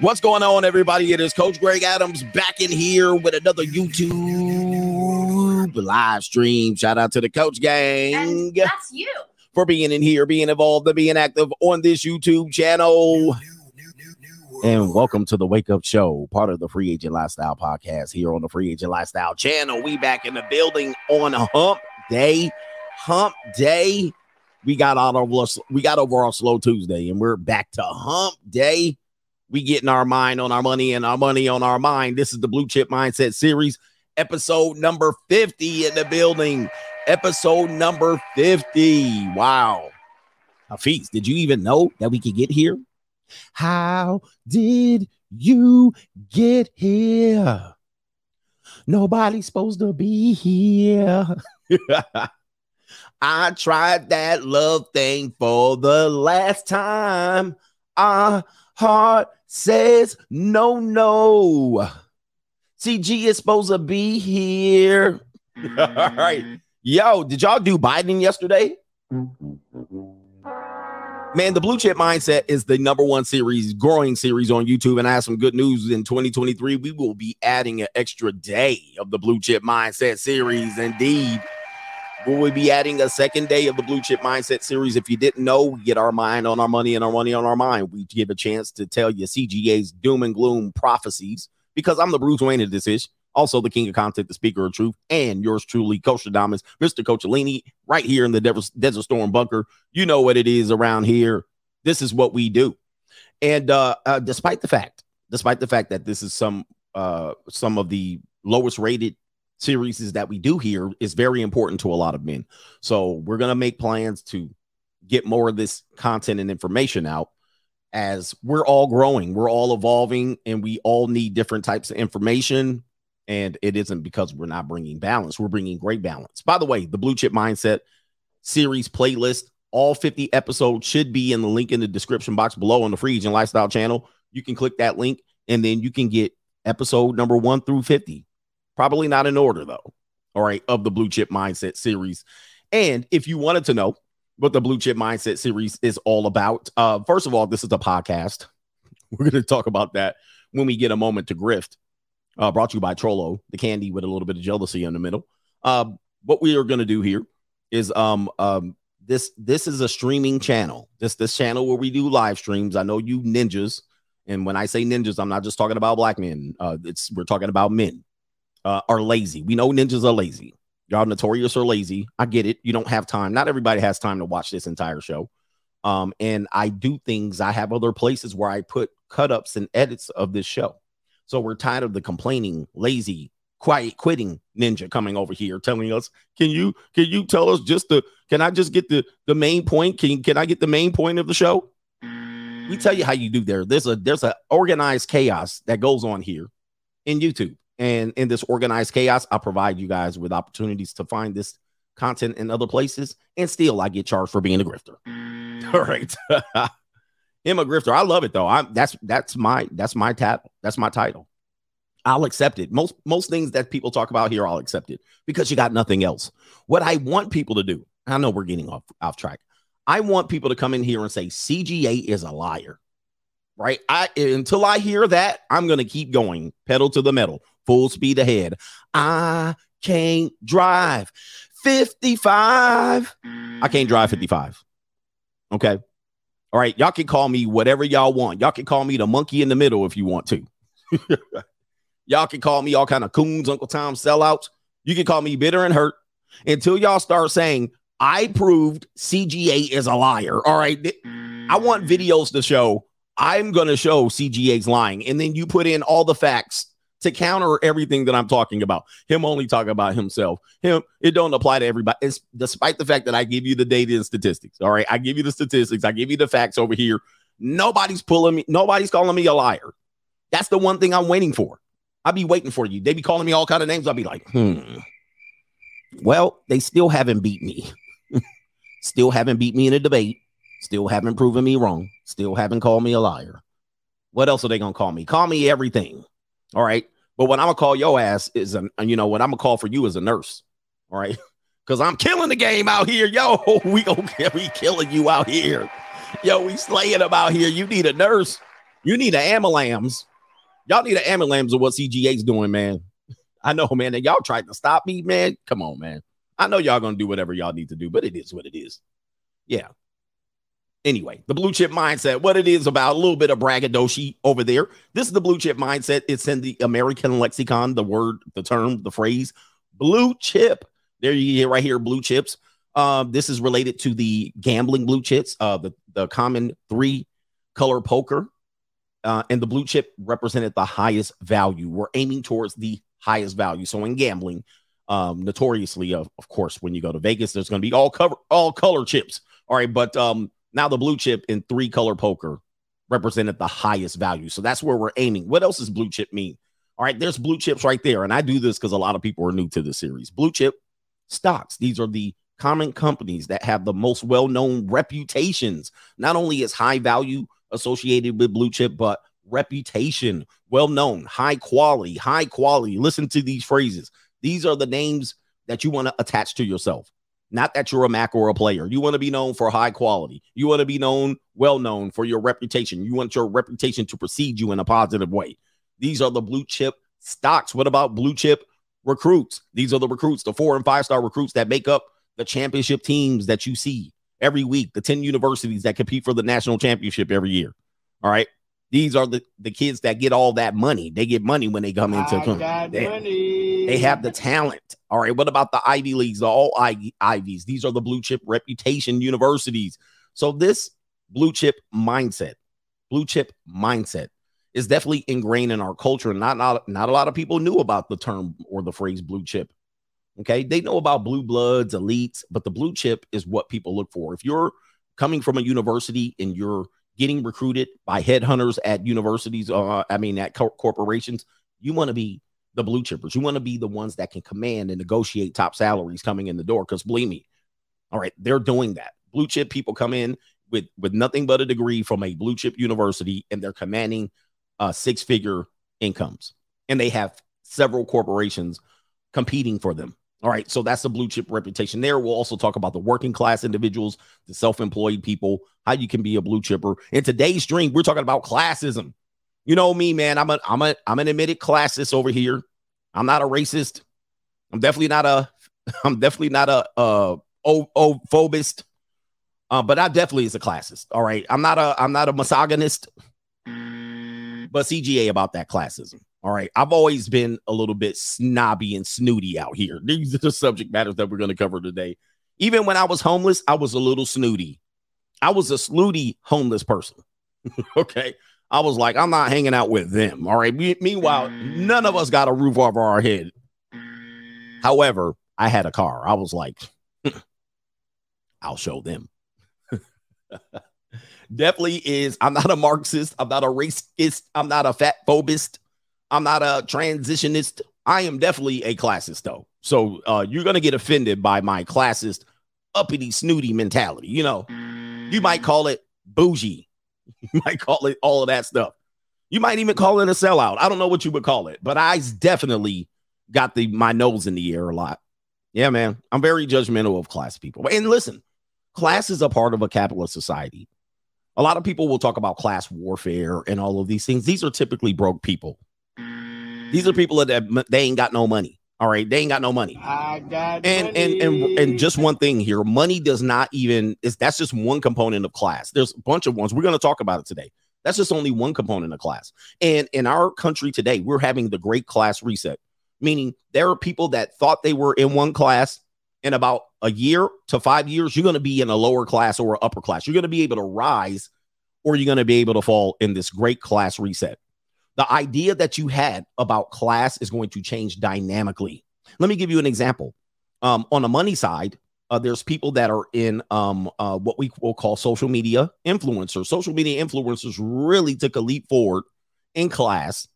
What's going on, everybody? It is Coach Greg Adams back in here with another YouTube live stream. Shout out to the Coach Gang. And that's you. For being in here, being involved, and being active on this YouTube channel. And welcome to the Wake Up Show, part of the Free Agent Lifestyle podcast here on the Free Agent Lifestyle channel. We back in the building on Hump Day. Hump Day. We got out of we got over our slow Tuesday, and we're back to Hump Day we getting our mind on our money and our money on our mind. This is the Blue Chip Mindset Series, episode number 50 in the building. Episode number 50. Wow. Hafiz, did you even know that we could get here? How did you get here? Nobody's supposed to be here. I tried that love thing for the last time. I heart says no, no. CG is supposed to be here. All right. Mm. Yo, did y'all do Biden yesterday? Man, the Blue Chip Mindset is the number one series, growing series on YouTube. And I have some good news in 2023. We will be adding an extra day of the Blue Chip Mindset series. Indeed. We will be adding a second day of the Blue Chip Mindset series. If you didn't know, we get our mind on our money and our money on our mind. We give a chance to tell you CGA's doom and gloom prophecies because I'm the Bruce Wayne of this ish. Also, the king of content, the speaker of truth, and yours truly, Coach Adamas, Mr. Coachellini, right here in the Desert Storm bunker. You know what it is around here. This is what we do. And uh, uh, despite the fact, despite the fact that this is some uh, some of the lowest rated series that we do here is very important to a lot of men. So we're going to make plans to get more of this content and information out as we're all growing, we're all evolving, and we all need different types of information. And it isn't because we're not bringing balance, we're bringing great balance. By the way, the Blue Chip Mindset series playlist, all 50 episodes should be in the link in the description box below on the Free Agent Lifestyle channel. You can click that link and then you can get episode number one through 50 Probably not in order, though. All right, of the Blue Chip Mindset series. And if you wanted to know what the Blue Chip Mindset series is all about, uh, first of all, this is a podcast. We're going to talk about that when we get a moment to grift. Uh, brought to you by Trollo, the candy with a little bit of jealousy in the middle. Uh, what we are going to do here is um um this this is a streaming channel. This this channel where we do live streams. I know you ninjas, and when I say ninjas, I'm not just talking about black men. Uh, it's we're talking about men uh, are lazy. We know ninjas are lazy. Y'all notorious are lazy. I get it. You don't have time. Not everybody has time to watch this entire show. Um, and I do things. I have other places where I put cut ups and edits of this show. So we're tired of the complaining, lazy, quiet quitting ninja coming over here telling us, can you can you tell us just the can I just get the the main point? Can can I get the main point of the show? We tell you how you do there. There's a there's a organized chaos that goes on here in YouTube. And in this organized chaos, I provide you guys with opportunities to find this content in other places. And still, I get charged for being a grifter. All right. Him a grifter. I love it though. I'm that's that's my that's my title. That's my title. I'll accept it. Most most things that people talk about here, I'll accept it because you got nothing else. What I want people to do, I know we're getting off off track. I want people to come in here and say CGA is a liar. Right? I until I hear that, I'm gonna keep going, pedal to the metal full speed ahead. I can't drive 55. I can't drive mm. 55. Okay. All right. Y'all can call me whatever y'all want. Y'all can call me the monkey in the middle if you want to. y'all can call me all kind of coons, Uncle Tom sellouts. You can call me bitter and hurt until y'all start saying, I proved CGA is a liar. All right. I want mm. videos to show I'm going to show CGA's lying. And then you put in all the facts to counter everything that I'm talking about. Him only talking about himself. Him, it don't apply to everybody. It's despite the fact that I give you the data and statistics. All right. I give you the statistics. I give you the facts over here. Nobody's pulling me, nobody's calling me a liar. That's the one thing I'm waiting for. I'll be waiting for you. They be calling me all kind of names. I'll be like, hmm. Well, they still haven't beat me. still haven't beat me in a debate. Still haven't proven me wrong. Still haven't called me a liar. What else are they gonna call me? Call me everything. All right. But what I'm gonna call your ass is a, you know, what I'm gonna call for you is a nurse. All right. Cause I'm killing the game out here. Yo, we gonna we killing you out here. Yo, we slaying them out here. You need a nurse. You need an Amalams. Y'all need an Amalams of what CGA's doing, man. I know, man. And y'all tried to stop me, man. Come on, man. I know y'all gonna do whatever y'all need to do, but it is what it is. Yeah. Anyway, the blue chip mindset, what it is about, a little bit of braggadocio over there. This is the blue chip mindset. It's in the American lexicon, the word, the term, the phrase blue chip. There you get right here, blue chips. Um, this is related to the gambling blue chips, uh, the, the common three color poker. Uh, and the blue chip represented the highest value. We're aiming towards the highest value. So in gambling, um, notoriously, of, of course, when you go to Vegas, there's going to be all cover all color chips. All right, but um, now the blue chip in three color poker represented the highest value. So that's where we're aiming. What else does blue chip mean? All right, there's blue chips right there. And I do this because a lot of people are new to the series. Blue chip stocks. These are the common companies that have the most well-known reputations, not only as high value associated with blue chip, but reputation, well known, high quality, high quality. Listen to these phrases. These are the names that you want to attach to yourself. Not that you're a Mac or a player. You want to be known for high quality. You want to be known, well known for your reputation. You want your reputation to precede you in a positive way. These are the blue chip stocks. What about blue chip recruits? These are the recruits, the four and five star recruits that make up the championship teams that you see every week, the 10 universities that compete for the national championship every year. All right. These are the, the kids that get all that money. They get money when they come into they, they have the talent. All right. What about the Ivy Leagues, the all I, Ivies? These are the blue chip reputation universities. So this blue chip mindset, blue chip mindset is definitely ingrained in our culture. Not, not, not a lot of people knew about the term or the phrase blue chip. Okay. They know about blue bloods, elites, but the blue chip is what people look for. If you're coming from a university and you're getting recruited by headhunters at universities, uh, I mean, at co- corporations, you want to be the blue chippers. You want to be the ones that can command and negotiate top salaries coming in the door. Because believe me, all right, they're doing that. Blue chip people come in with with nothing but a degree from a blue chip university, and they're commanding uh, six figure incomes, and they have several corporations competing for them. All right. So that's the blue chip reputation there. We'll also talk about the working class individuals, the self employed people, how you can be a blue chipper. In today's stream, we're talking about classism. You know me, man. I'm a I'm a I'm an admitted classist over here. I'm not a racist. I'm definitely not a I'm definitely not a uh o, o phobist. Uh, but I definitely is a classist. All right. I'm not a I'm not a misogynist, but CGA about that classism. All right. I've always been a little bit snobby and snooty out here. These are the subject matters that we're going to cover today. Even when I was homeless, I was a little snooty. I was a snooty homeless person. okay. I was like, I'm not hanging out with them. All right. Me- meanwhile, none of us got a roof over our head. However, I had a car. I was like, I'll show them. Definitely is. I'm not a Marxist. I'm not a racist. I'm not a fat phobist. I'm not a transitionist. I am definitely a classist, though. So uh, you're gonna get offended by my classist, uppity, snooty mentality. You know, you might call it bougie. You might call it all of that stuff. You might even call it a sellout. I don't know what you would call it, but I definitely got the my nose in the air a lot. Yeah, man. I'm very judgmental of class people. And listen, class is a part of a capitalist society. A lot of people will talk about class warfare and all of these things. These are typically broke people these are people that they ain't got no money. All right, they ain't got no money. I got and money. and and and just one thing here, money does not even is that's just one component of class. There's a bunch of ones. We're going to talk about it today. That's just only one component of class. And in our country today, we're having the great class reset, meaning there are people that thought they were in one class in about a year to 5 years, you're going to be in a lower class or upper class. You're going to be able to rise or you're going to be able to fall in this great class reset the idea that you had about class is going to change dynamically. Let me give you an example. Um, on the money side, uh, there's people that are in um, uh, what we will call social media influencers. Social media influencers really took a leap forward in class,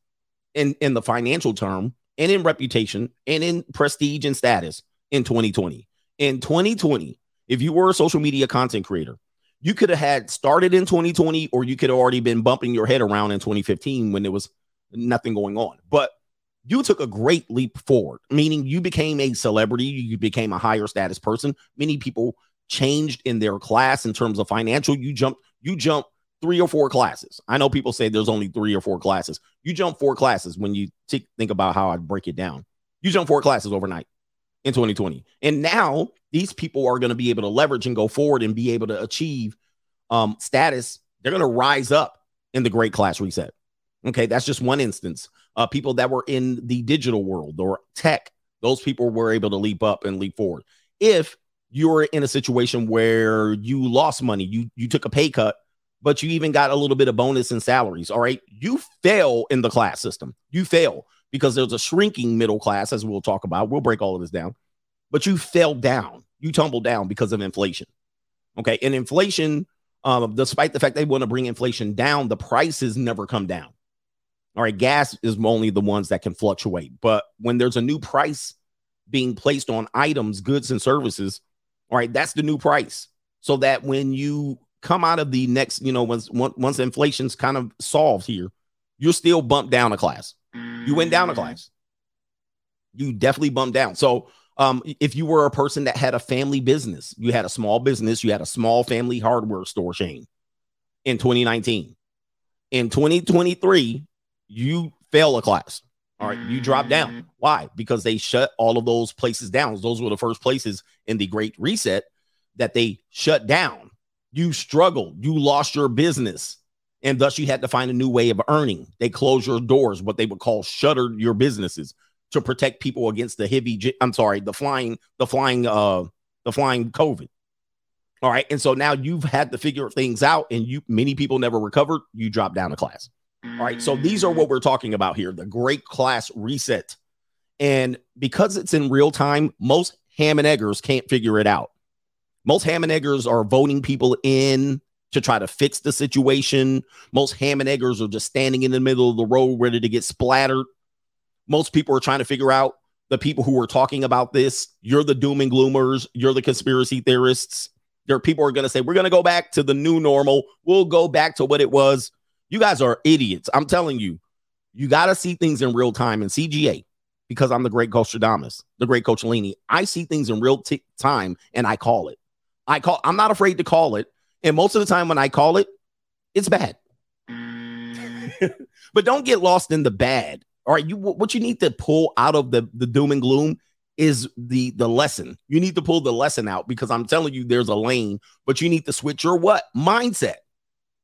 in in the financial term, and in reputation, and in prestige and status in 2020. In 2020, if you were a social media content creator, you could have had started in 2020 or you could have already been bumping your head around in 2015 when there was nothing going on. But you took a great leap forward, meaning you became a celebrity, you became a higher status person. Many people changed in their class in terms of financial. You jumped, you jumped three or four classes. I know people say there's only three or four classes. You jump four classes when you t- think about how I break it down. You jump four classes overnight in 2020. And now these people are going to be able to leverage and go forward and be able to achieve um, status. They're going to rise up in the great class reset. Okay, that's just one instance. Uh, people that were in the digital world or tech, those people were able to leap up and leap forward. If you're in a situation where you lost money, you you took a pay cut, but you even got a little bit of bonus in salaries. All right, you fail in the class system. You fail because there's a shrinking middle class, as we'll talk about. We'll break all of this down, but you fell down. You tumbled down because of inflation. Okay, and inflation, um, despite the fact they want to bring inflation down, the prices never come down. All right, gas is only the ones that can fluctuate, but when there's a new price being placed on items, goods, and services, all right, that's the new price. So that when you come out of the next, you know, once once inflation's kind of solved here, you're still bumped down a class. You went down a mm. class. You definitely bumped down. So um, if you were a person that had a family business, you had a small business, you had a small family hardware store chain in 2019. In 2023, you fail a class. All right, you drop down. Mm. Why? Because they shut all of those places down. Those were the first places in the Great Reset that they shut down. You struggled. You lost your business. And thus you had to find a new way of earning. They closed your doors, what they would call shuttered your businesses to protect people against the heavy, I'm sorry, the flying, the flying, uh, the flying COVID. All right. And so now you've had to figure things out and you many people never recovered. You drop down a class. All right. So these are what we're talking about here the great class reset. And because it's in real time, most ham and eggers can't figure it out. Most ham and eggers are voting people in to try to fix the situation. Most ham and eggers are just standing in the middle of the road ready to get splattered. Most people are trying to figure out the people who are talking about this. You're the doom and gloomers. You're the conspiracy theorists. There are people who are going to say, we're going to go back to the new normal. We'll go back to what it was. You guys are idiots. I'm telling you, you got to see things in real time. And CGA, because I'm the great coach Adamas, the great coach Leany, I see things in real t- time and I call it. I call, I'm not afraid to call it. And most of the time when I call it, it's bad. Mm. but don't get lost in the bad. All right, you what you need to pull out of the the doom and gloom is the the lesson. You need to pull the lesson out because I'm telling you there's a lane, but you need to switch your what? Mindset.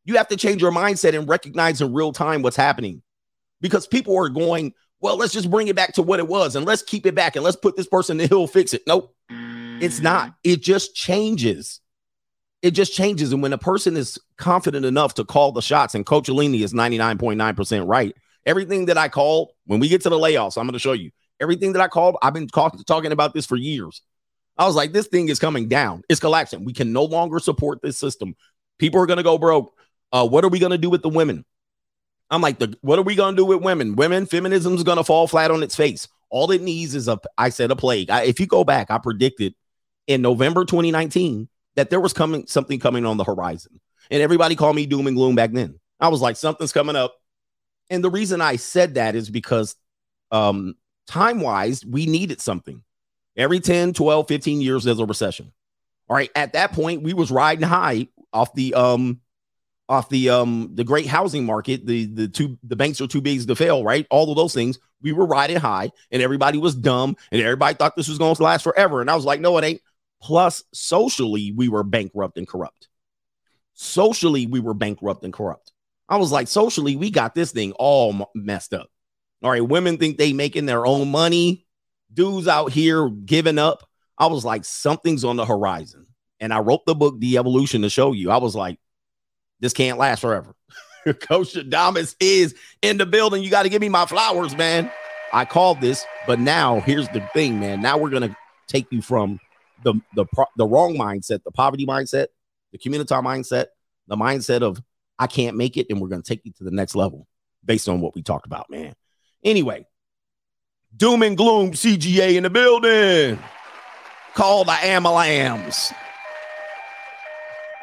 You have to change your mindset and recognize in real time what's happening. Because people are going, well, let's just bring it back to what it was and let's keep it back and let's put this person in the hill fix it. Nope. It's not. Mm. It just changes it just changes. And when a person is confident enough to call the shots, and Coach Alini is 99.9% right, everything that I called, when we get to the layoffs, I'm going to show you everything that I called. I've been talk- talking about this for years. I was like, this thing is coming down. It's collapsing. We can no longer support this system. People are going to go broke. Uh, what are we going to do with the women? I'm like, the, what are we going to do with women? Women, feminism is going to fall flat on its face. All it needs is a, I said, a plague. I, if you go back, I predicted in November 2019 that there was coming something coming on the horizon. And everybody called me doom and gloom back then. I was like, something's coming up. And the reason I said that is because um, time wise, we needed something. Every 10, 12, 15 years, there's a recession. All right. At that point, we was riding high off the um off the um the great housing market. The the two the banks are too big to fail, right? All of those things. We were riding high and everybody was dumb and everybody thought this was going to last forever. And I was like, no, it ain't. Plus, socially, we were bankrupt and corrupt. Socially, we were bankrupt and corrupt. I was like, socially, we got this thing all messed up. All right, women think they making their own money. Dudes out here giving up. I was like, something's on the horizon. And I wrote the book, The Evolution, to show you. I was like, this can't last forever. Coach Adamas is in the building. You got to give me my flowers, man. I called this, but now here's the thing, man. Now we're gonna take you from the the the wrong mindset, the poverty mindset, the community mindset, the mindset of I can't make it, and we're going to take you to the next level based on what we talked about, man. Anyway, doom and gloom CGA in the building. Call the Amalams.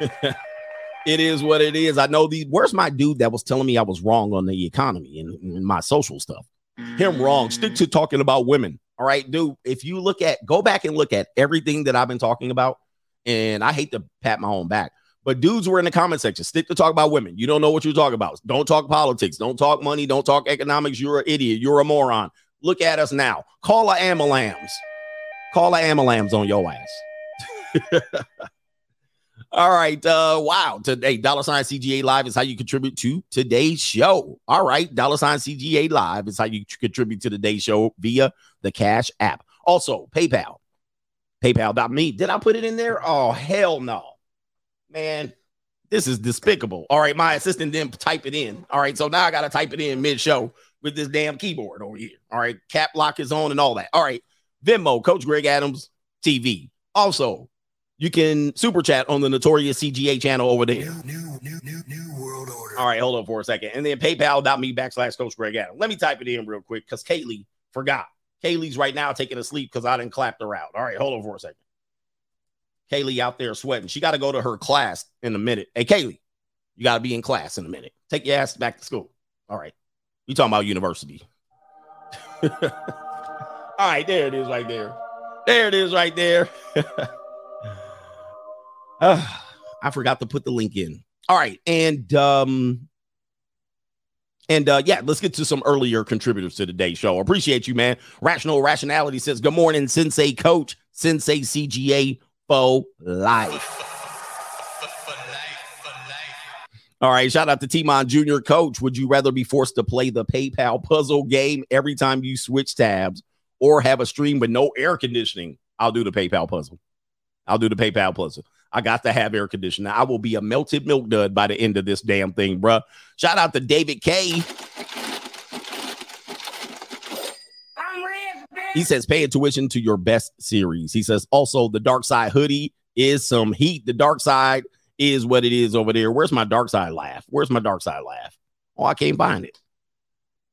it is what it is. I know the where's my dude that was telling me I was wrong on the economy and, and my social stuff. Him wrong. Stick to talking about women. All right, dude. If you look at, go back and look at everything that I've been talking about, and I hate to pat my own back, But dudes were in the comment section. Stick to talk about women. You don't know what you're talking about. Don't talk politics. Don't talk money. Don't talk economics. You're an idiot. You're a moron. Look at us now. Call a Amalams. Call a Amalams on your ass. All right. Uh, wow. Today, dollar sign CGA Live is how you contribute to today's show. All right. Dollar sign CGA Live is how you contribute to today's show via the Cash app. Also, PayPal. PayPal.me. Did I put it in there? Oh, hell no. Man, this is despicable. All right. My assistant didn't type it in. All right. So now I got to type it in mid show with this damn keyboard over here. All right. Cap lock is on and all that. All right. Venmo, Coach Greg Adams TV. Also, you can super chat on the notorious CGA channel over there. New, new, new, new, world order. All right, hold on for a second. And then paypal.me backslash Coach Greg Adam. Let me type it in real quick because Kaylee forgot. Kaylee's right now taking a sleep because I didn't clap her out. All right, hold on for a second. Kaylee out there sweating. She got to go to her class in a minute. Hey, Kaylee, you got to be in class in a minute. Take your ass back to school. All right. You talking about university. All right, there it is right there. There it is right there. Uh, I forgot to put the link in. All right, and um, and uh, yeah, let's get to some earlier contributors to today's show. Appreciate you, man. Rational Rationality says, Good morning, Sensei Coach, Sensei CGA for life. All right, shout out to Timon Jr. Coach. Would you rather be forced to play the PayPal puzzle game every time you switch tabs or have a stream with no air conditioning? I'll do the PayPal puzzle. I'll do the PayPal puzzle. I got to have air conditioning. I will be a melted milk dud by the end of this damn thing, bruh. Shout out to David K. He says, pay tuition to your best series. He says, also, the Dark Side hoodie is some heat. The Dark Side is what it is over there. Where's my Dark Side laugh? Where's my Dark Side laugh? Oh, I can't find it.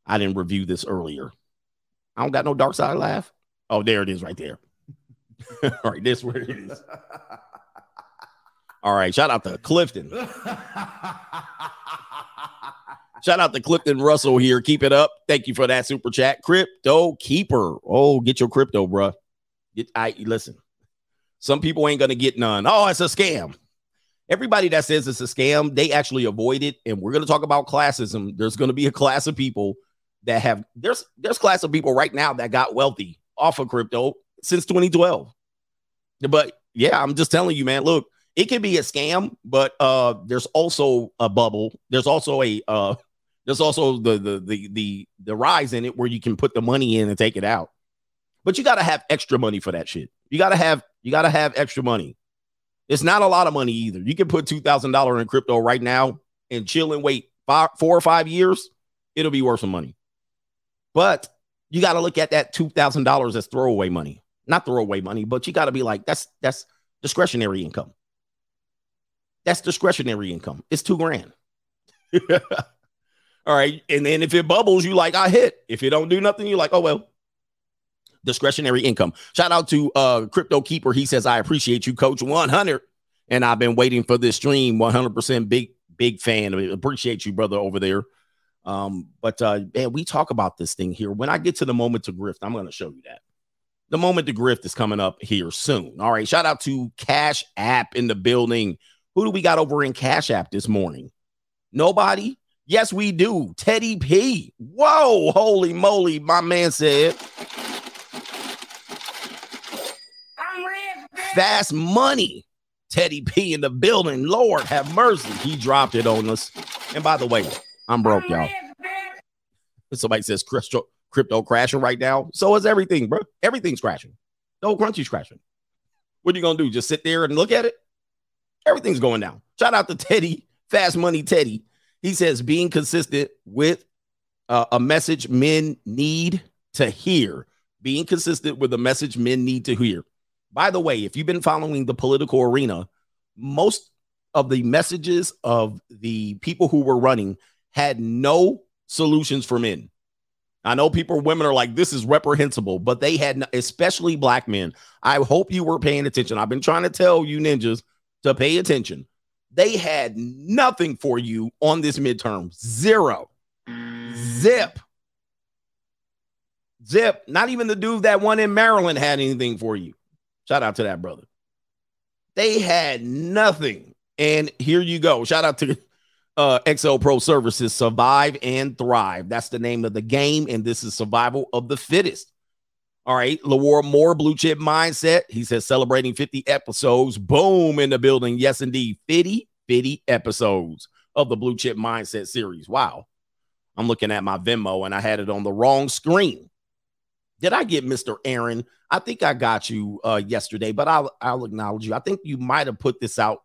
I didn't review this earlier. I don't got no Dark Side laugh. Oh, there it is right there. All right, this where it is. All right, shout out to Clifton. shout out to Clifton Russell here. Keep it up. Thank you for that super chat. Crypto keeper. Oh, get your crypto, bro. Get, I listen. Some people ain't gonna get none. Oh, it's a scam. Everybody that says it's a scam, they actually avoid it. And we're gonna talk about classism. There's gonna be a class of people that have there's there's class of people right now that got wealthy off of crypto since 2012. But yeah, I'm just telling you, man. Look, it can be a scam, but uh, there's also a bubble. There's also a uh, there's also the the the the the rise in it where you can put the money in and take it out. But you got to have extra money for that shit. You got to have you got to have extra money. It's not a lot of money either. You can put two thousand dollar in crypto right now and chill and wait five, four or five years. It'll be worth some money. But you got to look at that two thousand dollars as throwaway money, not throwaway money. But you got to be like that's that's discretionary income. That's discretionary income. It's two grand. All right. And then if it bubbles, you like, I hit. If it don't do nothing, you're like, oh, well. Discretionary income. Shout out to uh Crypto Keeper. He says, I appreciate you, Coach 100. And I've been waiting for this stream. 100% big, big fan. I appreciate you, brother, over there. Um, but uh, man, we talk about this thing here. When I get to the moment to grift, I'm going to show you that. The moment the grift is coming up here soon. All right. Shout out to Cash App in the building. Who do we got over in Cash App this morning? Nobody? Yes, we do. Teddy P. Whoa, holy moly, my man said. Fast money. Teddy P in the building. Lord have mercy. He dropped it on us. And by the way, I'm broke, y'all. Somebody says crypto, crypto crashing right now. So is everything, bro. Everything's crashing. No crunchy's crashing. What are you gonna do? Just sit there and look at it? Everything's going down. Shout out to Teddy, Fast Money Teddy. He says being consistent with uh, a message men need to hear. Being consistent with a message men need to hear. By the way, if you've been following the political arena, most of the messages of the people who were running had no solutions for men. I know people, women are like, this is reprehensible, but they had, especially black men. I hope you were paying attention. I've been trying to tell you ninjas to pay attention. They had nothing for you on this midterm. Zero. Zip. Zip. Not even the dude that one in Maryland had anything for you. Shout out to that brother. They had nothing. And here you go. Shout out to uh, XL Pro Services, Survive and Thrive. That's the name of the game, and this is survival of the fittest. All right, Lawar Moore, Blue Chip Mindset. He says celebrating 50 episodes. Boom in the building. Yes, indeed. 50, 50 episodes of the Blue Chip Mindset series. Wow. I'm looking at my Venmo and I had it on the wrong screen. Did I get Mr. Aaron? I think I got you uh, yesterday, but I'll I'll acknowledge you. I think you might have put this out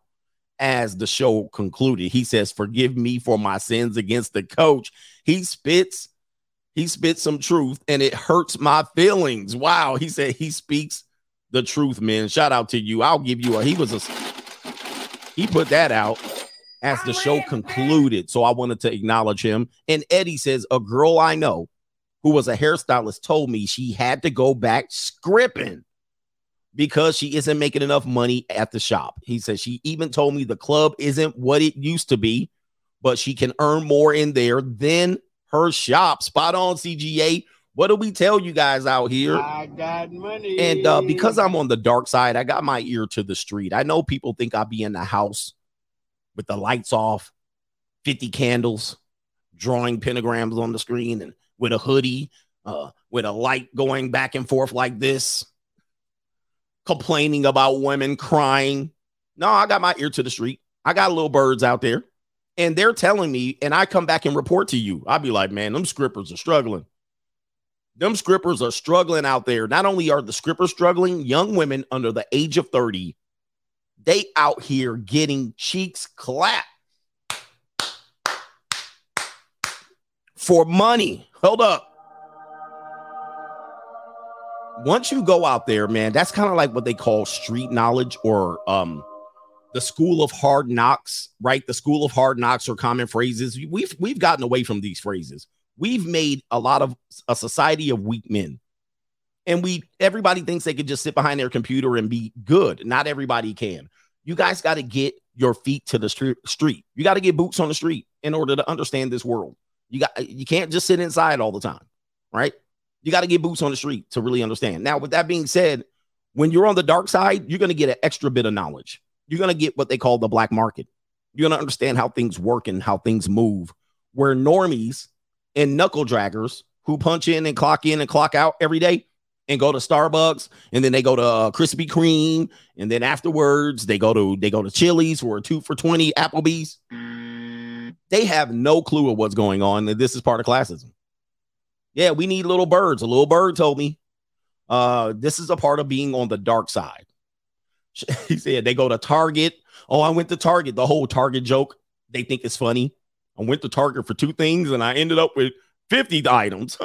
as the show concluded. He says, "Forgive me for my sins against the coach." He spits he spits some truth and it hurts my feelings. Wow. He said he speaks the truth, man. Shout out to you. I'll give you a he was a he put that out as the show concluded. So I wanted to acknowledge him. And Eddie says, a girl I know who was a hairstylist told me she had to go back scripting because she isn't making enough money at the shop. He says she even told me the club isn't what it used to be, but she can earn more in there than her shop. Spot on, CGA. What do we tell you guys out here? I got money. And uh, because I'm on the dark side, I got my ear to the street. I know people think I'll be in the house with the lights off, 50 candles, drawing pentagrams on the screen, and with a hoodie, uh, with a light going back and forth like this, complaining about women crying. No, I got my ear to the street. I got little birds out there, and they're telling me, and I come back and report to you. I'll be like, man, them scrippers are struggling. Them scrippers are struggling out there. Not only are the scrippers struggling, young women under the age of 30, they out here getting cheeks clapped for money. Hold up. Once you go out there, man, that's kind of like what they call street knowledge or um the school of hard knocks, right? The school of hard knocks or common phrases. We've we've gotten away from these phrases. We've made a lot of a society of weak men. And we everybody thinks they can just sit behind their computer and be good. Not everybody can. You guys got to get your feet to the street. You got to get boots on the street in order to understand this world. You got you can't just sit inside all the time, right? You got to get boots on the street to really understand. Now, with that being said, when you're on the dark side, you're going to get an extra bit of knowledge. You're going to get what they call the black market. You're going to understand how things work and how things move. Where normies and knuckle draggers who punch in and clock in and clock out every day and go to Starbucks and then they go to uh, Krispy Kreme and then afterwards they go to they go to Chili's a two for 20 Applebee's. They have no clue of what's going on. And this is part of classism. Yeah, we need little birds. A little bird told me uh, this is a part of being on the dark side. He said they go to Target. Oh, I went to Target. The whole Target joke, they think it's funny. I went to Target for two things and I ended up with 50 items.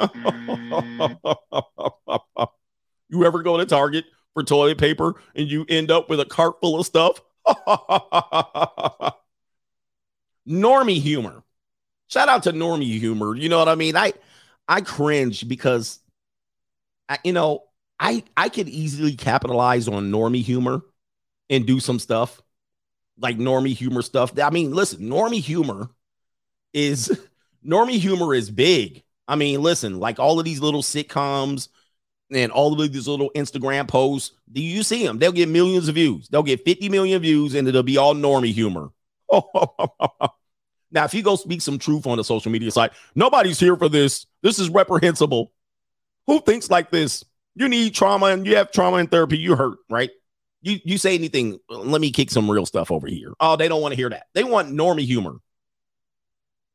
you ever go to Target for toilet paper and you end up with a cart full of stuff? normie humor. Shout out to normie humor. You know what I mean? I I cringe because I, you know, I I could easily capitalize on normie humor and do some stuff like normie humor stuff. I mean, listen, normie humor is normie humor is big. I mean, listen, like all of these little sitcoms and all of these little Instagram posts, do you see them? They'll get millions of views. They'll get 50 million views and it'll be all normie humor. now, if you go speak some truth on the social media site, nobody's here for this. This is reprehensible. Who thinks like this? You need trauma and you have trauma and therapy. You hurt, right? You you say anything, let me kick some real stuff over here. Oh, they don't want to hear that. They want normie humor.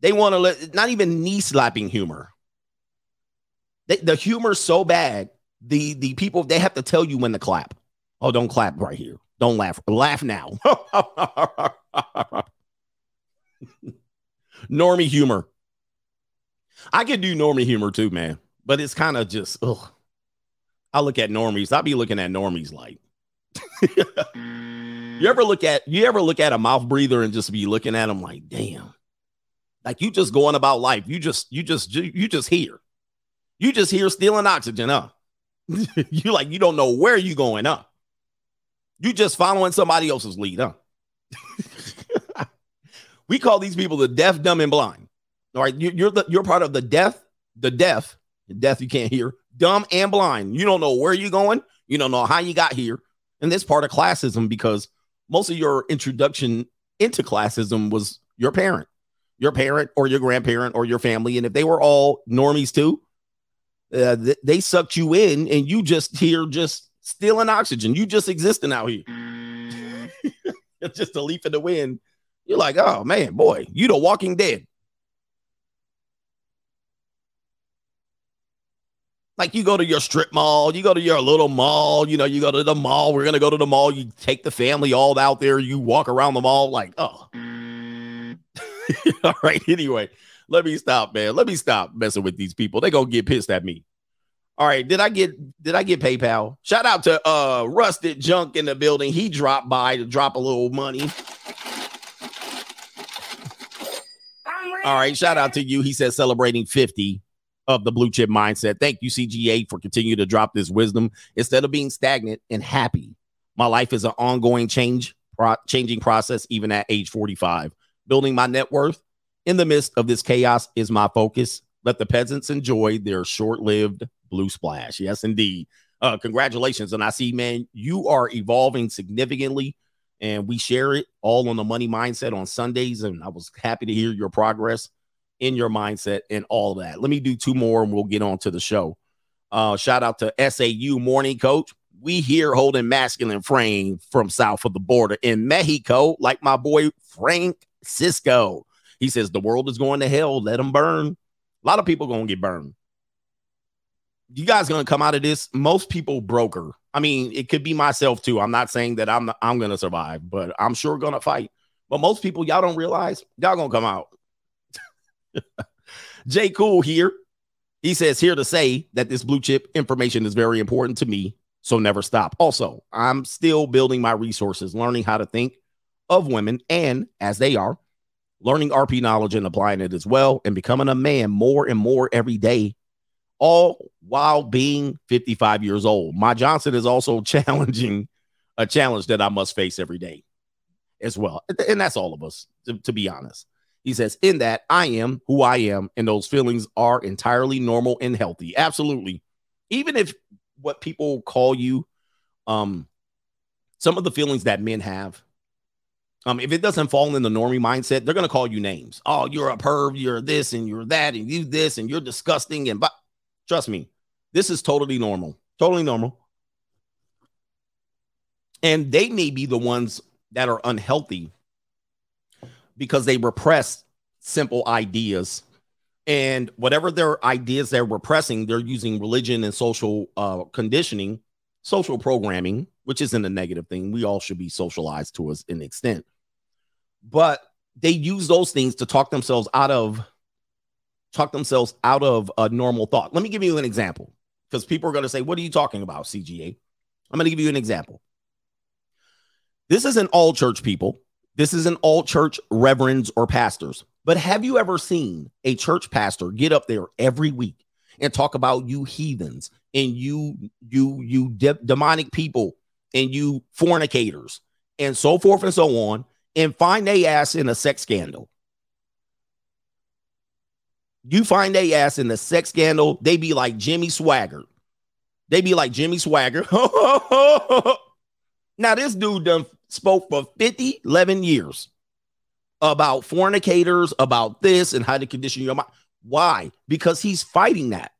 They want to let not even knee slapping humor. They, the humor's so bad, the the people they have to tell you when to clap. Oh, don't clap right here. Don't laugh. Laugh now. normie humor. I could do normie humor too, man. But it's kind of just ugh. I look at normies. I'll be looking at normies like you ever look at you ever look at a mouth breather and just be looking at them like, damn. Like you just going about life. You just you just you just here. You just here stealing oxygen, huh? you like you don't know where you going, huh? You just following somebody else's lead, huh? we call these people the deaf, dumb, and blind. All right, you, are the you're part of the deaf, the deaf, the deaf you can't hear, dumb and blind. You don't know where you're going. You don't know how you got here, and this part of classism because most of your introduction into classism was your parent, your parent or your grandparent or your family. And if they were all normies too, uh, th- they sucked you in and you just here just stealing oxygen. You just existing out here. it's just a leaf in the wind. You're like, oh man, boy, you the walking dead. Like you go to your strip mall, you go to your little mall, you know, you go to the mall. We're gonna go to the mall. You take the family all out there. You walk around the mall like, oh. all right. Anyway, let me stop, man. Let me stop messing with these people. They gonna get pissed at me. All right, did I get did I get PayPal? Shout out to uh Rusted Junk in the building. He dropped by to drop a little money. All right, shout out to you. He says celebrating 50 of the blue chip mindset. Thank you, CGA, for continuing to drop this wisdom instead of being stagnant and happy. My life is an ongoing change, pro- changing process, even at age 45. Building my net worth in the midst of this chaos is my focus. Let the peasants enjoy their short lived blue splash. Yes, indeed. Uh, congratulations. And I see, man, you are evolving significantly, and we share it all on the money mindset on Sundays. And I was happy to hear your progress in your mindset and all that. Let me do two more and we'll get on to the show. Uh, shout out to SAU morning coach. We here holding masculine frame from south of the border in Mexico, like my boy Frank Cisco. He says the world is going to hell. Let them burn. A lot of people gonna get burned. You guys gonna come out of this? Most people broker. I mean, it could be myself too. I'm not saying that I'm I'm gonna survive, but I'm sure gonna fight. But most people, y'all don't realize y'all gonna come out. Jay Cool here. He says here to say that this blue chip information is very important to me. So never stop. Also, I'm still building my resources, learning how to think of women and as they are, learning RP knowledge and applying it as well, and becoming a man more and more every day, all while being 55 years old. My Johnson is also challenging a challenge that I must face every day as well. And that's all of us, to, to be honest. He says, in that I am who I am, and those feelings are entirely normal and healthy. Absolutely. Even if what people call you, um, some of the feelings that men have, um, if it doesn't fall in the normie mindset, they're gonna call you names. Oh, you're a perv, you're this, and you're that, and you this, and you're disgusting. And but trust me, this is totally normal, totally normal. And they may be the ones that are unhealthy because they repress simple ideas. And whatever their ideas they're repressing, they're using religion and social uh, conditioning, social programming, which isn't a negative thing. We all should be socialized to an extent. But they use those things to talk themselves out of talk themselves out of a normal thought. Let me give you an example because people are going to say, What are you talking about, CGA? I'm going to give you an example. This isn't all church people. This isn't all church reverends or pastors. But have you ever seen a church pastor get up there every week and talk about you heathens and you you you de- demonic people and you fornicators and so forth and so on and find a ass in a sex scandal? You find a ass in the sex scandal, they be like Jimmy Swaggart. They be like Jimmy Swaggart. now this dude done spoke for 50, 11 years about fornicators, about this and how to condition your mind. Why? Because he's fighting that.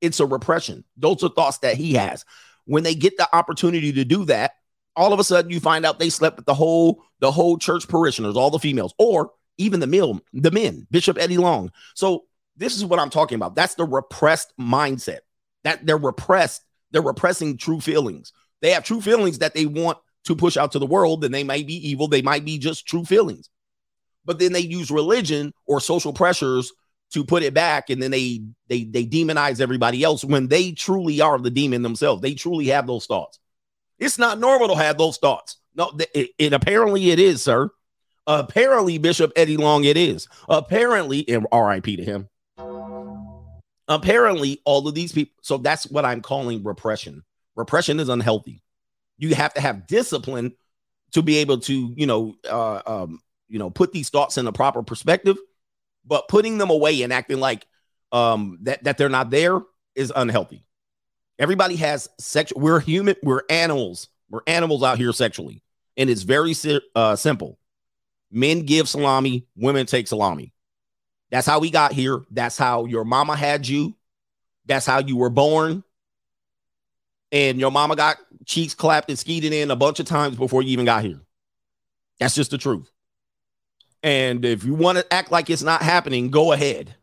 It's a repression. Those are thoughts that he has. When they get the opportunity to do that, all of a sudden you find out they slept with the whole the whole church parishioners, all the females, or even the male, the men, Bishop Eddie Long. So this is what I'm talking about. That's the repressed mindset. That they're repressed. They're repressing true feelings. They have true feelings that they want to push out to the world, and they might be evil. They might be just true feelings. But then they use religion or social pressures to put it back, and then they they they demonize everybody else when they truly are the demon themselves. They truly have those thoughts. It's not normal to have those thoughts. No, it, it apparently it is, sir. Apparently, Bishop Eddie Long, it is. Apparently, and RIP to him. Apparently, all of these people. So that's what I'm calling repression. Repression is unhealthy you have to have discipline to be able to, you know, uh, um, you know, put these thoughts in a proper perspective. But putting them away and acting like um, that that they're not there is unhealthy. Everybody has sex. We're human. We're animals. We're animals out here sexually, and it's very uh, simple. Men give salami, women take salami. That's how we got here. That's how your mama had you. That's how you were born. And your mama got cheeks clapped and skeeted in a bunch of times before you even got here. That's just the truth. And if you want to act like it's not happening, go ahead. If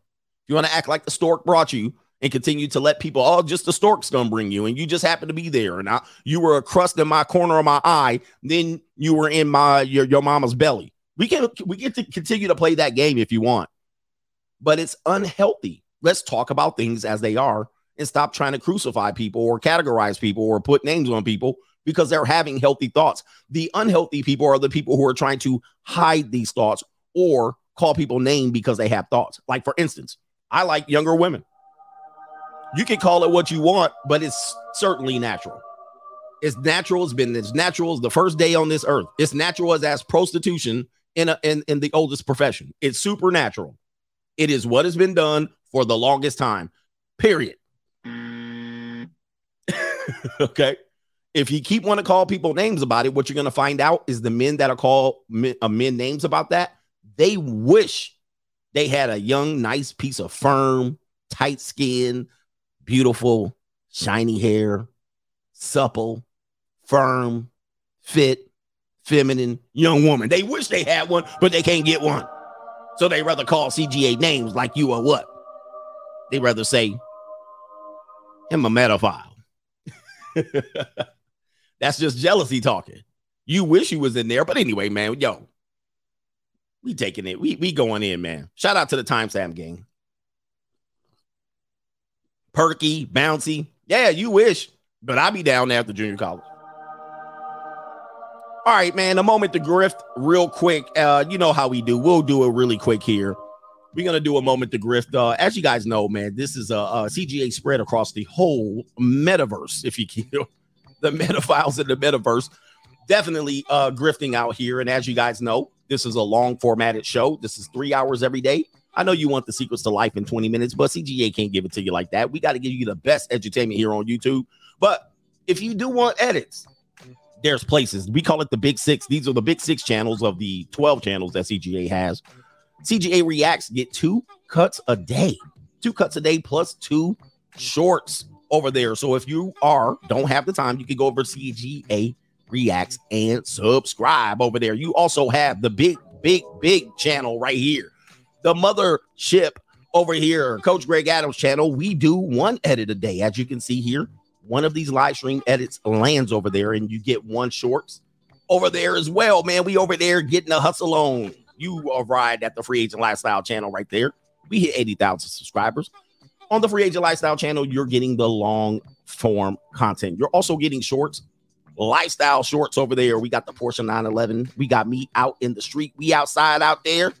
you want to act like the stork brought you and continue to let people, oh, just the stork's gonna bring you, and you just happen to be there, and I, you were a crust in my corner of my eye, then you were in my your, your mama's belly. We can we get to continue to play that game if you want, but it's unhealthy. Let's talk about things as they are and stop trying to crucify people or categorize people or put names on people because they're having healthy thoughts. The unhealthy people are the people who are trying to hide these thoughts or call people name because they have thoughts. Like, for instance, I like younger women. You can call it what you want, but it's certainly natural. It's natural. It's been as natural as the first day on this earth. It's natural as as prostitution in a in, in the oldest profession. It's supernatural. It is what has been done for the longest time. Period. okay if you keep wanting to call people names about it, what you're going to find out is the men that are called men, uh, men names about that, they wish they had a young, nice piece of firm, tight skin, beautiful, shiny hair, supple, firm, fit, feminine young woman. They wish they had one, but they can't get one. So they rather call CGA names like you or what? They rather say, him a metaphile. That's just jealousy talking. You wish you was in there, but anyway, man, yo, we taking it. We we going in, man. Shout out to the Time timestamp gang. Perky, bouncy. Yeah, you wish, but I'll be down there after junior college. All right, man. A moment to grift real quick. Uh, you know how we do. We'll do it really quick here. We're gonna do a moment to grift. Uh, as you guys know, man, this is a, a CGA spread across the whole metaverse, if you can the metaphiles in the metaverse definitely uh grifting out here. And as you guys know, this is a long formatted show. This is three hours every day. I know you want the secrets to life in 20 minutes, but CGA can't give it to you like that. We got to give you the best entertainment here on YouTube. But if you do want edits, there's places. We call it the Big Six. These are the Big Six channels of the 12 channels that CGA has. CGA Reacts get two cuts a day, two cuts a day plus two shorts over there. So if you are don't have the time, you can go over CGA Reacts and subscribe over there. You also have the big, big, big channel right here, the mothership over here, Coach Greg Adams channel. We do one edit a day, as you can see here. One of these live stream edits lands over there, and you get one shorts over there as well. Man, we over there getting a hustle on. You arrived at the Free Agent Lifestyle channel right there. We hit 80,000 subscribers on the Free Agent Lifestyle channel, you're getting the long form content. You're also getting shorts, lifestyle shorts over there. We got the Porsche 911. We got me out in the street. We outside out there.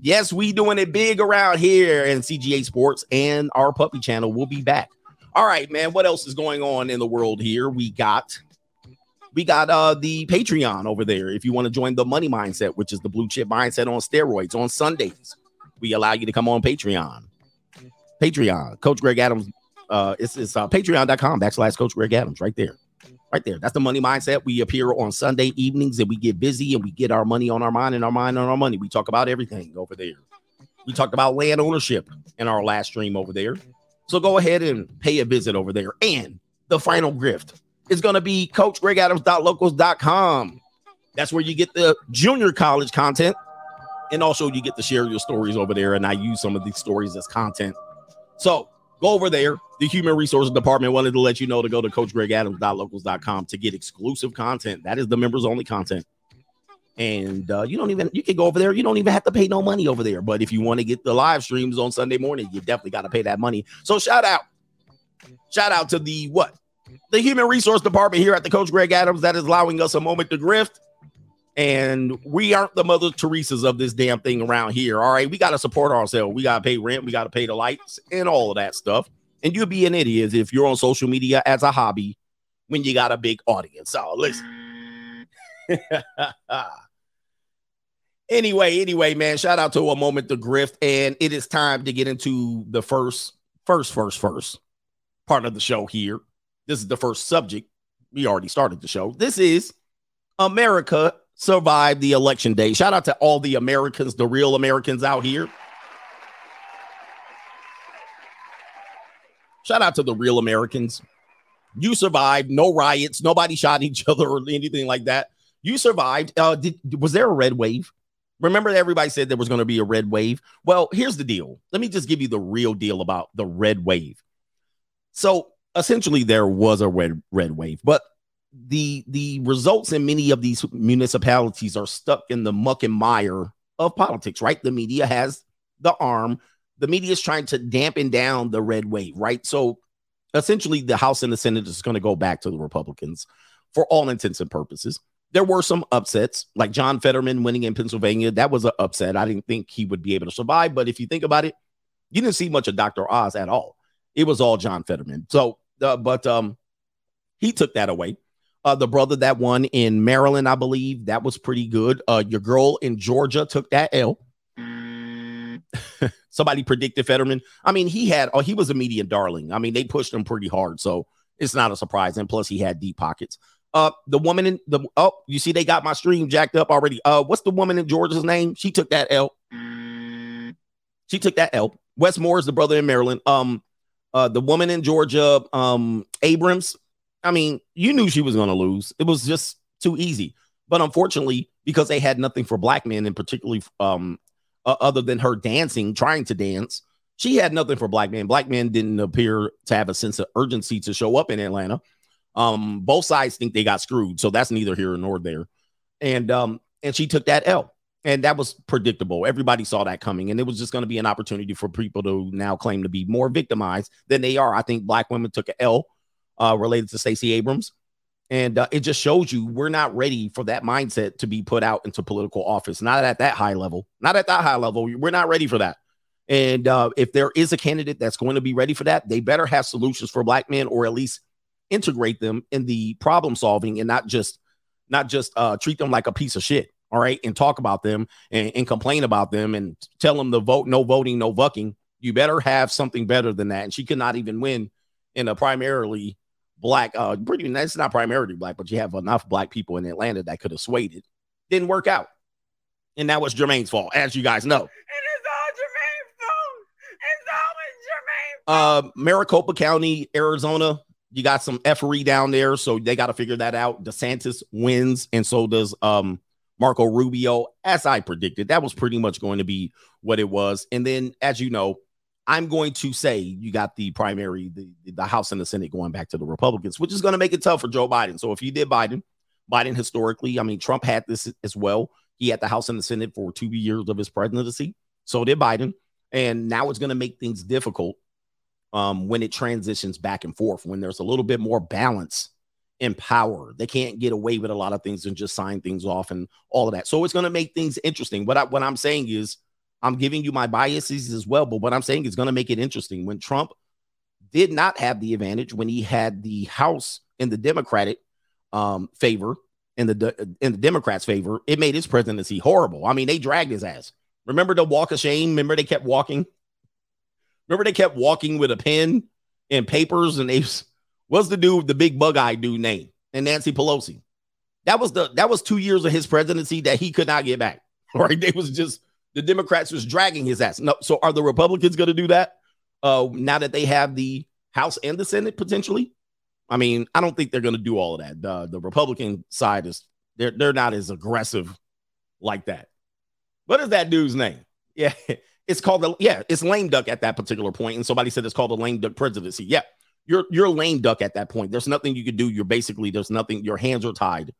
Yes, we doing it big around here in CGA Sports and our puppy channel will be back. All right, man. What else is going on in the world here? We got we got uh the Patreon over there. If you want to join the money mindset, which is the blue chip mindset on steroids on Sundays, we allow you to come on Patreon. Patreon, Coach Greg Adams. Uh, it's it's uh, patreon.com backslash Coach Greg Adams right there. Right there. That's the money mindset. We appear on Sunday evenings and we get busy and we get our money on our mind and our mind on our money. We talk about everything over there. We talked about land ownership in our last stream over there. So go ahead and pay a visit over there. And the final grift is going to be coachgregadams.locals.com. That's where you get the junior college content. And also you get to share your stories over there. And I use some of these stories as content so go over there. The human resources department wanted to let you know to go to coachgregadams.locals.com to get exclusive content. That is the members only content. And uh, you don't even you can go over there. You don't even have to pay no money over there. But if you want to get the live streams on Sunday morning, you definitely got to pay that money. So shout out, shout out to the what the human resource department here at the Coach Greg Adams that is allowing us a moment to grift. And we aren't the Mother Teresa's of this damn thing around here. All right. We got to support ourselves. We got to pay rent. We got to pay the lights and all of that stuff. And you'd be an idiot if you're on social media as a hobby when you got a big audience. So listen. anyway, anyway, man, shout out to a moment to grift. And it is time to get into the first, first, first, first part of the show here. This is the first subject. We already started the show. This is America survived the election day. Shout out to all the Americans, the real Americans out here. Shout out to the real Americans. You survived. No riots. Nobody shot each other or anything like that. You survived. Uh, did, was there a red wave? Remember, everybody said there was going to be a red wave. Well, here's the deal. Let me just give you the real deal about the red wave. So essentially, there was a red red wave, but the the results in many of these municipalities are stuck in the muck and mire of politics. Right? The media has the arm. The media is trying to dampen down the red wave. Right? So essentially, the House and the Senate is going to go back to the Republicans for all intents and purposes there were some upsets, like John Fetterman winning in Pennsylvania. That was an upset. I didn't think he would be able to survive. But if you think about it, you didn't see much of Dr. Oz at all. It was all John Fetterman. So, uh, but um, he took that away. Uh, the brother that won in Maryland, I believe, that was pretty good. Uh, your girl in Georgia took that L. Somebody predicted Fetterman. I mean, he had, oh, he was a median darling. I mean, they pushed him pretty hard. So it's not a surprise. And plus, he had deep pockets. Uh, the woman in the oh, you see, they got my stream jacked up already. Uh, what's the woman in Georgia's name? She took that L. She took that L. Wes Moore is the brother in Maryland. Um, uh, the woman in Georgia, um, Abrams. I mean, you knew she was to lose. It was just too easy. But unfortunately, because they had nothing for black men, and particularly um, uh, other than her dancing, trying to dance, she had nothing for black men. Black men didn't appear to have a sense of urgency to show up in Atlanta. Um, both sides think they got screwed, so that's neither here nor there. And um, and she took that L, and that was predictable. Everybody saw that coming, and it was just going to be an opportunity for people to now claim to be more victimized than they are. I think black women took an L uh, related to Stacey Abrams. And uh, it just shows you we're not ready for that mindset to be put out into political office. Not at that high level. Not at that high level. We're not ready for that. And uh, if there is a candidate that's going to be ready for that, they better have solutions for black men or at least integrate them in the problem solving and not just not just uh, treat them like a piece of shit. All right, and talk about them and, and complain about them and tell them the vote, no voting, no bucking. You better have something better than that. And she could not even win in a primarily black, uh, pretty. That's not primarily black, but you have enough black people in Atlanta that could have swayed it. Didn't work out, and that was Jermaine's fault, as you guys know. And it's all Jermaine's fault it's always Jermaine's fault uh, Maricopa County, Arizona, you got some effery down there, so they got to figure that out. DeSantis wins, and so does um Marco Rubio, as I predicted. That was pretty much going to be what it was. And then, as you know, I'm going to say you got the primary, the, the House and the Senate going back to the Republicans, which is going to make it tough for Joe Biden. So if you did Biden, Biden historically, I mean, Trump had this as well. He had the House and the Senate for two years of his presidency. So did Biden. And now it's going to make things difficult um, when it transitions back and forth, when there's a little bit more balance in power. They can't get away with a lot of things and just sign things off and all of that. So it's going to make things interesting. What, I, what I'm saying is, I'm giving you my biases as well, but what I'm saying is going to make it interesting. When Trump did not have the advantage, when he had the House in the Democratic um, favor, in the in the Democrats' favor, it made his presidency horrible. I mean, they dragged his ass. Remember the walk of shame? Remember they kept walking Remember they kept walking with a pen and papers, and they what's the dude, the big bug eye dude name? And Nancy Pelosi. That was the that was two years of his presidency that he could not get back. Right? They was just the Democrats was dragging his ass. No, so are the Republicans going to do that? Uh, now that they have the House and the Senate potentially? I mean, I don't think they're going to do all of that. The, the Republican side is they're they're not as aggressive like that. What is that dude's name? Yeah, it's called the yeah, it's lame duck at that particular point. And somebody said it's called the lame duck presidency. Yeah, you're you're lame duck at that point. There's nothing you can do. You're basically there's nothing. Your hands are tied,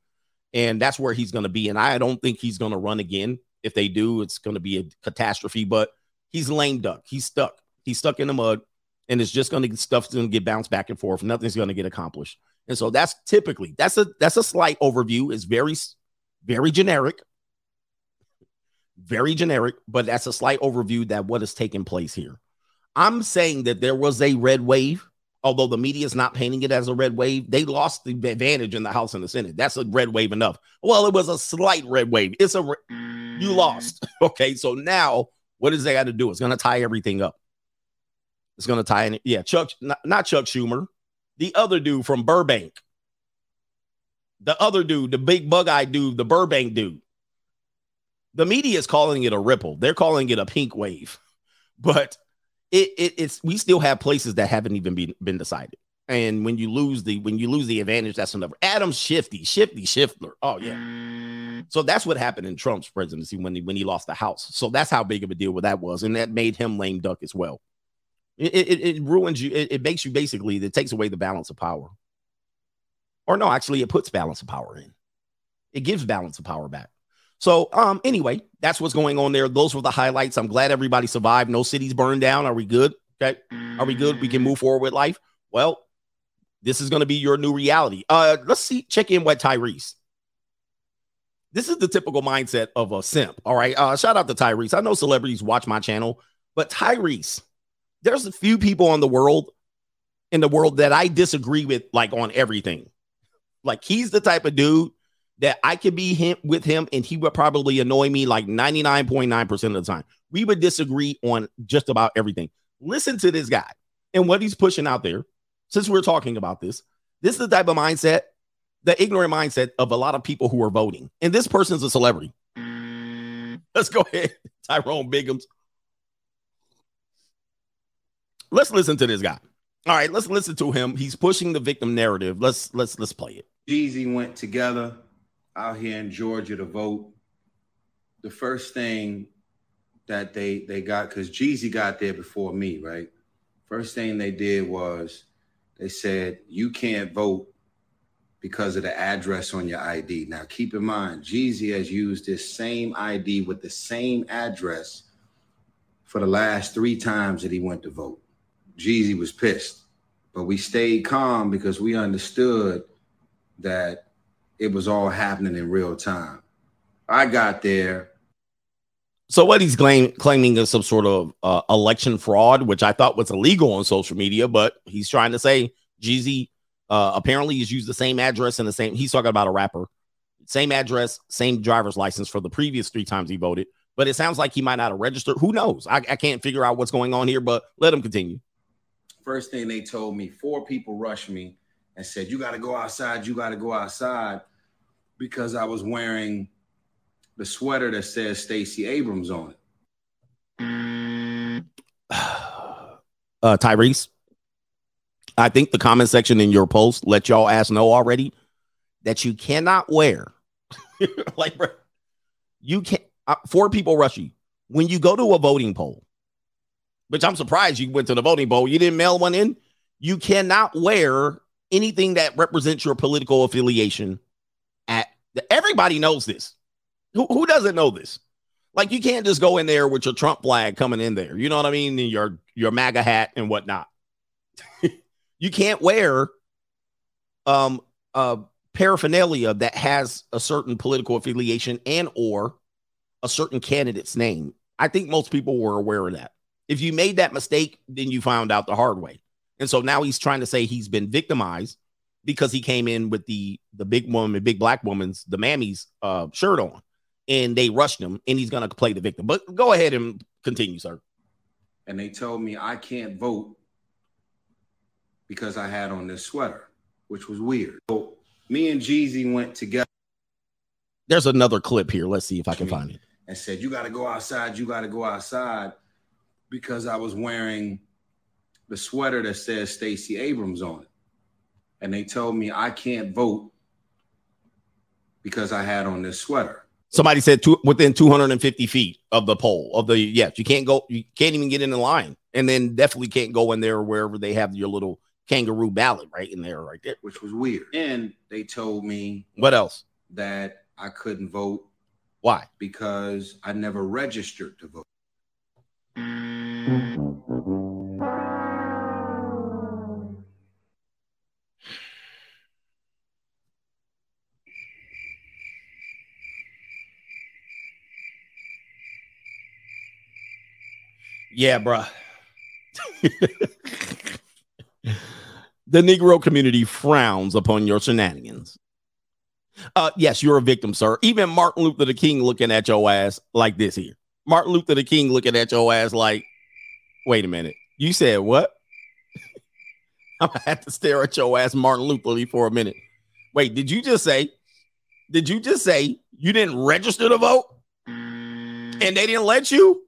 and that's where he's going to be. And I don't think he's going to run again. If they do, it's going to be a catastrophe. But he's lame duck. He's stuck. He's stuck in the mud, and it's just going to stuff's going to get bounced back and forth. Nothing's going to get accomplished. And so that's typically that's a that's a slight overview. It's very very generic very generic, but that's a slight overview that what is taking place here. I'm saying that there was a red wave, although the media is not painting it as a red wave. They lost the advantage in the House and the Senate. That's a red wave enough. Well, it was a slight red wave. It's a you mm. lost. Okay, so now what is they got to do? It's going to tie everything up. It's going to tie in. Yeah, Chuck, not, not Chuck Schumer, the other dude from Burbank. the other dude, the big bug eyed dude, the Burbank dude. The media is calling it a ripple. They're calling it a pink wave, but it, it it's we still have places that haven't even been been decided. And when you lose the when you lose the advantage, that's another. Adam Shifty, Shifty Schiffler. Oh yeah. So that's what happened in Trump's presidency when he when he lost the House. So that's how big of a deal that was, and that made him lame duck as well. It, it, it ruins you. It, it makes you basically. It takes away the balance of power. Or no, actually, it puts balance of power in. It gives balance of power back. So, um, anyway, that's what's going on there. Those were the highlights. I'm glad everybody survived. No cities burned down. Are we good? Okay. Are we good? We can move forward with life. Well, this is going to be your new reality. Uh, let's see. Check in with Tyrese. This is the typical mindset of a simp. All right. Uh, shout out to Tyrese. I know celebrities watch my channel, but Tyrese, there's a few people in the world in the world that I disagree with, like on everything. Like he's the type of dude that I could be him with him and he would probably annoy me like 99.9% of the time. We would disagree on just about everything. Listen to this guy and what he's pushing out there. Since we're talking about this, this is the type of mindset, the ignorant mindset of a lot of people who are voting. And this person's a celebrity. Let's go ahead, Tyrone Biggums. Let's listen to this guy. All right, let's listen to him. He's pushing the victim narrative. Let's let's let's play it. Jeezy went together out here in Georgia to vote. The first thing that they they got because Jeezy got there before me, right? First thing they did was they said you can't vote because of the address on your ID. Now keep in mind, Jeezy has used this same ID with the same address for the last three times that he went to vote. Jeezy was pissed, but we stayed calm because we understood that it was all happening in real time. I got there. So what he's claim, claiming is some sort of uh, election fraud, which I thought was illegal on social media, but he's trying to say Jeezy uh, apparently has used the same address and the same. He's talking about a rapper, same address, same driver's license for the previous three times he voted. But it sounds like he might not have registered. Who knows? I, I can't figure out what's going on here, but let him continue. First thing they told me, four people rushed me and said, You got to go outside. You got to go outside because I was wearing the sweater that says Stacey Abrams on it. Uh, Tyrese, I think the comment section in your post let y'all ask know already that you cannot wear, like, bro, you can't, uh, four people rush you. When you go to a voting poll, which I'm surprised you went to the voting poll, you didn't mail one in. You cannot wear anything that represents your political affiliation at the, everybody knows this. Who, who doesn't know this? Like you can't just go in there with your Trump flag coming in there. You know what I mean? And your your MAGA hat and whatnot. you can't wear um uh paraphernalia that has a certain political affiliation and or a certain candidate's name. I think most people were aware of that. If you made that mistake, then you found out the hard way. And so now he's trying to say he's been victimized because he came in with the the big woman, big black woman's, the mammy's uh, shirt on, and they rushed him, and he's gonna play the victim. But go ahead and continue, sir. And they told me I can't vote because I had on this sweater, which was weird. So me and Jeezy went together. There's another clip here. Let's see if I can find it. And said, You got to go outside. You got to go outside because I was wearing the sweater that says Stacey Abrams on it. And they told me I can't vote because I had on this sweater. Somebody said two, within 250 feet of the pole of the yes, you can't go, you can't even get in the line, and then definitely can't go in there wherever they have your little kangaroo ballot right in there, right there, which was weird. And they told me what else that I couldn't vote. Why? Because I never registered to vote. Mm-hmm. Yeah, bruh. the Negro community frowns upon your shenanigans. Uh, yes, you're a victim, sir. Even Martin Luther the King looking at your ass like this here. Martin Luther the King looking at your ass like, wait a minute. You said what? I'm gonna have to stare at your ass, Martin Luther, for a minute. Wait, did you just say? Did you just say you didn't register to vote? And they didn't let you?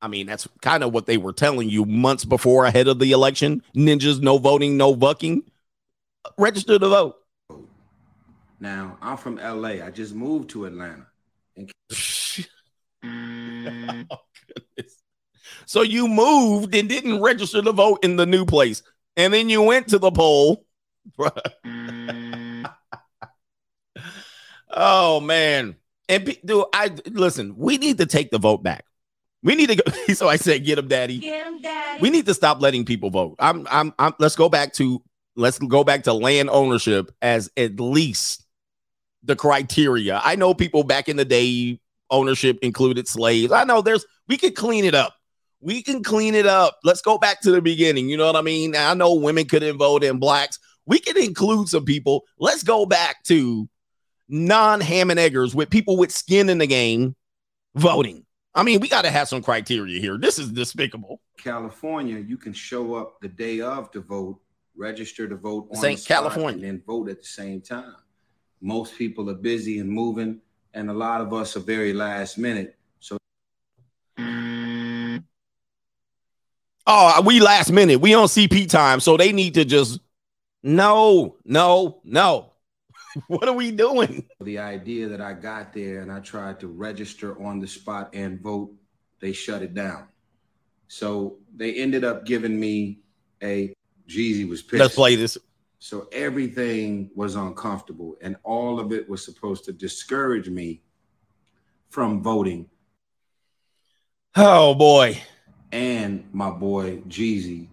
I mean, that's kind of what they were telling you months before ahead of the election. Ninjas, no voting, no bucking. Register to vote. Now, I'm from LA. I just moved to Atlanta. And- oh. So you moved and didn't register to vote in the new place. And then you went to the poll. oh man. And do I listen, we need to take the vote back. We need to go. So I said, get him, daddy. Get him, daddy. We need to stop letting people vote. I'm, I'm, I'm, let's go back to, let's go back to land ownership as at least the criteria. I know people back in the day, ownership included slaves. I know there's, we could clean it up. We can clean it up. Let's go back to the beginning. You know what I mean? I know women couldn't vote and blacks. We can include some people. Let's go back to non ham and eggers with people with skin in the game voting. I mean, we got to have some criteria here. This is despicable. California, you can show up the day of to vote, register to vote on St. California. and then vote at the same time. Most people are busy and moving, and a lot of us are very last minute. So Oh, uh, we last minute. We on CP time, so they need to just no, no, no. what are we doing? the idea that I got there and I tried to register on the spot and vote, they shut it down. So they ended up giving me a Jeezy was pissed. Let's play this. So everything was uncomfortable, and all of it was supposed to discourage me from voting. Oh boy. And my boy Jeezy,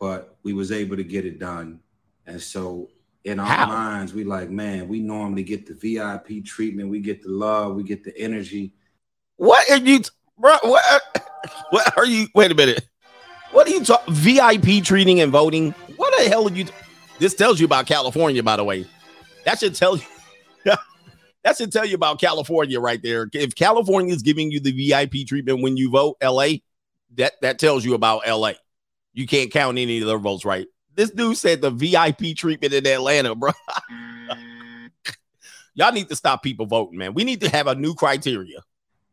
but we was able to get it done. And so in our How? minds, we like, man, we normally get the VIP treatment, we get the love, we get the energy. What are you, bro? What, what are you? Wait a minute. What are you talking? VIP treating and voting? What the hell are you? This tells you about California, by the way. That should tell you. that should tell you about California right there. If California is giving you the VIP treatment when you vote, LA, that that tells you about LA. You can't count any of their votes right. This dude said the VIP treatment in Atlanta, bro. Y'all need to stop people voting, man. We need to have a new criteria.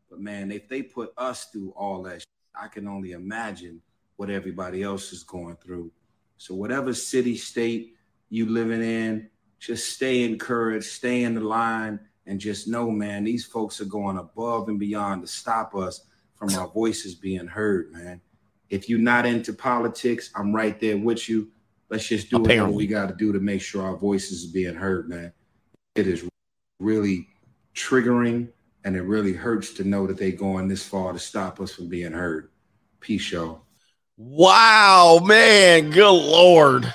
But man, if they put us through all that, I can only imagine what everybody else is going through. So whatever city, state you living in, just stay encouraged, stay in the line, and just know, man, these folks are going above and beyond to stop us from our voices being heard, man. If you're not into politics, I'm right there with you. Let's just do Apparently. we got to do to make sure our voices is being heard, man. It is really triggering and it really hurts to know that they're going this far to stop us from being heard. Peace, y'all. Wow, man. Good Lord.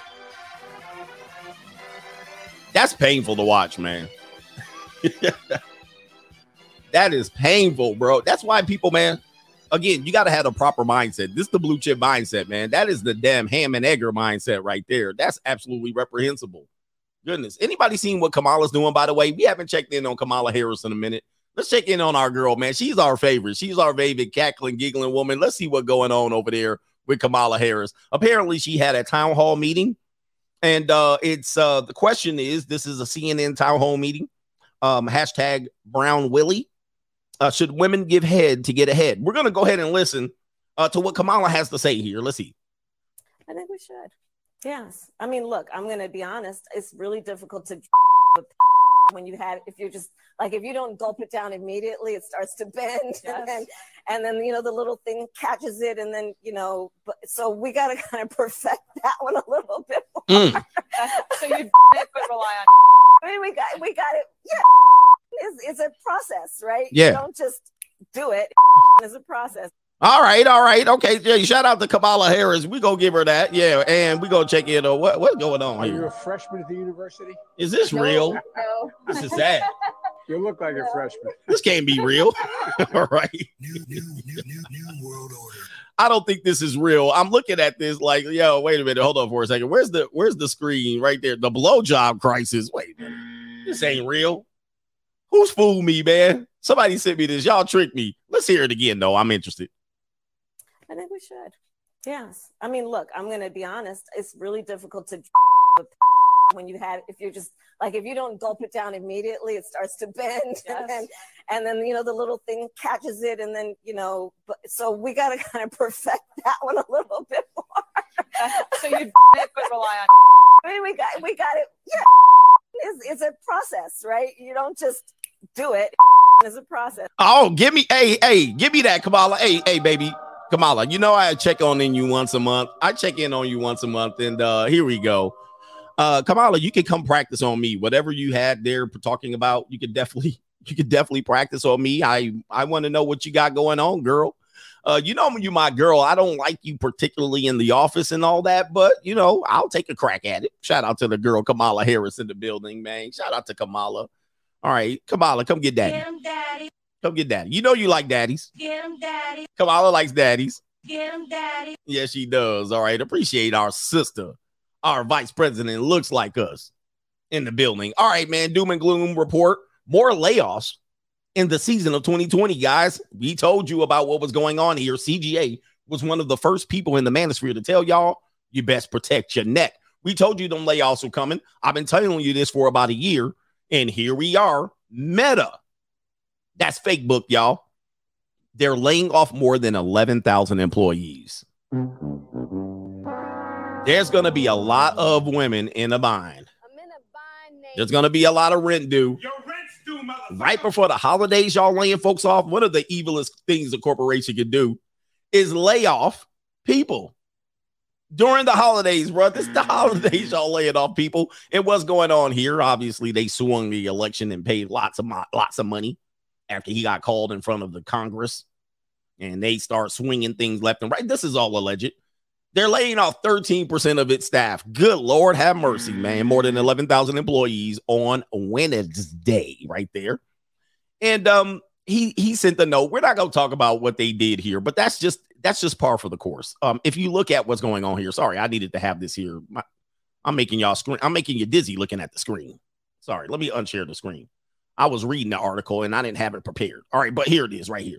That's painful to watch, man. that is painful, bro. That's why people, man, again, you got to have a proper mindset. This is the blue chip mindset, man. That is the damn ham and egger mindset right there. That's absolutely reprehensible. Goodness. Anybody seen what Kamala's doing, by the way? We haven't checked in on Kamala Harris in a minute. Let's check in on our girl, man. She's our favorite. She's our favorite cackling, giggling woman. Let's see what's going on over there with Kamala Harris. Apparently, she had a town hall meeting, and uh, it's uh, the question is: This is a CNN town hall meeting. Um, hashtag Brown Willie. Uh, should women give head to get ahead? We're gonna go ahead and listen uh, to what Kamala has to say here. Let's see. I think we should. Yes. I mean, look, I'm going to be honest. It's really difficult to when you have if you're just like if you don't gulp it down immediately, it starts to bend, Yes. and then and then you know the little thing catches it, and then you know. But so we got to kind of perfect that one a little bit. More. Mm. so you could rely on. I mean, we got we got it. Yeah, it's, it's a process, right? Yeah. You don't just do it. It's a process. All right, all right, okay. Yeah, shout out to Kamala Harris. We gonna give her that. Yeah, and we gonna check in on what what's going on Are you here. a freshman at the university? Is this real? No. This is sad. You look like a freshman. This can't be real. all right. New, new, new, new, new world order. I don't think this is real. I'm looking at this like, yo, wait a minute, hold on for a second. Where's the where's the screen right there? The blowjob crisis. Wait a. This ain't real. Who's fooled me, man? Somebody sent me this. Y'all tricked me. Let's hear it again, though. I'm interested. I think we should. Yes. I mean, look, I'm going to be honest. It's really difficult to when you have if you're just like if you don't gulp it down immediately, it starts to bend, and then and then you know the little thing catches it, and then you know. But so we got to kind of perfect that one a little bit more. so you could rely on. I mean, we got we got it. Yeah, it's, it's a process, right? You don't just do it. It's a process. Oh, give me, hey, hey, give me that, Kamala. Hey, hey, baby, Kamala. You know I check on in you once a month. I check in on you once a month, and uh here we go. Uh, Kamala, you can come practice on me. Whatever you had there talking about, you could definitely, you could definitely practice on me. I, I want to know what you got going on, girl. Uh, you know you my girl. I don't like you particularly in the office and all that, but you know I'll take a crack at it. Shout out to the girl Kamala Harris in the building, man. Shout out to Kamala. All right, Kamala, come get daddy. Get him, daddy. Come get daddy. You know you like daddies. Get him, daddy. Kamala likes daddies. Get him, daddy. Yes, she does. All right. Appreciate our sister. Our vice president looks like us in the building. All right, man. Doom and gloom report. More layoffs in the season of 2020, guys. We told you about what was going on here. CGA was one of the first people in the manosphere to tell y'all you best protect your neck. We told you them layoffs were coming. I've been telling you this for about a year, and here we are. Meta. That's fake book, y'all. They're laying off more than 11,000 employees. There's going to be a lot of women in a bind. In a bind. There's going to be a lot of rent due. Your rent's due. Right before the holidays, y'all laying folks off. One of the evilest things a corporation can do is lay off people during the holidays, bro. This is the holidays, y'all laying off people. And what's going on here? Obviously, they swung the election and paid lots of mo- lots of money after he got called in front of the Congress, and they start swinging things left and right. This is all alleged. They're laying off 13% of its staff. Good Lord, have mercy, man. More than 11,000 employees on Wednesday, right there. And um, he he sent the note. We're not going to talk about what they did here, but that's just that's just par for the course. Um, if you look at what's going on here, sorry, I needed to have this here. My, I'm making y'all screen. I'm making you dizzy looking at the screen. Sorry, let me unshare the screen. I was reading the article and I didn't have it prepared. All right, but here it is right here.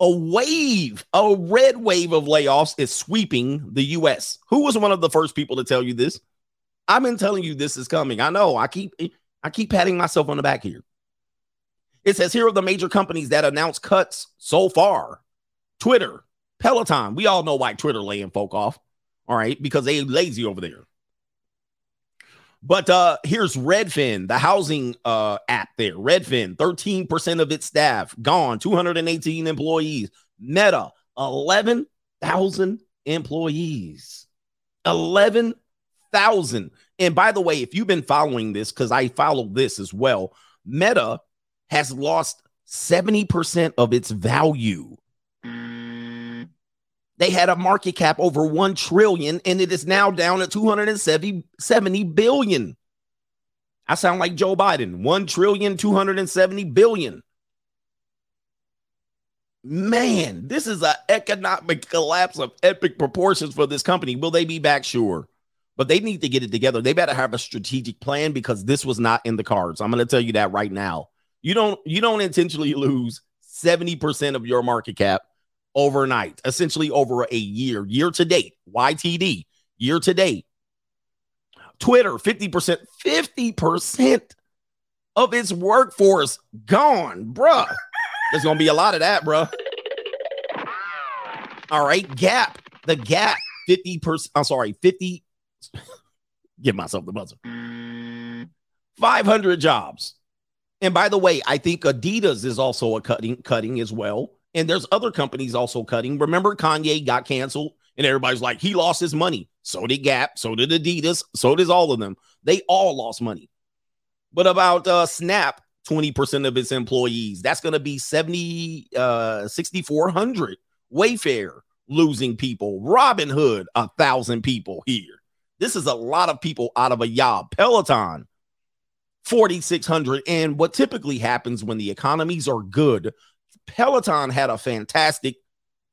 A wave, a red wave of layoffs is sweeping the US. Who was one of the first people to tell you this? I've been telling you this is coming. I know. I keep I keep patting myself on the back here. It says here are the major companies that announced cuts so far. Twitter, Peloton. We all know why Twitter laying folk off. All right, because they lazy over there. But uh here's Redfin, the housing uh app there. Redfin, 13% of its staff gone, 218 employees. Meta, 11,000 employees. 11,000. And by the way, if you've been following this, because I followed this as well, Meta has lost 70% of its value. They had a market cap over 1 trillion and it is now down at 270 70 billion. I sound like Joe Biden. 1 trillion 270 billion. Man, this is an economic collapse of epic proportions for this company. Will they be back? Sure. But they need to get it together. They better have a strategic plan because this was not in the cards. I'm going to tell you that right now. You don't you don't intentionally lose 70% of your market cap overnight, essentially over a year, year to date, YTD, year to date. Twitter, 50%, 50% of its workforce gone, bruh. There's gonna be a lot of that, bruh. All right, Gap, the Gap, 50%. I'm sorry, 50. Give myself the buzzer. 500 jobs. And by the way, I think Adidas is also a cutting cutting as well. And there's other companies also cutting. Remember, Kanye got canceled, and everybody's like, he lost his money. So did Gap, so did Adidas, so does all of them. They all lost money. But about uh, Snap, 20% of its employees, that's going to be 70, uh, 6,400. Wayfair losing people. Robinhood, a thousand people here. This is a lot of people out of a job. Peloton, 4,600. And what typically happens when the economies are good, Peloton had a fantastic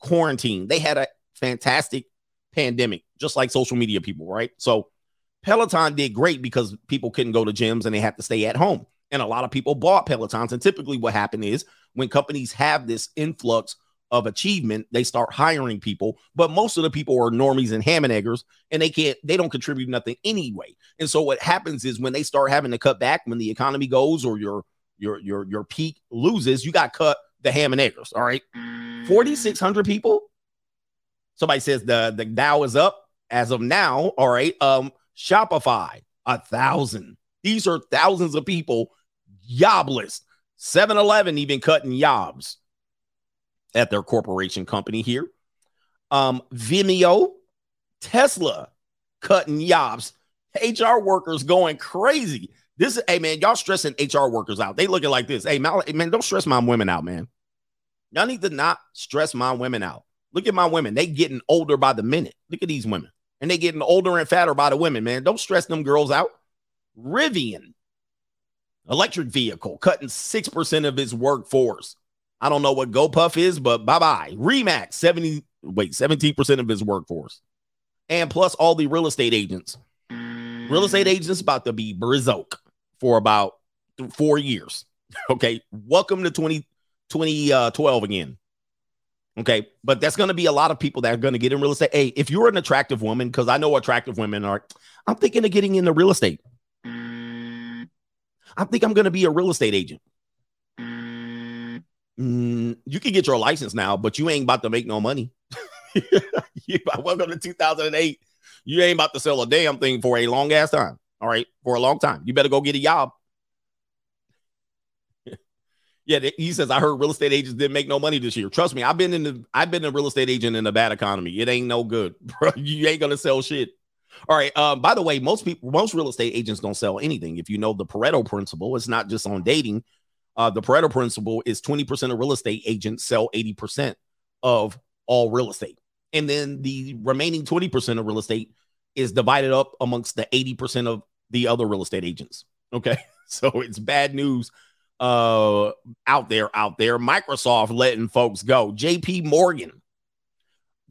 quarantine. They had a fantastic pandemic, just like social media people, right? So Peloton did great because people couldn't go to gyms and they had to stay at home. And a lot of people bought Pelotons. And typically, what happened is when companies have this influx of achievement, they start hiring people. But most of the people are normies and ham and eggers, and they can't, they don't contribute nothing anyway. And so what happens is when they start having to cut back, when the economy goes or your your your your peak loses, you got cut the ham and eggers. All right. 4,600 people. Somebody says the the Dow is up as of now. All right. Um, Shopify, a thousand. These are thousands of people jobless. 7 Eleven even cutting jobs at their corporation company here. Um, Vimeo, Tesla cutting jobs. HR workers going crazy. This is, hey man, y'all stressing HR workers out. They looking like this. Hey, hey, man, don't stress my women out, man. Y'all need to not stress my women out. Look at my women. They getting older by the minute. Look at these women. And they getting older and fatter by the women, man. Don't stress them girls out. Rivian, electric vehicle, cutting 6% of its workforce. I don't know what GoPuff is, but bye-bye. Remax, 70, wait, 17% of its workforce. And plus all the real estate agents. Real estate agents about to be brizoke for about four years. Okay. Welcome to 20, 2012 again. Okay. But that's going to be a lot of people that are going to get in real estate. Hey, if you're an attractive woman, because I know attractive women are, I'm thinking of getting into real estate. I think I'm going to be a real estate agent. Mm, you can get your license now, but you ain't about to make no money. Welcome to 2008. You ain't about to sell a damn thing for a long ass time. All right, for a long time. You better go get a job. yeah, he says I heard real estate agents didn't make no money this year. Trust me, I've been in the I've been a real estate agent in a bad economy. It ain't no good, bro. You ain't gonna sell shit. All right. Um, by the way, most people, most real estate agents don't sell anything. If you know the Pareto principle, it's not just on dating. Uh, the Pareto principle is 20% of real estate agents sell 80% of all real estate. And then the remaining 20% of real estate is divided up amongst the 80% of the other real estate agents. Okay. So it's bad news uh out there out there. Microsoft letting folks go. Jp morgan.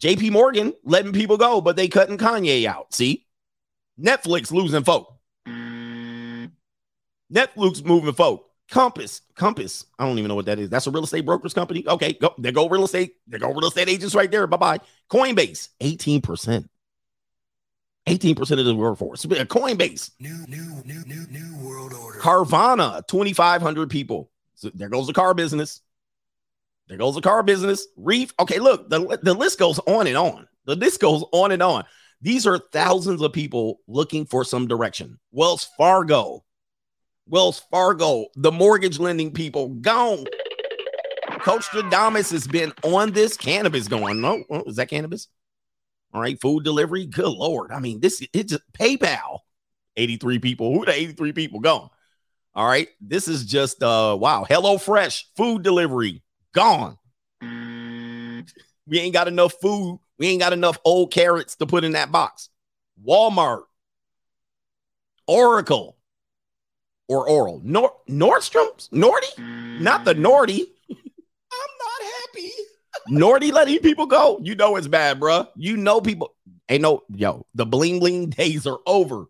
Jp morgan letting people go but they cutting kanye out see? Netflix losing folk. Netflix moving folk. Compass compass. I don't even know what that is. That's a real estate brokers company? Okay go there go real estate there go real estate agents right there. Bye-bye. Coinbase 18% 18% of the workforce coinbase New, new, new, new, new world order. Carvana, 2,500 people. So there goes the car business. There goes the car business. Reef. Okay, look, the, the list goes on and on. The list goes on and on. These are thousands of people looking for some direction. Wells Fargo, Wells Fargo, the mortgage lending people gone. Coach Stradamus has been on this cannabis going. No, oh, is that cannabis? All right, food delivery. Good lord. I mean, this it's PayPal. 83 people. Who the 83 people gone? All right. This is just uh wow. Hello Fresh food delivery gone. We ain't got enough food. We ain't got enough old carrots to put in that box. Walmart, Oracle, or Oral, Nor- Nordstrom's, Nordy, not the Nordy. I'm not happy. Nordy letting people go. You know it's bad, bruh. You know people ain't no yo. The bling bling days are over.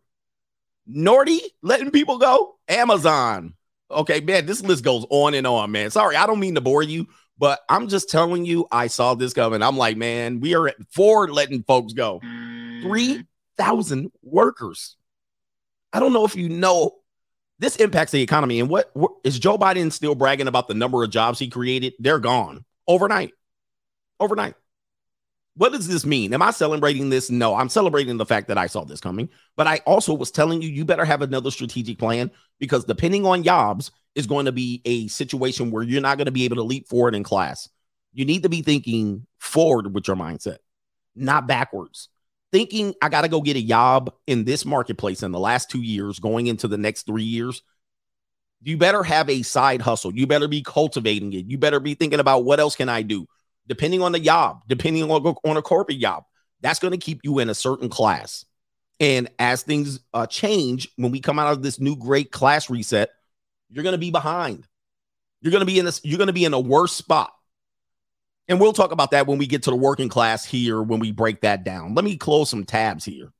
Nordy letting people go. Amazon. Okay, man, this list goes on and on, man. Sorry, I don't mean to bore you, but I'm just telling you, I saw this coming. I'm like, man, we are at Ford letting folks go. 3,000 workers. I don't know if you know this impacts the economy. And what, what is Joe Biden still bragging about the number of jobs he created? They're gone overnight. Overnight. What does this mean? Am I celebrating this? No, I'm celebrating the fact that I saw this coming. But I also was telling you, you better have another strategic plan because depending on jobs is going to be a situation where you're not going to be able to leap forward in class. You need to be thinking forward with your mindset, not backwards. Thinking, I got to go get a job in this marketplace in the last two years, going into the next three years. You better have a side hustle. You better be cultivating it. You better be thinking about what else can I do? Depending on the job, depending on, on a corporate job, that's going to keep you in a certain class. And as things uh, change, when we come out of this new great class reset, you're going to be behind. You're going to be in this. You're going to be in a worse spot. And we'll talk about that when we get to the working class here. When we break that down, let me close some tabs here.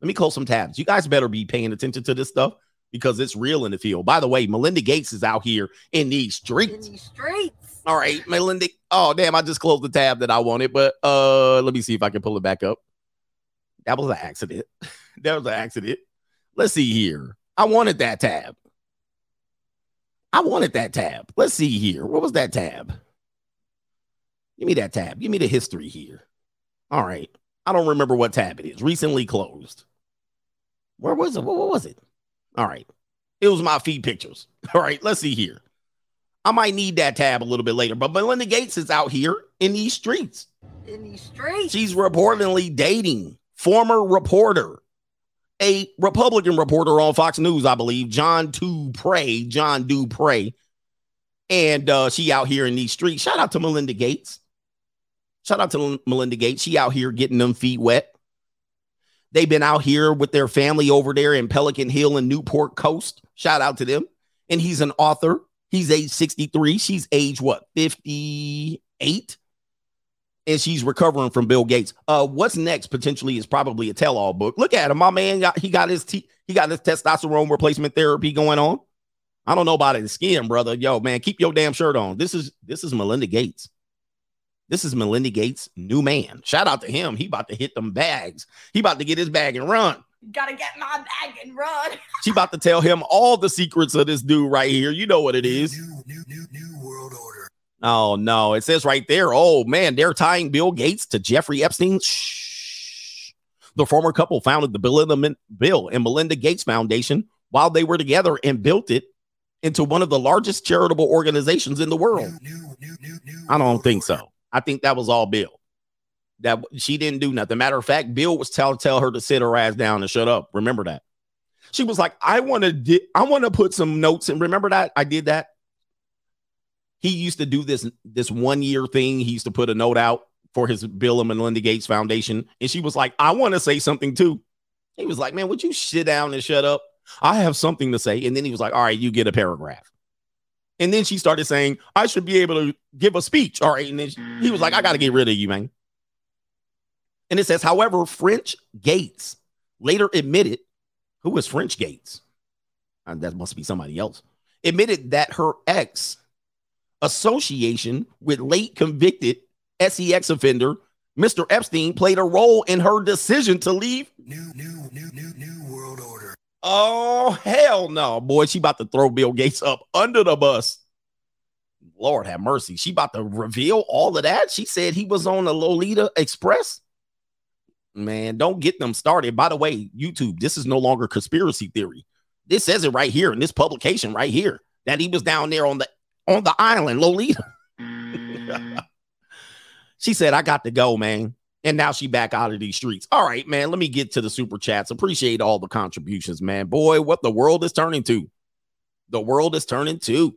Let me close some tabs. You guys better be paying attention to this stuff. Because it's real in the field. By the way, Melinda Gates is out here in these In streets. these streets. All right, Melinda. Oh, damn, I just closed the tab that I wanted, but uh let me see if I can pull it back up. That was an accident. that was an accident. Let's see here. I wanted that tab. I wanted that tab. Let's see here. What was that tab? Give me that tab. Give me the history here. All right. I don't remember what tab it is. Recently closed. Where was it? What, what was it? All right. It was my feed pictures. All right. Let's see here. I might need that tab a little bit later, but Melinda Gates is out here in these streets. In these streets. She's reportedly dating former reporter, a Republican reporter on Fox News, I believe, Jon Du Pre. John Dupre. And uh, she out here in these streets. Shout out to Melinda Gates. Shout out to Melinda Gates. She out here getting them feet wet. They've been out here with their family over there in Pelican Hill and Newport Coast. Shout out to them. And he's an author. He's age 63. She's age what? 58 and she's recovering from Bill Gates. Uh, what's next potentially is probably a tell-all book. Look at him, my man. Got he got his t- he got his testosterone replacement therapy going on. I don't know about his skin, brother. Yo, man, keep your damn shirt on. This is this is Melinda Gates. This is Melinda Gates' new man. Shout out to him. He about to hit them bags. He about to get his bag and run. Gotta get my bag and run. She about to tell him all the secrets of this dude right here. You know what it is. New, new, new, new world order. Oh no, it says right there. Oh man, they're tying Bill Gates to Jeffrey Epstein. Shh. The former couple founded the Bill and, Bill and Melinda Gates Foundation while they were together and built it into one of the largest charitable organizations in the world. New, new, new, new, new I don't think order. so. I think that was all Bill. That she didn't do nothing. Matter of fact, Bill was tell tell her to sit her ass down and shut up. Remember that. She was like, I want to di- I want to put some notes and remember that I did that. He used to do this this one year thing. He used to put a note out for his Bill and Melinda Gates Foundation, and she was like, I want to say something too. He was like, Man, would you sit down and shut up? I have something to say. And then he was like, All right, you get a paragraph. And then she started saying, I should be able to give a speech. All right. And then she- he was like, I got to get rid of you, man. And it says, however, French Gates later admitted, who was French Gates? Uh, that must be somebody else. Admitted that her ex association with late convicted SEX offender Mr. Epstein played a role in her decision to leave New, new, new, new, new world order. Oh, hell no. Boy, she about to throw Bill Gates up under the bus. Lord have mercy. She about to reveal all of that. She said he was on the Lolita Express. Man, don't get them started. By the way, YouTube, this is no longer conspiracy theory. This says it right here in this publication right here that he was down there on the on the island, Lolita. Mm. she said, I got to go, man. And now she back out of these streets. All right, man. Let me get to the super chats. Appreciate all the contributions, man. Boy, what the world is turning to. The world is turning to.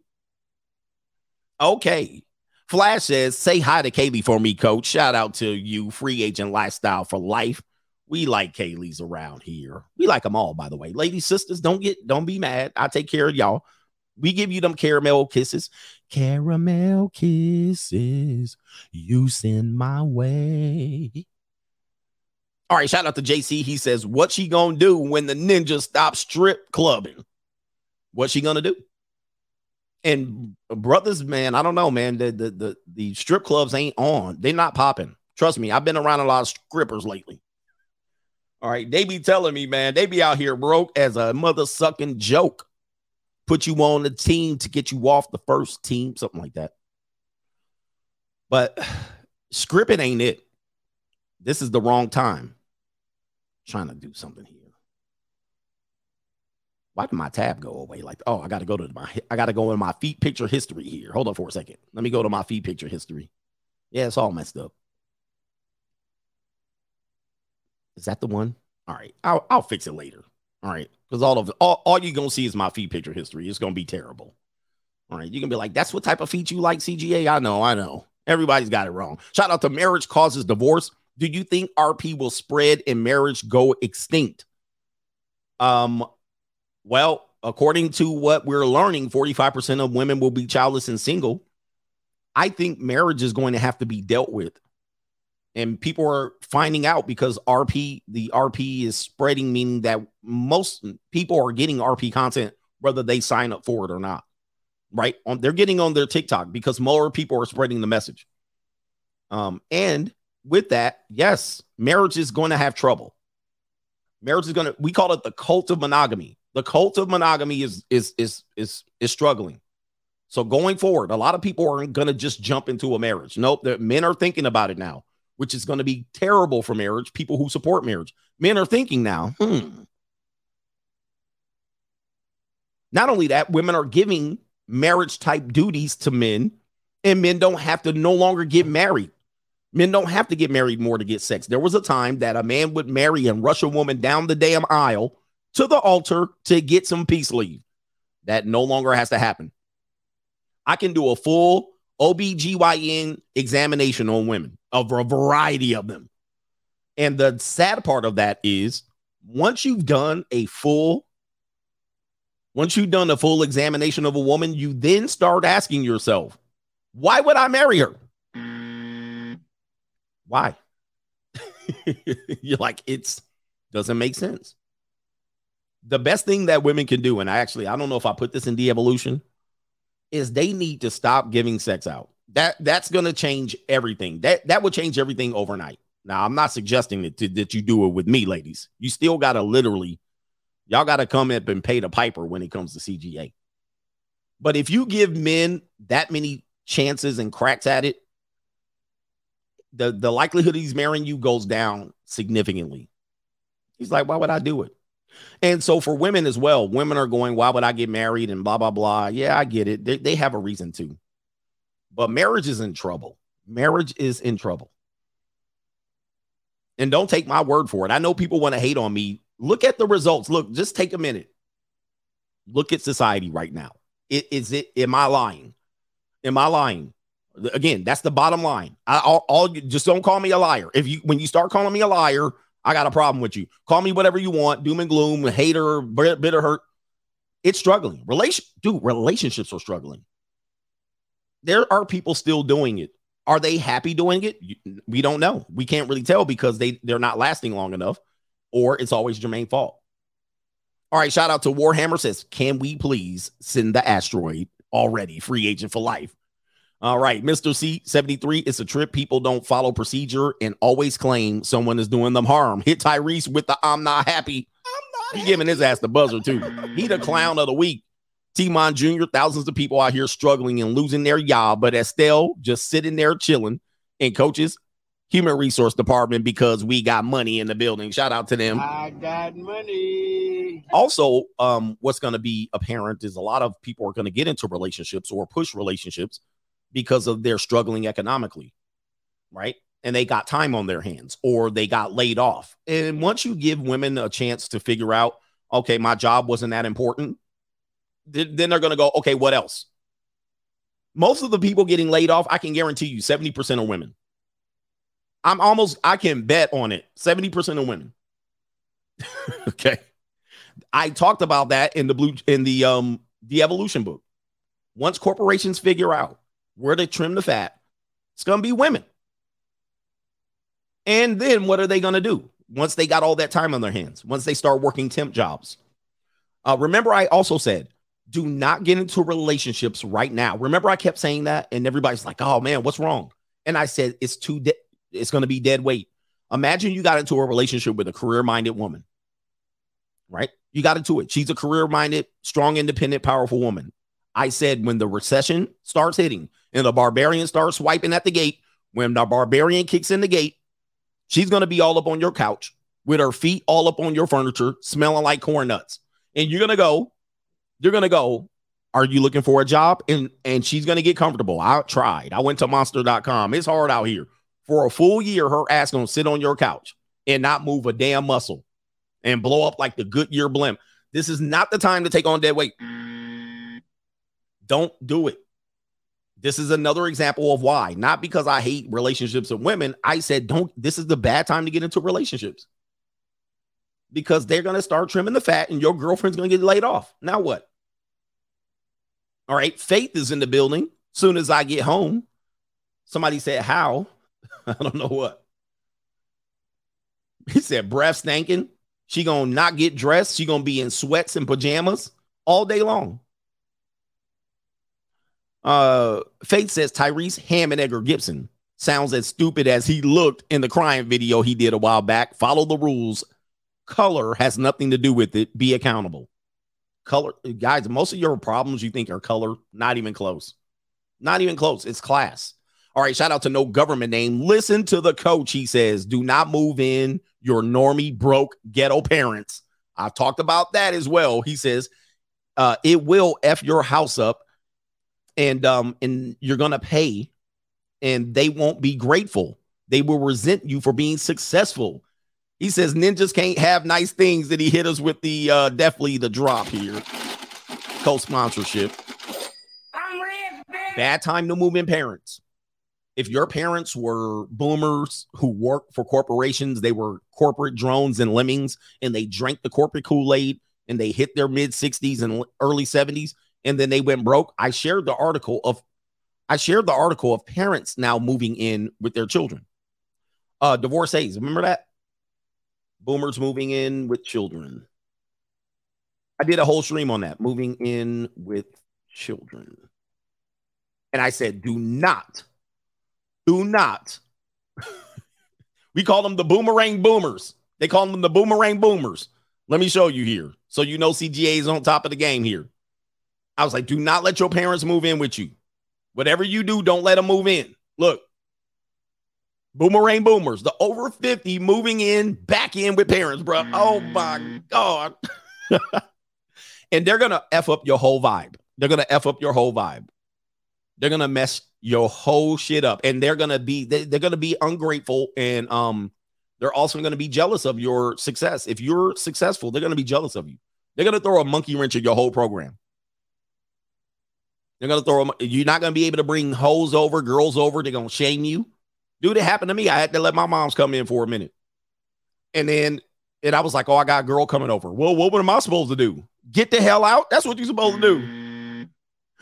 Okay. Flash says, say hi to Kaylee for me, coach. Shout out to you, free agent lifestyle for life. We like Kaylee's around here. We like them all, by the way. Ladies, sisters, don't get don't be mad. I take care of y'all. We give you them caramel kisses. Caramel kisses you send my way. All right, shout out to JC. He says, "What she gonna do when the ninja stops strip clubbing? What she gonna do?" And uh, brothers, man, I don't know, man. The the the, the strip clubs ain't on. They're not popping. Trust me, I've been around a lot of strippers lately. All right, they be telling me, man, they be out here broke as a mother sucking joke. Put you on the team to get you off the first team, something like that. But scripting ain't it. This is the wrong time. trying to do something here. Why did my tab go away? Like, oh, I got to go to my, I got to go in my feet picture history here. Hold on for a second. Let me go to my feet picture history. Yeah, it's all messed up. Is that the one? All right, I'll, I'll fix it later. All right, because all of all, all you're gonna see is my feed picture history. It's gonna be terrible. All right, you can be like, that's what type of feet you like, CGA. I know, I know. Everybody's got it wrong. Shout out to marriage causes divorce. Do you think RP will spread and marriage go extinct? Um, well, according to what we're learning, 45% of women will be childless and single. I think marriage is going to have to be dealt with. And people are finding out because RP, the RP is spreading, meaning that most people are getting RP content whether they sign up for it or not. Right? On they're getting on their TikTok because more people are spreading the message. Um, and with that, yes, marriage is going to have trouble. Marriage is going to, we call it the cult of monogamy. The cult of monogamy is is is is is struggling. So going forward, a lot of people aren't going to just jump into a marriage. Nope, the men are thinking about it now, which is going to be terrible for marriage. People who support marriage, men are thinking now. Hmm. Not only that, women are giving marriage type duties to men, and men don't have to no longer get married. Men don't have to get married more to get sex. There was a time that a man would marry and rush a woman down the damn aisle to the altar to get some peace leave. That no longer has to happen. I can do a full OBGYN examination on women of a variety of them. And the sad part of that is once you've done a full once you've done a full examination of a woman, you then start asking yourself, why would I marry her? Why? You're like, it's doesn't make sense. The best thing that women can do, and I actually, I don't know if I put this in de-evolution, is they need to stop giving sex out. That that's gonna change everything. That that will change everything overnight. Now, I'm not suggesting that, to, that you do it with me, ladies. You still gotta literally, y'all gotta come up and pay the piper when it comes to CGA. But if you give men that many chances and cracks at it, the the likelihood he's marrying you goes down significantly. He's like, why would I do it? And so for women as well, women are going, why would I get married and blah blah blah. Yeah, I get it. They, they have a reason to. But marriage is in trouble. Marriage is in trouble. And don't take my word for it. I know people want to hate on me. Look at the results. Look, just take a minute. Look at society right now. It, is it? Am I lying? Am I lying? Again, that's the bottom line. I all, all just don't call me a liar. If you when you start calling me a liar, I got a problem with you. Call me whatever you want, doom and gloom, hater, bitter hurt. It's struggling. Relation, dude, relationships are struggling. There are people still doing it. Are they happy doing it? We don't know. We can't really tell because they they're not lasting long enough, or it's always Jermaine fault. All right, shout out to Warhammer says, "Can we please send the asteroid already? Free agent for life." All right, Mr. C73, it's a trip. People don't follow procedure and always claim someone is doing them harm. Hit Tyrese with the I'm not happy. I'm not he giving his ass the buzzer, too. He the clown of the week. T-Mon Jr., thousands of people out here struggling and losing their job, but Estelle just sitting there chilling and coaches human resource department because we got money in the building. Shout out to them. I got money. Also, um, what's going to be apparent is a lot of people are going to get into relationships or push relationships because of their struggling economically, right? And they got time on their hands or they got laid off. And once you give women a chance to figure out, okay, my job wasn't that important, then they're going to go, okay, what else? Most of the people getting laid off, I can guarantee you 70% are women. I'm almost, I can bet on it 70% of women. okay. I talked about that in the blue, in the, um, the evolution book. Once corporations figure out where to trim the fat, it's going to be women. And then what are they going to do once they got all that time on their hands? Once they start working temp jobs? Uh, remember, I also said, do not get into relationships right now. Remember, I kept saying that, and everybody's like, "Oh man, what's wrong?" And I said, "It's too. De- it's going to be dead weight." Imagine you got into a relationship with a career-minded woman, right? You got into it. She's a career-minded, strong, independent, powerful woman. I said, when the recession starts hitting and the barbarian starts swiping at the gate, when the barbarian kicks in the gate, she's going to be all up on your couch with her feet all up on your furniture, smelling like corn nuts. And you're going to go, you're to go, are you looking for a job? And and she's to get comfortable. I tried. I went to monster.com. It's hard out here. For a full year, her ass to sit on your couch and not move a damn muscle and blow up like the Goodyear blimp. This is not the time to take on dead weight. Don't do it. This is another example of why. Not because I hate relationships with women. I said, don't, this is the bad time to get into relationships because they're going to start trimming the fat and your girlfriend's going to get laid off. Now what? All right. Faith is in the building. Soon as I get home, somebody said, How? I don't know what. He said, breath stinking. She gonna not get dressed. She gonna be in sweats and pajamas all day long. Uh, Faith says Tyrese Hammond Edgar Gibson sounds as stupid as he looked in the crying video he did a while back. Follow the rules. Color has nothing to do with it. Be accountable. Color, guys, most of your problems you think are color, not even close. Not even close. It's class. All right, shout out to no government name. Listen to the coach. He says, do not move in your normie, broke, ghetto parents. I've talked about that as well. He says, uh, it will F your house up and um, and you're gonna pay, and they won't be grateful. They will resent you for being successful. He says ninjas can't have nice things that he hit us with the uh definitely the drop here. Co-sponsorship. I'm rich, bitch. Bad time to move in parents. If your parents were boomers who worked for corporations, they were corporate drones and lemmings, and they drank the corporate Kool-Aid and they hit their mid 60s and early 70s, and then they went broke. I shared the article of I shared the article of parents now moving in with their children. Uh divorcees, remember that? Boomers moving in with children. I did a whole stream on that, moving in with children. And I said, do not, do not. we call them the boomerang boomers. They call them the boomerang boomers. Let me show you here. So you know CGA is on top of the game here. I was like, do not let your parents move in with you. Whatever you do, don't let them move in. Look, boomerang boomers, the over 50 moving in, back in with parents, bro. Oh my God. and they're going to F up your whole vibe. They're going to F up your whole vibe. They're going to mess your whole shit up. And they're going to be, they, they're going to be ungrateful. And um, they're also going to be jealous of your success. If you're successful, they're going to be jealous of you. They're going to throw a monkey wrench at your whole program. They're gonna throw them. You're not gonna be able to bring hoes over, girls over. They're gonna shame you. Dude, it happened to me. I had to let my moms come in for a minute, and then and I was like, "Oh, I got a girl coming over." Well, what am I supposed to do? Get the hell out? That's what you're supposed to do.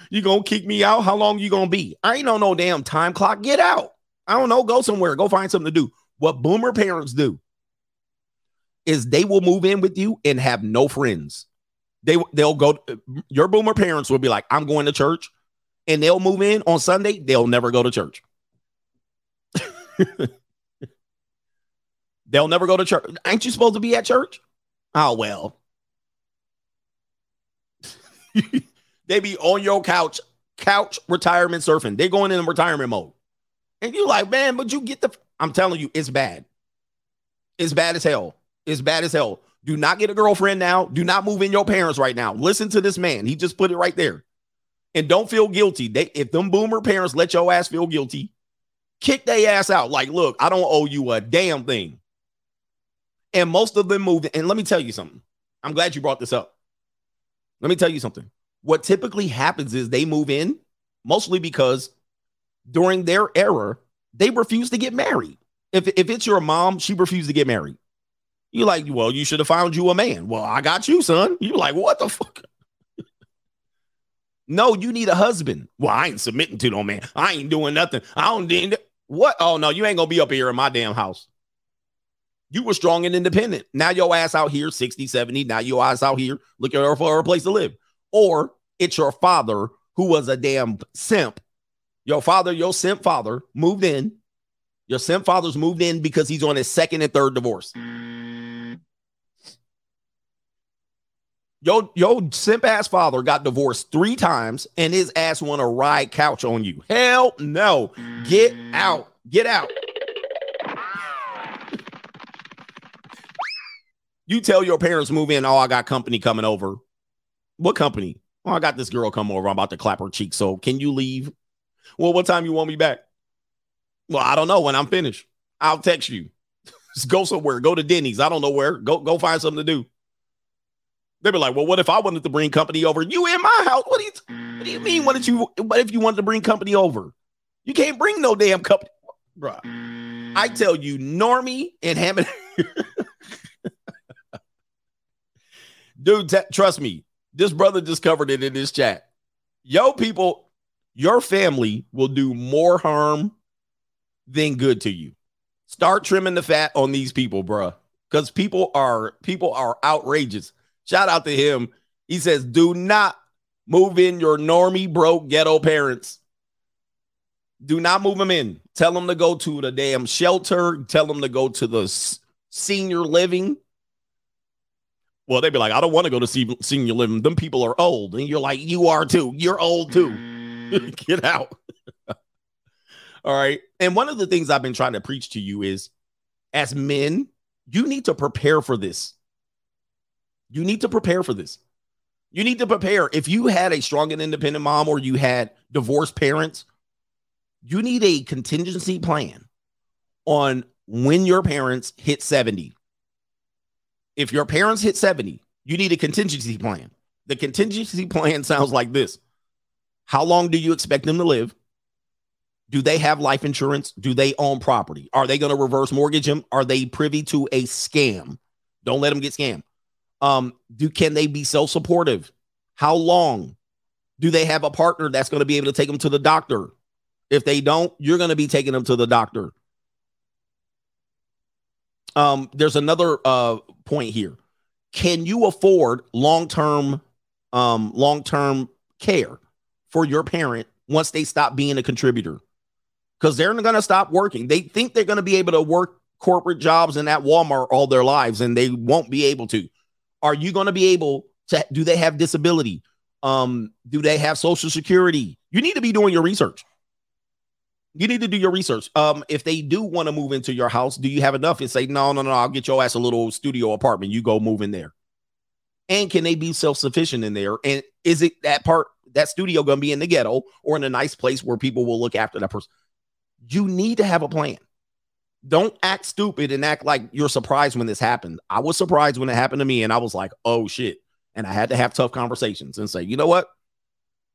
You gonna kick me out? How long you gonna be? I ain't on no damn time clock. Get out. I don't know. Go somewhere. Go find something to do. What boomer parents do is they will move in with you and have no friends they they'll go your boomer parents will be like i'm going to church and they'll move in on sunday they'll never go to church they'll never go to church ain't you supposed to be at church oh well they be on your couch couch retirement surfing they're going in retirement mode and you like man but you get the i'm telling you it's bad it's bad as hell it's bad as hell do not get a girlfriend now. Do not move in your parents right now. Listen to this man. He just put it right there. And don't feel guilty. They if them boomer parents let your ass feel guilty, kick their ass out. Like, look, I don't owe you a damn thing. And most of them moved. And let me tell you something. I'm glad you brought this up. Let me tell you something. What typically happens is they move in mostly because during their era, they refuse to get married. If, if it's your mom, she refused to get married. You're like, well, you should have found you a man. Well, I got you, son. You're like, what the fuck? no, you need a husband. Well, I ain't submitting to no man. I ain't doing nothing. I don't need what? Oh no, you ain't gonna be up here in my damn house. You were strong and independent. Now your ass out here, 60, 70. Now your ass out here looking for a place to live. Or it's your father who was a damn simp. Your father, your simp father, moved in. Your simp father's moved in because he's on his second and third divorce. Yo, yo, simp ass father got divorced three times and his ass want to ride couch on you. Hell no. Get out. Get out. You tell your parents move in. Oh, I got company coming over. What company? Oh, I got this girl come over. I'm about to clap her cheek. So can you leave? Well, what time you want me back? Well, I don't know. When I'm finished, I'll text you. Just go somewhere. Go to Denny's. I don't know where. Go go find something to do. They'd be like, "Well, what if I wanted to bring company over? You in my house? What do you What do you mean? What did you? What if you wanted to bring company over? You can't bring no damn company, bro. I tell you, Normie and Hammond, dude. T- trust me, this brother just covered it in this chat. Yo, people, your family will do more harm than good to you. Start trimming the fat on these people, bruh. because people are people are outrageous. Shout out to him. He says, "Do not move in your normie broke ghetto parents. Do not move them in. Tell them to go to the damn shelter. Tell them to go to the senior living." Well, they'd be like, "I don't want to go to se- senior living. Them people are old," and you're like, "You are too. You're old too. Get out." All right. And one of the things I've been trying to preach to you is as men, you need to prepare for this. You need to prepare for this. You need to prepare. If you had a strong and independent mom or you had divorced parents, you need a contingency plan on when your parents hit 70. If your parents hit 70, you need a contingency plan. The contingency plan sounds like this How long do you expect them to live? Do they have life insurance? Do they own property? Are they going to reverse mortgage them? Are they privy to a scam? Don't let them get scammed. Um, do can they be self-supportive? How long? Do they have a partner that's going to be able to take them to the doctor? If they don't, you're going to be taking them to the doctor. Um, there's another uh point here. Can you afford long-term um long-term care for your parent once they stop being a contributor? because they're going to stop working. They think they're going to be able to work corporate jobs and at Walmart all their lives, and they won't be able to. Are you going to be able to? Do they have disability? Um, do they have social security? You need to be doing your research. You need to do your research. Um, if they do want to move into your house, do you have enough? And say, no, no, no, I'll get your ass a little studio apartment. You go move in there. And can they be self-sufficient in there? And is it that part that studio going to be in the ghetto or in a nice place where people will look after that person? You need to have a plan. Don't act stupid and act like you're surprised when this happened. I was surprised when it happened to me, and I was like, oh shit. And I had to have tough conversations and say, you know what?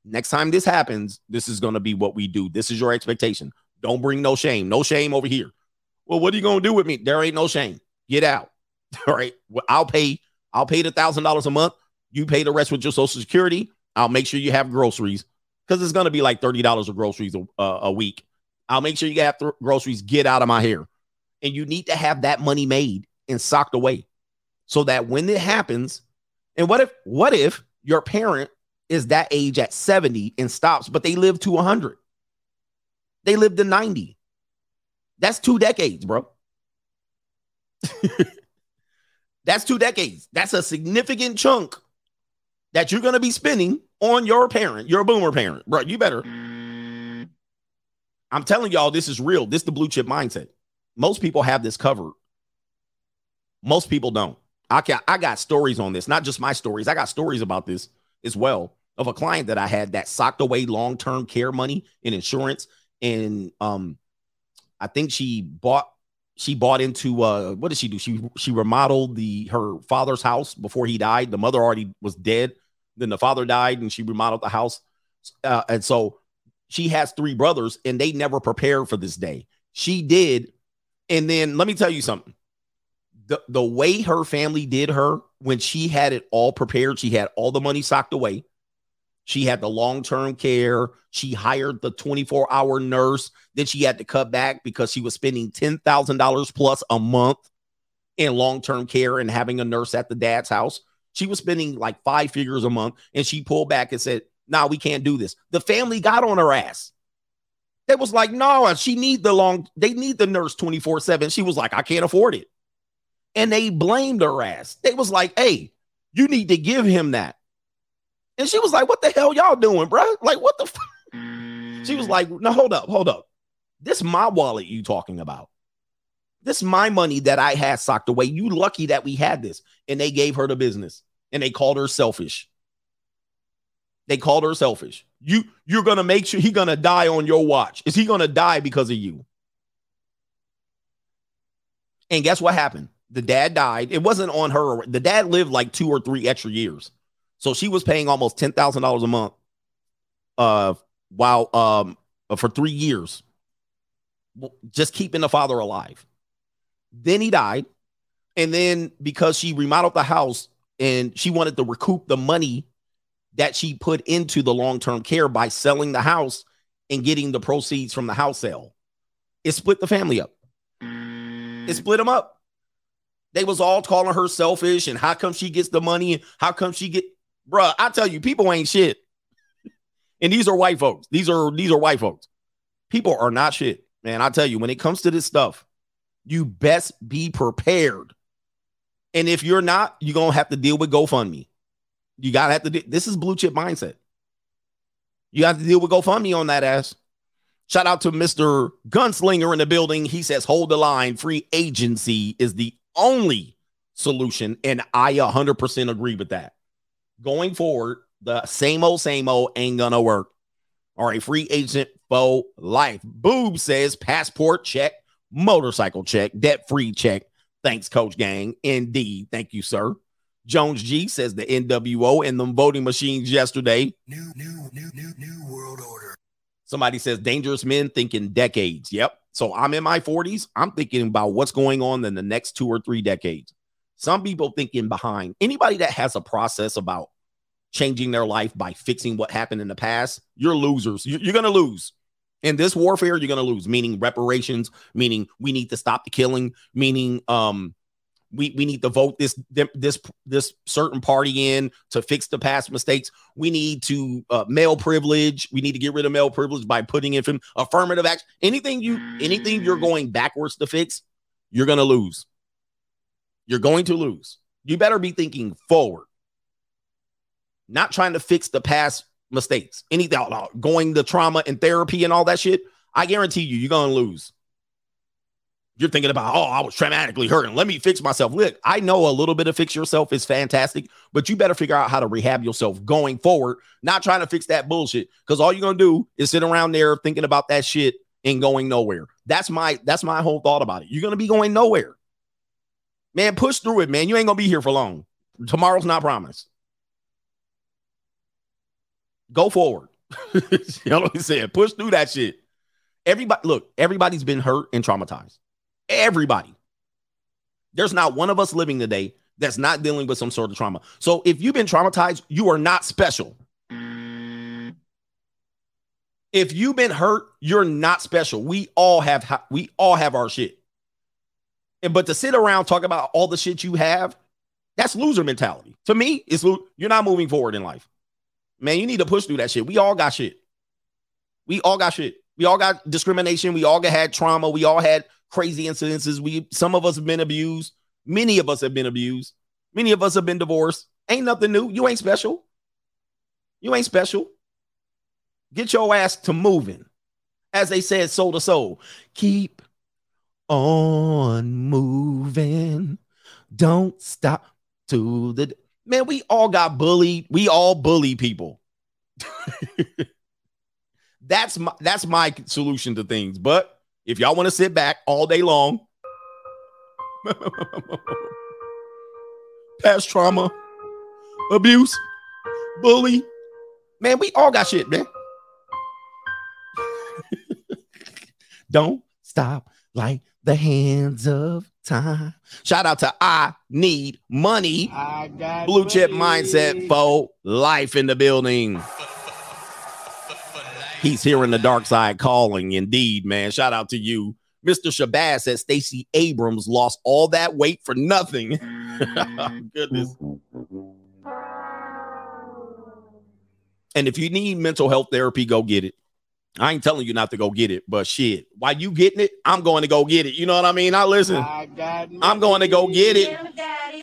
Next time this happens, this is going to be what we do. This is your expectation. Don't bring no shame. No shame over here. Well, what are you going to do with me? There ain't no shame. Get out. All right. Well, I'll pay. I'll pay the thousand dollars a month. You pay the rest with your social security. I'll make sure you have groceries because it's going to be like thirty dollars of groceries a, uh, a week. I'll make sure you have th- groceries. Get out of my hair. And you need to have that money made and socked away so that when it happens, and what if, what if your parent is that age at 70 and stops, but they live to 100? They lived to 90. That's two decades, bro. That's two decades. That's a significant chunk that you're going to be spending on your parent, your boomer parent, bro. You better. Mm. I'm telling y'all, this is real. This is the blue chip mindset. Most people have this covered. Most people don't. I got I got stories on this, not just my stories. I got stories about this as well of a client that I had that socked away long-term care money in insurance. And um, I think she bought she bought into uh what did she do? She she remodeled the her father's house before he died. The mother already was dead. Then the father died and she remodeled the house. Uh, and so she has three brothers and they never prepared for this day. She did. And then let me tell you something. The, the way her family did her when she had it all prepared, she had all the money socked away. She had the long term care. She hired the 24 hour nurse. Then she had to cut back because she was spending $10,000 plus a month in long term care and having a nurse at the dad's house. She was spending like five figures a month and she pulled back and said, nah, we can't do this. The family got on her ass. They was like, no, she need the long, they need the nurse 24 7. She was like, I can't afford it. And they blamed her ass. They was like, hey, you need to give him that. And she was like, what the hell y'all doing, bro? Like, what the f-? She was like, no, hold up, hold up. This my wallet you talking about. This my money that I had socked away. You lucky that we had this. And they gave her the business and they called her selfish. They called her selfish. You you're gonna make sure he gonna die on your watch. Is he gonna die because of you? And guess what happened? The dad died. It wasn't on her. The dad lived like two or three extra years. So she was paying almost ten thousand dollars a month uh while um for three years. Just keeping the father alive. Then he died. And then because she remodeled the house and she wanted to recoup the money that she put into the long-term care by selling the house and getting the proceeds from the house sale. It split the family up. Mm. It split them up. They was all calling her selfish and how come she gets the money and how come she get bruh. I tell you, people ain't shit. And these are white folks. These are these are white folks. People are not shit. Man, I tell you, when it comes to this stuff, you best be prepared. And if you're not, you're gonna have to deal with GoFundMe. You gotta have to do this is blue chip mindset. You have to deal with GoFundMe on that ass. Shout out to Mr. Gunslinger in the building. He says, hold the line. Free agency is the only solution. And I 100% agree with that. Going forward, the same old, same old ain't gonna work. All right, free agent for life. Boob says, passport check, motorcycle check, debt free check. Thanks, Coach Gang. Indeed. Thank you, sir. Jones G says the NWO and the voting machines yesterday. New, new, new, new, new world order. Somebody says dangerous men thinking decades. Yep. So I'm in my 40s. I'm thinking about what's going on in the next two or three decades. Some people thinking behind. Anybody that has a process about changing their life by fixing what happened in the past, you're losers. You- You're going to lose. In this warfare, you're going to lose, meaning reparations, meaning we need to stop the killing, meaning um we, we need to vote this this this certain party in to fix the past mistakes. We need to uh, male privilege. We need to get rid of male privilege by putting in affirmative action. Anything you anything you're going backwards to fix, you're gonna lose. You're going to lose. You better be thinking forward, not trying to fix the past mistakes. Anything uh, going the trauma and therapy and all that shit. I guarantee you, you're gonna lose. You're thinking about, oh, I was traumatically hurt and let me fix myself. Look, I know a little bit of fix yourself is fantastic, but you better figure out how to rehab yourself going forward, not trying to fix that bullshit. Because all you're gonna do is sit around there thinking about that shit and going nowhere. That's my that's my whole thought about it. You're gonna be going nowhere. Man, push through it, man. You ain't gonna be here for long. Tomorrow's not promised. Go forward. you know what I'm saying? Push through that shit. Everybody, look, everybody's been hurt and traumatized. Everybody. There's not one of us living today that's not dealing with some sort of trauma. So if you've been traumatized, you are not special. If you've been hurt, you're not special. We all have we all have our shit. And but to sit around talk about all the shit you have, that's loser mentality. To me, it's you're not moving forward in life. Man, you need to push through that shit. We all got shit. We all got shit. We all got discrimination. We all got had trauma. We all had crazy incidences. We some of us have been abused. Many of us have been abused. Many of us have been divorced. Ain't nothing new. You ain't special. You ain't special. Get your ass to moving. As they said, Soul II Soul. Keep on moving. Don't stop to the man. We all got bullied. We all bully people. that's my that's my solution to things. But if y'all want to sit back all day long, past trauma, abuse, bully, man, we all got shit, man. Don't stop like the hands of time. Shout out to I Need Money. I got Blue chip mindset for life in the building. He's hearing the dark side calling. Indeed, man. Shout out to you. Mr. Shabazz says Stacey Abrams lost all that weight for nothing. Goodness. And if you need mental health therapy, go get it. I ain't telling you not to go get it, but shit, while you getting it, I'm going to go get it. You know what I mean? I listen. I got I'm going to go get it.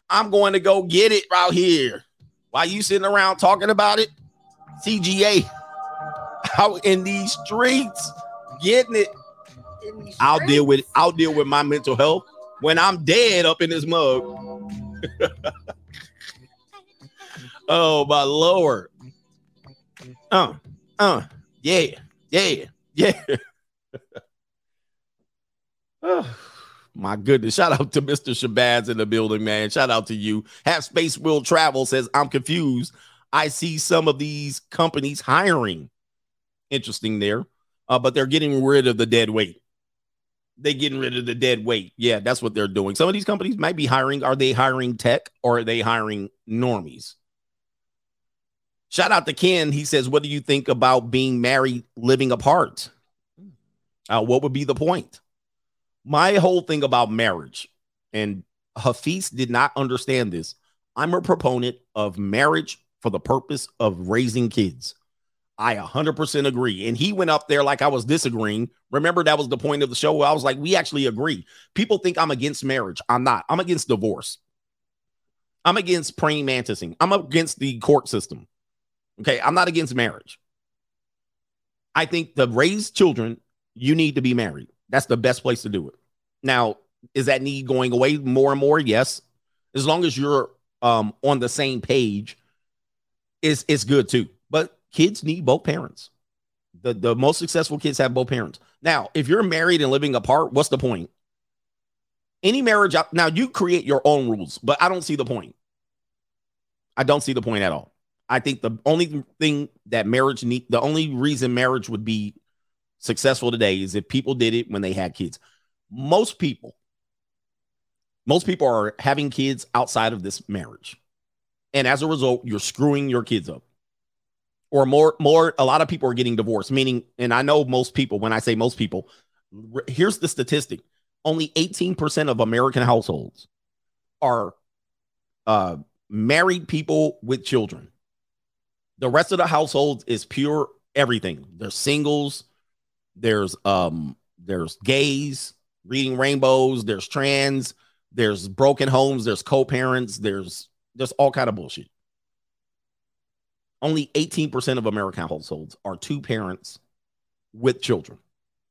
I'm going to go get it right here. While you sitting around talking about it, CGA out in these streets getting it. I'll deal with I'll deal with my mental health when I'm dead up in this mug. oh my lord. Uh, uh, yeah, yeah, yeah. Oh, my goodness. Shout out to Mr. Shabazz in the building, man. Shout out to you. Have Space Will Travel says, I'm confused. I see some of these companies hiring. Interesting there. Uh, but they're getting rid of the dead weight. They're getting rid of the dead weight. Yeah, that's what they're doing. Some of these companies might be hiring. Are they hiring tech or are they hiring normies? Shout out to Ken. He says, What do you think about being married, living apart? Uh, what would be the point? My whole thing about marriage, and Hafiz did not understand this. I'm a proponent of marriage for the purpose of raising kids. I 100% agree. And he went up there like I was disagreeing. Remember, that was the point of the show. I was like, we actually agree. People think I'm against marriage. I'm not. I'm against divorce. I'm against praying mantising. I'm against the court system. Okay. I'm not against marriage. I think to raise children, you need to be married. That's the best place to do it. Now, is that need going away more and more? Yes. As long as you're um, on the same page, is it's good too. Kids need both parents. The the most successful kids have both parents. Now, if you're married and living apart, what's the point? Any marriage now you create your own rules, but I don't see the point. I don't see the point at all. I think the only thing that marriage need the only reason marriage would be successful today is if people did it when they had kids. Most people most people are having kids outside of this marriage. And as a result, you're screwing your kids up. Or more, more, a lot of people are getting divorced, meaning, and I know most people, when I say most people, here's the statistic only 18% of American households are uh, married people with children. The rest of the households is pure everything. There's singles, there's um, there's gays reading rainbows, there's trans, there's broken homes, there's co-parents, there's there's all kind of bullshit. Only 18% of American households are two parents with children.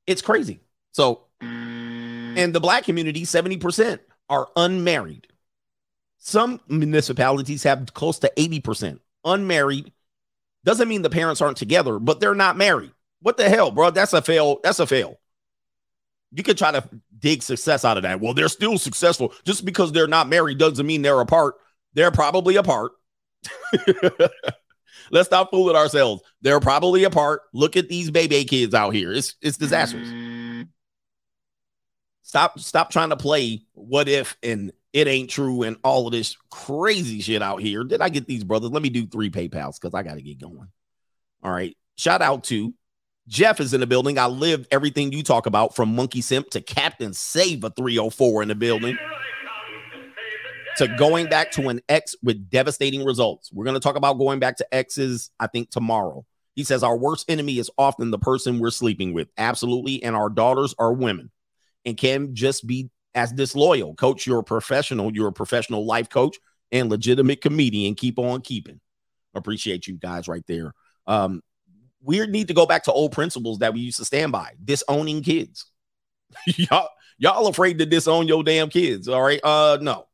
It's crazy. So, in the black community, 70% are unmarried. Some municipalities have close to 80% unmarried. Doesn't mean the parents aren't together, but they're not married. What the hell, bro? That's a fail. That's a fail. You could try to dig success out of that. Well, they're still successful. Just because they're not married doesn't mean they're apart. They're probably apart. Let's stop fooling ourselves. They're probably apart. Look at these baby kids out here. It's it's disastrous. Mm. Stop stop trying to play what if and it ain't true and all of this crazy shit out here. Did I get these brothers? Let me do three PayPals because I got to get going. All right. Shout out to Jeff is in the building. I lived everything you talk about from Monkey Simp to Captain Save a 304 in the building to going back to an ex with devastating results. We're going to talk about going back to exes, I think, tomorrow. He says our worst enemy is often the person we're sleeping with. Absolutely. And our daughters are women and can just be as disloyal. Coach, you're a professional. You're a professional life coach and legitimate comedian. Keep on keeping. Appreciate you guys right there. Um, we need to go back to old principles that we used to stand by disowning kids y'all y'all afraid to disown your damn kids all right uh no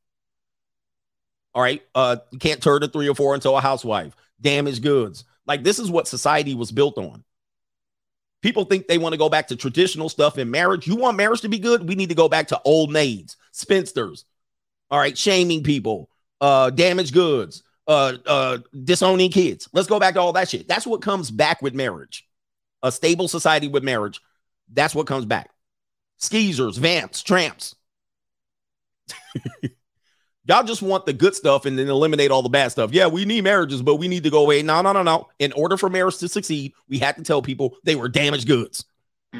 all right uh you can't turn a three or four into a housewife damaged goods like this is what society was built on people think they want to go back to traditional stuff in marriage you want marriage to be good we need to go back to old maids spinsters all right shaming people uh damaged goods uh, uh, disowning kids. Let's go back to all that shit. That's what comes back with marriage. A stable society with marriage. That's what comes back. Skeezers, vamps, tramps. Y'all just want the good stuff and then eliminate all the bad stuff. Yeah, we need marriages, but we need to go away. No, no, no, no. In order for marriage to succeed, we had to tell people they were damaged goods.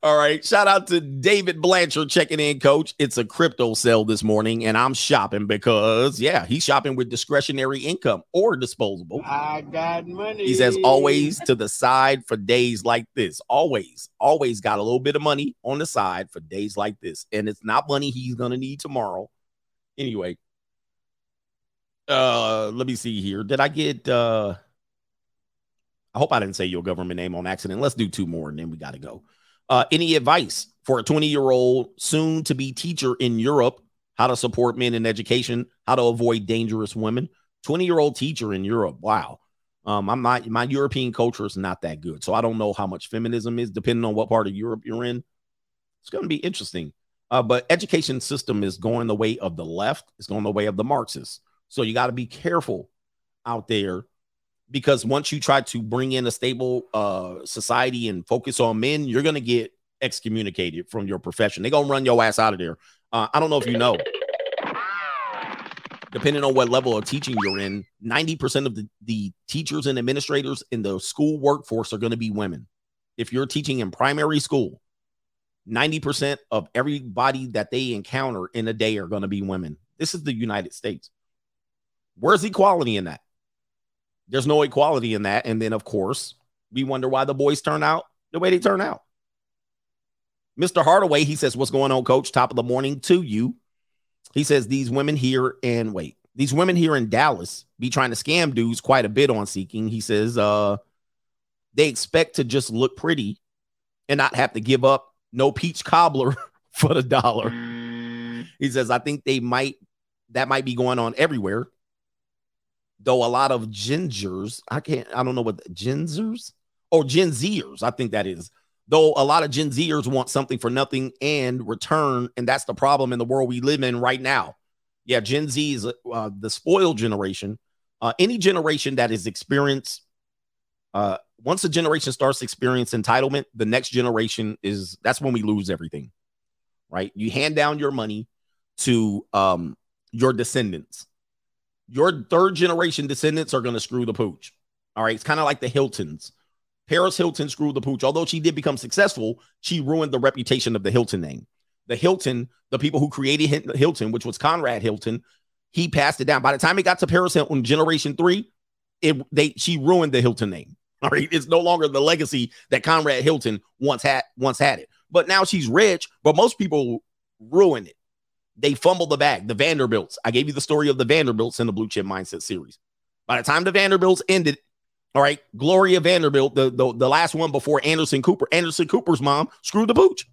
All right. Shout out to David Blanchard checking in, coach. It's a crypto sell this morning, and I'm shopping because, yeah, he's shopping with discretionary income or disposable. I got money. He says, always to the side for days like this. Always, always got a little bit of money on the side for days like this. And it's not money he's going to need tomorrow. Anyway, uh, let me see here. Did I get, uh, I hope I didn't say your government name on accident. Let's do two more and then we got to go. Uh, any advice for a 20 year old soon to be teacher in Europe? How to support men in education? How to avoid dangerous women? 20 year old teacher in Europe. Wow. Um, I'm not, my European culture is not that good. So I don't know how much feminism is depending on what part of Europe you're in. It's going to be interesting. Uh, but education system is going the way of the left. It's going the way of the Marxists. So you got to be careful out there because once you try to bring in a stable uh, society and focus on men, you're going to get excommunicated from your profession. They're going to run your ass out of there. Uh, I don't know if you know. Depending on what level of teaching you're in, 90% of the, the teachers and administrators in the school workforce are going to be women. If you're teaching in primary school, 90% of everybody that they encounter in a day are going to be women. This is the United States. Where's equality in that? There's no equality in that. And then, of course, we wonder why the boys turn out the way they turn out. Mr. Hardaway, he says, What's going on, coach? Top of the morning to you. He says, These women here and wait, these women here in Dallas be trying to scam dudes quite a bit on seeking. He says, uh, they expect to just look pretty and not have to give up no peach cobbler for the dollar. He says, I think they might, that might be going on everywhere. Though a lot of gingers, I can't, I don't know what gingers or Gen Zers, I think that is. Though a lot of Gen Zers want something for nothing and return. And that's the problem in the world we live in right now. Yeah, Gen Z is uh, the spoiled generation. Uh, any generation that is experienced, uh, once a generation starts experience entitlement, the next generation is that's when we lose everything, right? You hand down your money to um, your descendants. Your third generation descendants are going to screw the pooch. All right, it's kind of like the Hiltons. Paris Hilton screwed the pooch. Although she did become successful, she ruined the reputation of the Hilton name. The Hilton, the people who created Hilton, which was Conrad Hilton, he passed it down. By the time it got to Paris Hilton, generation three, it they she ruined the Hilton name. All right, it's no longer the legacy that Conrad Hilton once had once had it. But now she's rich, but most people ruin it. They fumbled the bag. The Vanderbilts. I gave you the story of the Vanderbilts in the Blue Chip Mindset series. By the time the Vanderbilts ended, all right, Gloria Vanderbilt, the, the, the last one before Anderson Cooper. Anderson Cooper's mom screwed the pooch.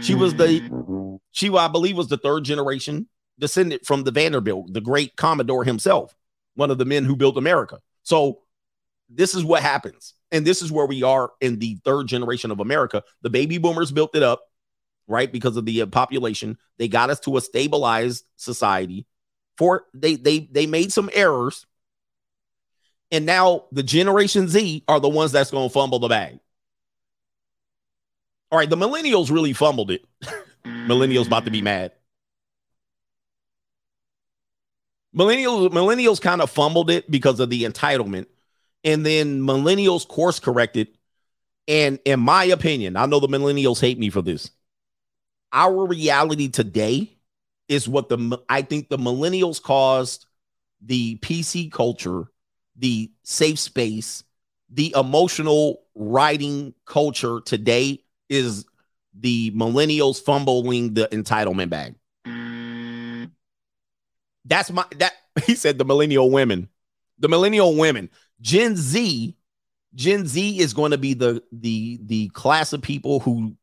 She was the she, I believe, was the third generation descendant from the Vanderbilt, the great Commodore himself, one of the men who built America. So this is what happens. And this is where we are in the third generation of America. The baby boomers built it up, right? Because of the uh, population. They got us to a stabilized society. For they they they made some errors and now the Generation Z are the ones that's going to fumble the bag. All right, the millennials really fumbled it. millennials about to be mad. Millennials, millennials kind of fumbled it because of the entitlement. And then millennials course corrected. And in my opinion, I know the millennials hate me for this. Our reality today is what the I think the millennials caused the PC culture the safe space, the emotional writing culture today is the millennials fumbling the entitlement bag. That's my that he said the millennial women. The millennial women. Gen Z, Gen Z is going to be the the the class of people who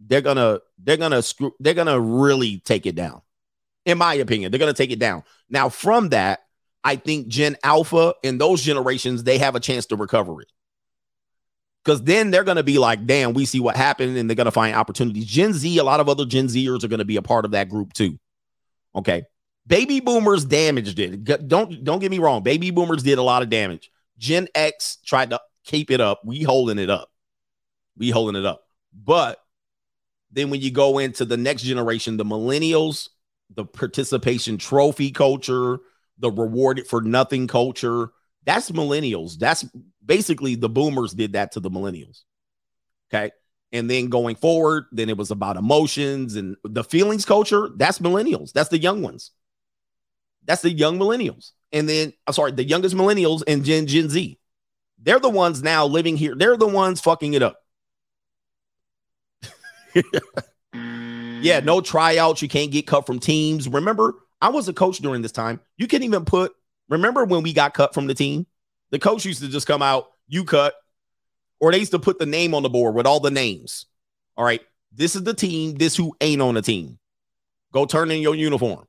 they're gonna they're gonna screw they're gonna really take it down. In my opinion, they're gonna take it down. Now, from that, I think Gen Alpha and those generations, they have a chance to recover it. Because then they're to be like, damn, we see what happened and they're to find opportunities. Gen Z, a lot of other Gen Zers are to be a part of that group too. Okay. Baby boomers damaged it. Don't don't get me wrong. Baby boomers did a lot of damage. Gen X tried to keep it up. We holding it up. We holding it up. But then when you go into the next generation, the millennials, the participation trophy culture, the rewarded for nothing culture. That's millennials. That's basically the boomers did that to the millennials. Okay. And then going forward, then it was about emotions and the feelings culture. That's millennials. That's the young ones. That's the young millennials. And then, I'm sorry, the youngest millennials and Gen Gen Z. They're the ones now living here. They're the ones fucking it up. Yeah, mm. no tryouts. You can't get cut from teams. Remember, I was a coach during this time. You can even put, remember when we got cut from the team? The coach used to just come out, you cut, or they used to put the name on the board with all the names. All right, this is the team, this who ain't on the team. Go turn in your uniform.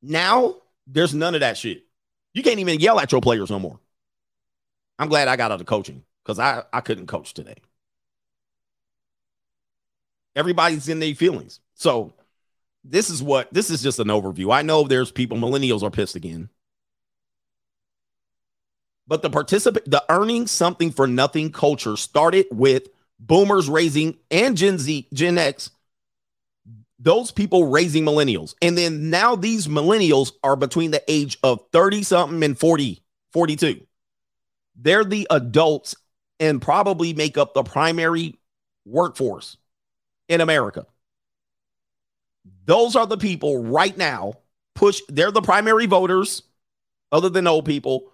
Now, there's none of that shit. You can't even yell at your players no more. I'm glad I got out of coaching because I, I couldn't coach today. Everybody's in their feelings. So this is what this is just an overview. I know there's people, millennials are pissed again. But the participant, the earning something for nothing culture started with boomers raising and Gen Z, Gen X, those people raising millennials. And then now these millennials are between the age of 30 something and 40, 42. They're the adults and probably make up the primary workforce in America. Those are the people right now push they're the primary voters other than old people.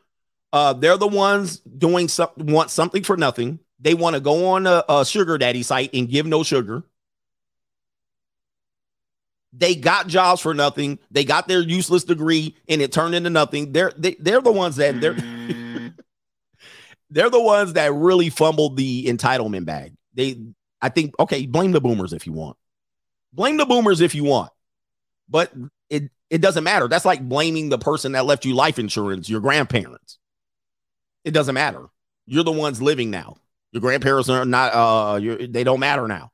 Uh, they're the ones doing some, want something for nothing. They want to go on a, a sugar daddy site and give no sugar. They got jobs for nothing. They got their useless degree and it turned into nothing. They're they, they're the ones that they're they're the ones that really fumbled the entitlement bag. They I think okay, blame the boomers if you want. Blame the boomers if you want. But it it doesn't matter. That's like blaming the person that left you life insurance, your grandparents. It doesn't matter. You're the ones living now. Your grandparents are not uh they don't matter now.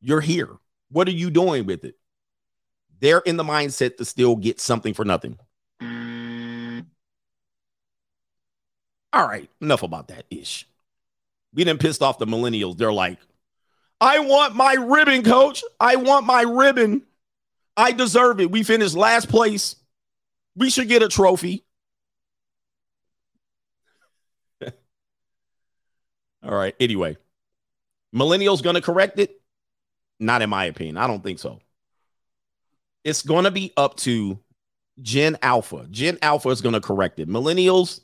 You're here. What are you doing with it? They're in the mindset to still get something for nothing. All right, enough about that ish. We didn't pissed off the millennials. They're like, I want my ribbon, coach. I want my ribbon. I deserve it. We finished last place. We should get a trophy. All right. Anyway, millennials going to correct it? Not in my opinion. I don't think so. It's going to be up to Gen Alpha. Gen Alpha is going to correct it. Millennials,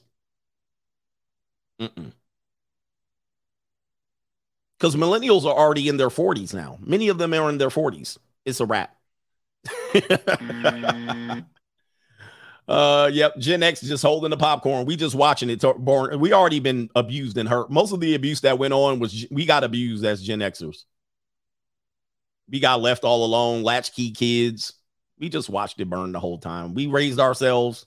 mm-mm. Because millennials are already in their 40s now. Many of them are in their 40s. It's a wrap. uh yep gen x just holding the popcorn. We just watching it. Born we already been abused and hurt. Most of the abuse that went on was we got abused as gen xers. We got left all alone latchkey kids. We just watched it burn the whole time. We raised ourselves.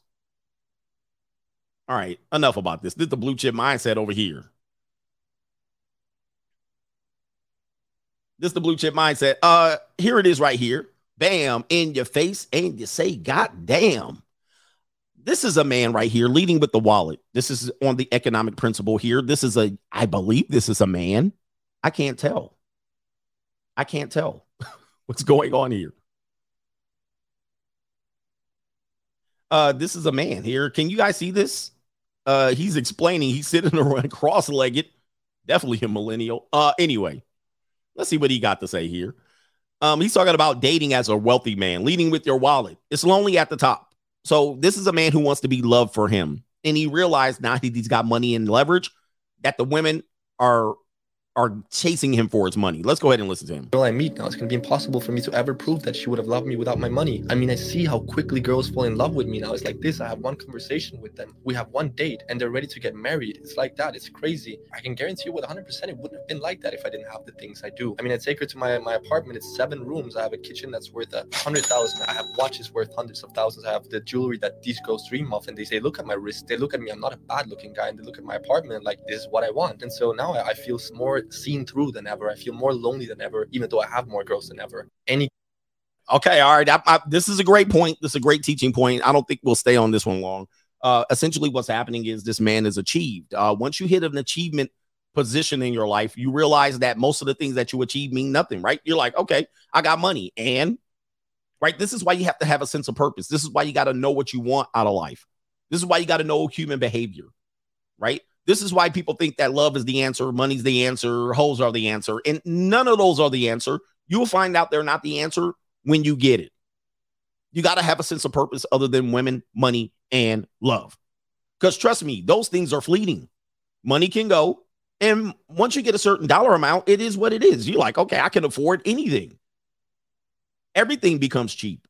All right enough about this. This is the blue chip mindset over here this is the blue chip mindset. Uh here it is right here. Bam in your face and you say god damn. This is a man right here leading with the wallet. This is on the economic principle here. This is a i believe this is a man. I can't tell. I can't tell what's going on here. Uh this is a man here. Can you guys see this? Uh he's explaining. He's sitting around cross-legged. Definitely a millennial. Uh anyway let's see what he got to say here um, he's talking about dating as a wealthy man, leading with your wallet. It's lonely at the top. So this is a man who wants to be loved for him. And he realized now that he's got money and leverage that the women are are chasing him for his money. Let's go ahead and listen to him. girl I meet now, it's gonna be impossible for me to ever prove that she would have loved me without my money. I mean, I see how quickly girls fall in love with me now. It's like this. I have one conversation with them. We have one date and they're ready to get married. It's like that. It's crazy. I can guarantee you with 100% it wouldn't have been like that if I didn't have the things I do. I mean, I take her to my, my apartment. It's seven rooms. I have a kitchen that's worth a hundred thousand. I have watches worth hundreds of thousands. I have the jewelry that these girls dream of. And they say, look at my wrist. They look at me. I'm not a bad looking guy. And they look at my apartment like this is what I want. And so now I, I feel more seen through than ever. I feel more lonely than ever, even though I have more girls than ever. Any Okay, all right. I, I, this is a great point. This is a great teaching point. I don't think we'll stay on this one long. Uh, essentially, what's happening is this man is achieved. Uh, once you hit an achievement position in your life, you realize that most of the things that you achieve mean nothing, right? You're like, okay, I got money, and right. This is why you have to have a sense of purpose. This is why you got to know what you want out of life. This is why you got to know human behavior, right? This is why people think that love is the answer, money's the answer, holes are the answer, and none of those are the answer. You'll find out they're not the answer when you get it. You got to have a sense of purpose other than women, money, and love. Because trust me, those things are fleeting. Money can go. And once you get a certain dollar amount, it is what it is. You're like, okay, I can afford anything. Everything becomes cheap.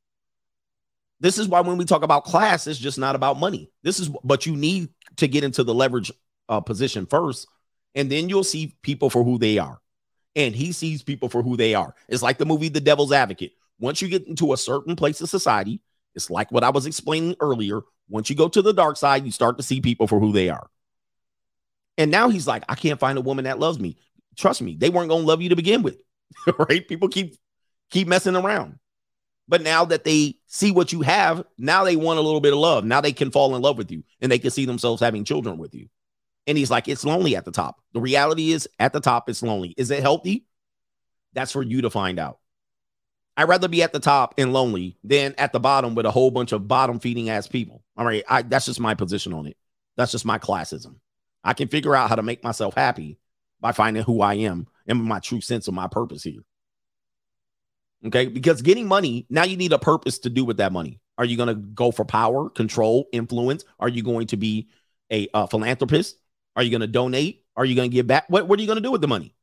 This is why when we talk about class, it's just not about money. This is, but you need to get into the leverage uh, position first, and then you'll see people for who they are. And he sees people for who they are. It's like the movie The Devil's Advocate. Once you get into a certain place of society, it's like what I was explaining earlier. Once you go to the dark side, you start to see people for who they are. And now he's like, I can't find a woman that loves me. Trust me, they weren't going to love you to begin with. right? People keep keep messing around. But now that they see what you have, now they want a little bit of love. Now they can fall in love with you and they can see themselves having children with you. And he's like, it's lonely at the top. The reality is, at the top, it's lonely. Is it healthy? That's for you to find out. I'd rather be at the top and lonely than at the bottom with a whole bunch of bottom feeding ass people. All right. I, that's just my position on it. That's just my classism. I can figure out how to make myself happy by finding who I am and my true sense of my purpose here. Okay. Because getting money, now you need a purpose to do with that money. Are you going to go for power, control, influence? Are you going to be a, uh, philanthropist? Are you going to donate? Are you going to give back? What, what are you going to do with the money?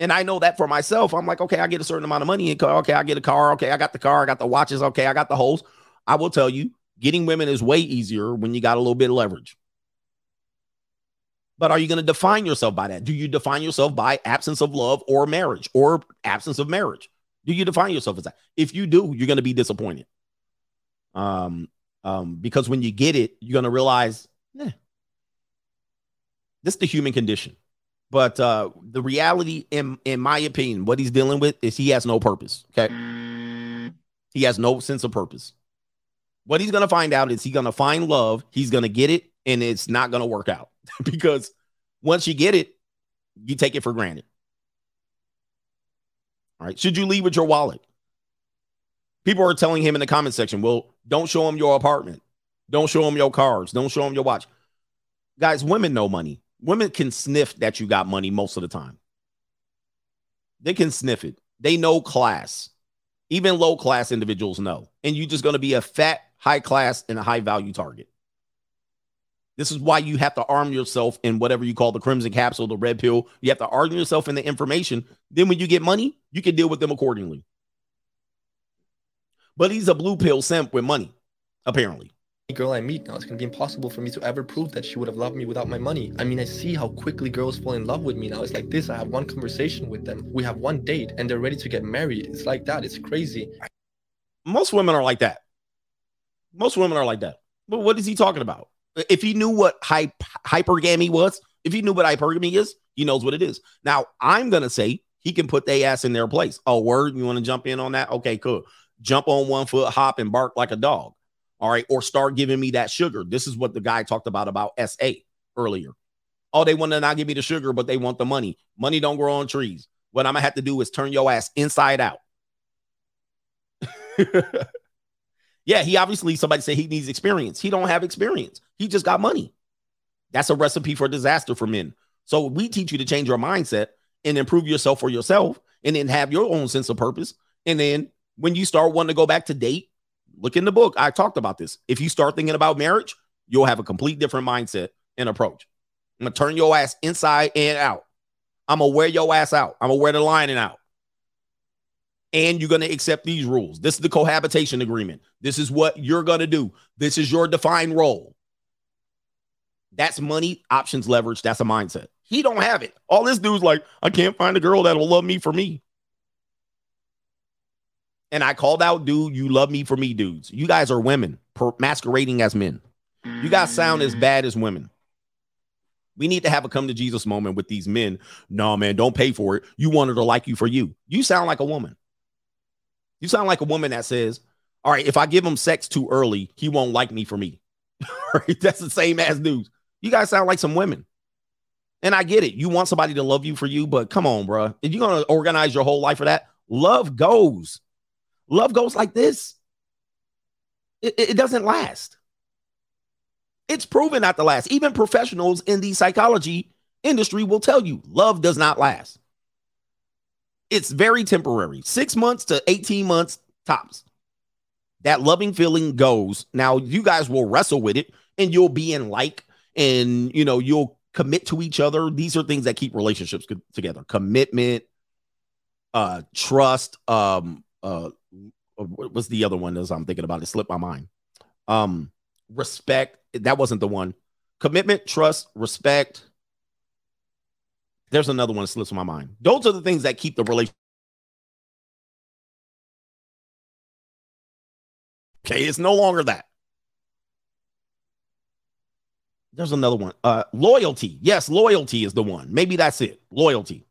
And I know that for myself. I'm like, okay, I get a certain amount of money. And okay, I get a car. Okay, I got the car. I got the watches. Okay, I got the holes. I will tell you, getting women is way easier when you got a little bit of leverage. But are you going to define yourself by that? Do you define yourself by absence of love or marriage or absence of marriage? Do you define yourself as that? If you do, you're going to be disappointed. Um, um, because when you get it, you're going to realize, eh, this is the human condition. But uh, the reality, in in my opinion, what he's dealing with is he has no purpose. Okay, he has no sense of purpose. What he's gonna find out is he's gonna find love. He's gonna get it, and it's not gonna work out because once you get it, you take it for granted. All right. Should you leave with your wallet? People are telling him in the comment section, well, don't show him your apartment. Don't show him your cars. Don't show him your watch. Guys, women know money women can sniff that you got money most of the time. They can sniff it. They know class. Even low class individuals know. And you're just going to be a fat, high class, and a high value target. This is why you have to arm yourself in whatever you call the crimson capsule, the red pill. You have to arm yourself in the information. Then when you get money, you can deal with them accordingly. But he's a blue pill simp with money, apparently girl I meet now, it's gonna be impossible for me to ever prove that she would have loved me without my money. I mean, I see how quickly girls fall in love with me now. It's like this. I have one conversation with them, we have one date, and they're ready to get married. It's like that. It's crazy. Most women are like that. Most women are like that. But what is he talking about? If he knew what hype, hypergamy was, if he knew what hypergamy is, he knows what it is. Now, I'm gonna say he can put their ass in their place. Oh, word, you want to jump in on that? Okay, cool. Jump on one foot, hop, and bark like a dog. All right. Or start giving me that sugar. This is what the guy talked about about SA earlier. Oh, they want to not give me the sugar, but they want the money. Money don't grow on trees. What I'm gonna have to do is turn your ass inside out. yeah, he obviously somebody said he needs experience. He don't have experience. He just got money. That's a recipe for disaster for men. So we teach you to change your mindset and improve yourself for yourself, and then have your own sense of purpose. And then when you start wanting to go back to date Look in the book. I talked about this. If you start thinking about marriage, you'll have a complete different mindset and approach. I'm gonna turn your ass inside and out. I'm gonna wear your ass out. I'm gonna wear the lining out. And you're gonna accept these rules. This is the cohabitation agreement. This is what you're gonna do. This is your defined role. That's money, options, leverage. That's a mindset. He don't have it. All this dude's like, I can't find a girl that'll love me for me and I called out, dude, you love me for me, dudes. You guys are women per- masquerading as men. You guys sound as mm. bad as women. We need to have a come to Jesus moment with these men. No, man, don't pay for it. You wanted to like you for you. You sound like a woman. You sound like a woman that says, All right, if I give him sex too early, he won't like me for me. right? That's the same as dudes. You guys sound like some women. And I get it. You want somebody to love you for you, but come on, bro. If you're going to organize your whole life for that, love goes. Love goes like this. It, it doesn't last. It's proven not to last. Even professionals in the psychology industry will tell you love does not last. It's very temporary, six months to 18 months tops. That loving feeling goes. Now, you guys will wrestle with it and you'll be in like, and you know, you'll commit to each other. These are things that keep relationships together commitment, uh, trust, um, uh, what's the other one as I'm thinking about it slipped my mind. Um, respect. That wasn't the one. Commitment, trust, respect. There's another one that slips my mind. Those are the things that keep the relationship. Okay, it's no longer that. There's another one. Uh, loyalty. Yes, loyalty is the one. Maybe that's it. Loyalty.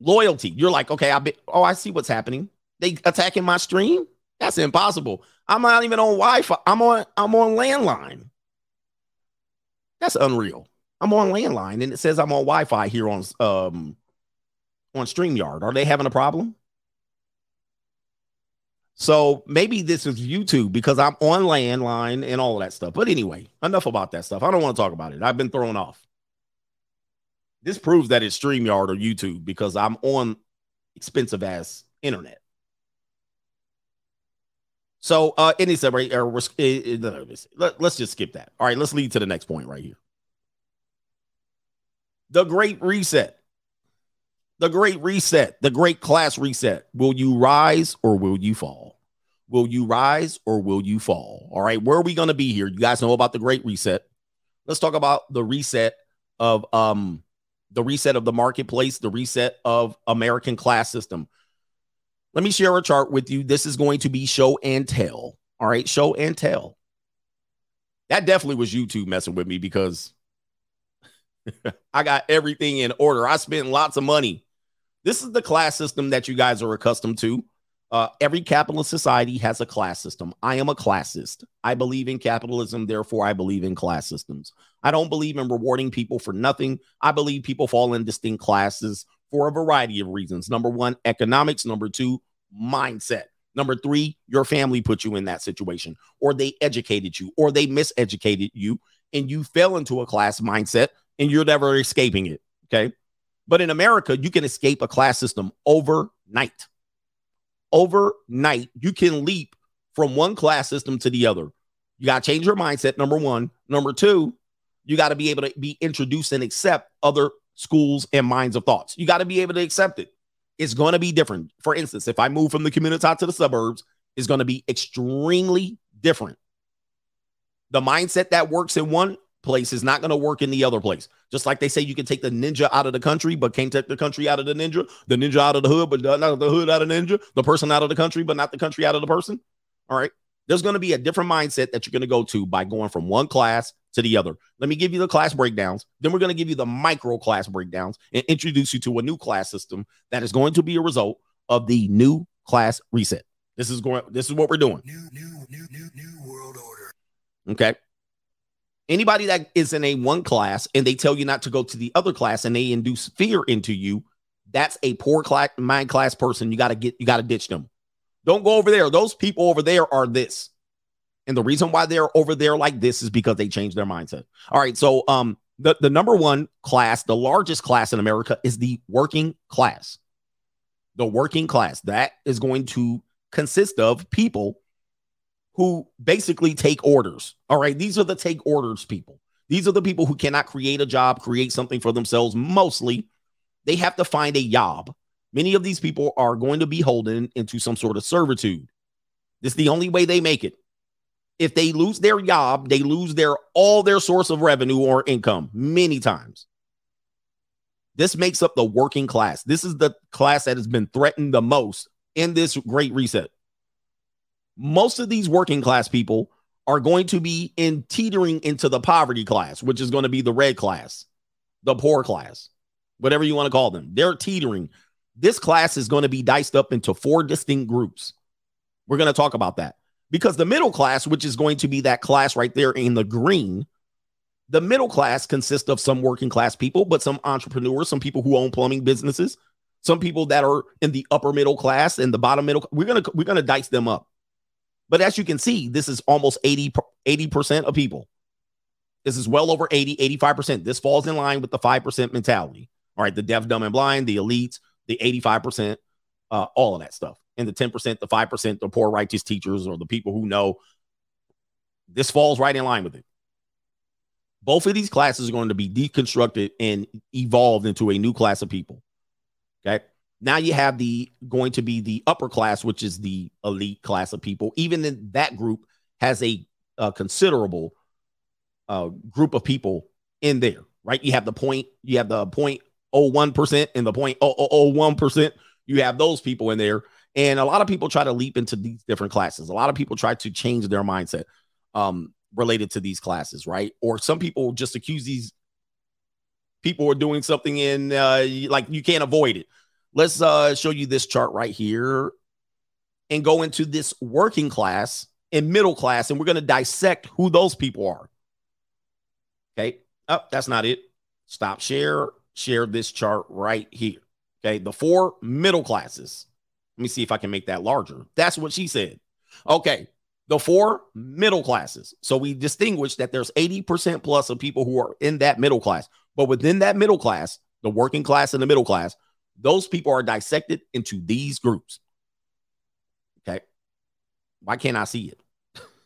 Loyalty. You're like, okay, I be, oh, I see what's happening. They attacking my stream? That's impossible. I'm not even on Wi-Fi. I'm on I'm on landline. That's unreal. I'm on landline and it says I'm on Wi-Fi here on um on StreamYard. Are they having a problem? So maybe this is YouTube because I'm on landline and all of that stuff. But anyway, enough about that stuff. I don't want to talk about it. I've been thrown off. This proves that it's StreamYard or YouTube because I'm on expensive ass internet. So, uh, any summary, or uh, uh, let, let's just skip that. All right, let's lead to the next point right here. The Great Reset. The Great Reset. The Great Class Reset. Will you rise or will you fall? Will you rise or will you fall? All right, where are we going to be here? You guys know about the Great Reset. Let's talk about the reset of um the reset of the marketplace, the reset of American class system. Let me share a chart with you. This is going to be show and tell. All right, show and tell. That definitely was YouTube messing with me because I got everything in order. I spent lots of money. This is the class system that you guys are accustomed to. Uh, every capitalist society has a class system. I am a classist. I believe in capitalism, therefore, I believe in class systems. I don't believe in rewarding people for nothing. I believe people fall in distinct classes for a variety of reasons. Number one, economics. Number two, mindset. Number three, your family put you in that situation, or they educated you, or they miseducated you, and you fell into a class mindset and you're never escaping it. Okay. But in America, you can escape a class system overnight overnight, you can leap from one class system to the other. You got to change your mindset, number one. Number two, you got to be able to be introduced and accept other schools and minds of thoughts. You got to be able to accept it. It's going to be different. For instance, if I move from the community to the suburbs, it's going to be extremely different. The mindset that works in one place is not going to work in the other place. Just like they say you can take the ninja out of the country, but can't take the country out of the ninja, the ninja out of the hood, but not the hood out of ninja, the person out of the country, but not the country out of the person. All right. There's going to be a different mindset that you're going to go to by going from one class to the other. Let me give you the class breakdowns. Then we're going to give you the micro class breakdowns and introduce you to a new class system that is going to be a result of the new class reset. This is going this is what we're doing. New, new, new, new, new world order. Okay. Anybody that is in a one class and they tell you not to go to the other class and they induce fear into you, that's a poor class, mind class person. You got to get, you got to ditch them. Don't go over there. Those people over there are this. And the reason why they're over there like this is because they changed their mindset. All right. So, um, the, the number one class, the largest class in America is the working class. The working class that is going to consist of people who basically take orders. All right. These are the take orders people. These are the people who cannot create a job, create something for themselves. Mostly, they have to find a job. Many of these people are going to be holding into some sort of servitude. This is the only way they make it. If they lose their job, they lose their all their source of revenue or income many times. This makes up the working class. This is the class that has been threatened the most in this great reset most of these working class people are going to be in teetering into the poverty class, which is going to be the red class, the poor class, whatever you want to call them. They're teetering. This class is going to be diced up into four distinct groups. We're going to talk about that because the middle class, which is going to be that class right there in the green, the middle class consists of some working class people, but some entrepreneurs, some people who own plumbing businesses, some people that are in the upper middle class and the bottom middle. We're gonna we're gonna dice them up. But as you can see, this is almost 80, 80% of people. This is well over 80, 85%. This falls in line with the 5% mentality. All right, the deaf, dumb, and blind, the elites, the 85%, uh, all of that stuff. And the 10%, the 5%, the poor righteous teachers or the people who know. This falls right in line with it. Both of these classes are going to be deconstructed and evolved into a new class of people. Okay. Now you have the going to be the upper class, which is the elite class of people. Even in that group has a, a considerable uh, group of people in there, right? You have the point, you have the point oh one percent and the point oh oh one percent. You have those people in there, and a lot of people try to leap into these different classes. A lot of people try to change their mindset um, related to these classes, right? Or some people just accuse these people are doing something in uh, like you can't avoid it. Let's uh, show you this chart right here and go into this working class and middle class, and we're going to dissect who those people are. Okay. Oh, that's not it. Stop share. Share this chart right here. Okay. The four middle classes. Let me see if I can make that larger. That's what she said. Okay. The four middle classes. So we distinguish that there's 80% plus of people who are in that middle class. But within that middle class, the working class and the middle class, those people are dissected into these groups. Okay. Why can't I see it?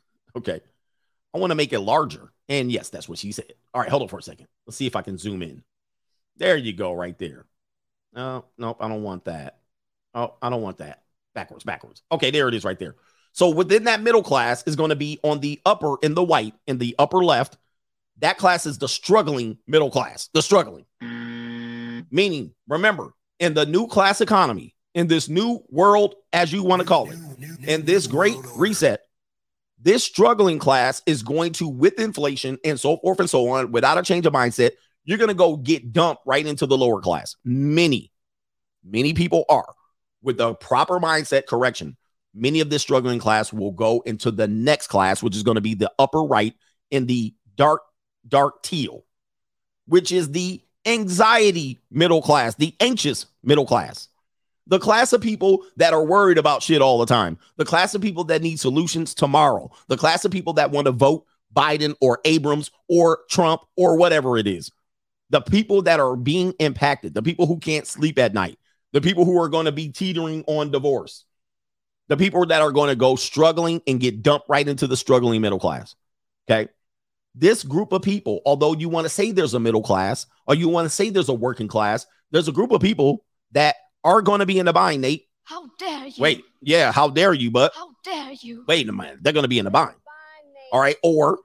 okay. I want to make it larger. And yes, that's what she said. All right, hold on for a second. Let's see if I can zoom in. There you go, right there. No, nope, I don't want that. Oh, I don't want that. Backwards, backwards. Okay, there it is right there. So within that middle class is going to be on the upper in the white, in the upper left. That class is the struggling middle class, the struggling. Meaning, remember, in the new class economy, in this new world, as you want to call it, in this great reset, this struggling class is going to, with inflation and so forth and so on, without a change of mindset, you're going to go get dumped right into the lower class. Many, many people are with the proper mindset correction. Many of this struggling class will go into the next class, which is going to be the upper right in the dark, dark teal, which is the anxiety middle class, the anxious middle class, the class of people that are worried about shit all the time, the class of people that need solutions tomorrow, the class of people that want to vote Biden or Abrams or Trump or whatever it is, the people that are being impacted, the people who can't sleep at night, the people who are going to be teetering on divorce, the people that are going to go struggling and get dumped right into the struggling middle class. Okay. This group of people, although you want to say there's a middle class or you want to say there's a working class, there's a group of people that are going to be in the bind, Nate. How dare you? Wait, yeah, how dare you? But How dare you? wait a minute, they're going to be in the bind. All right. Or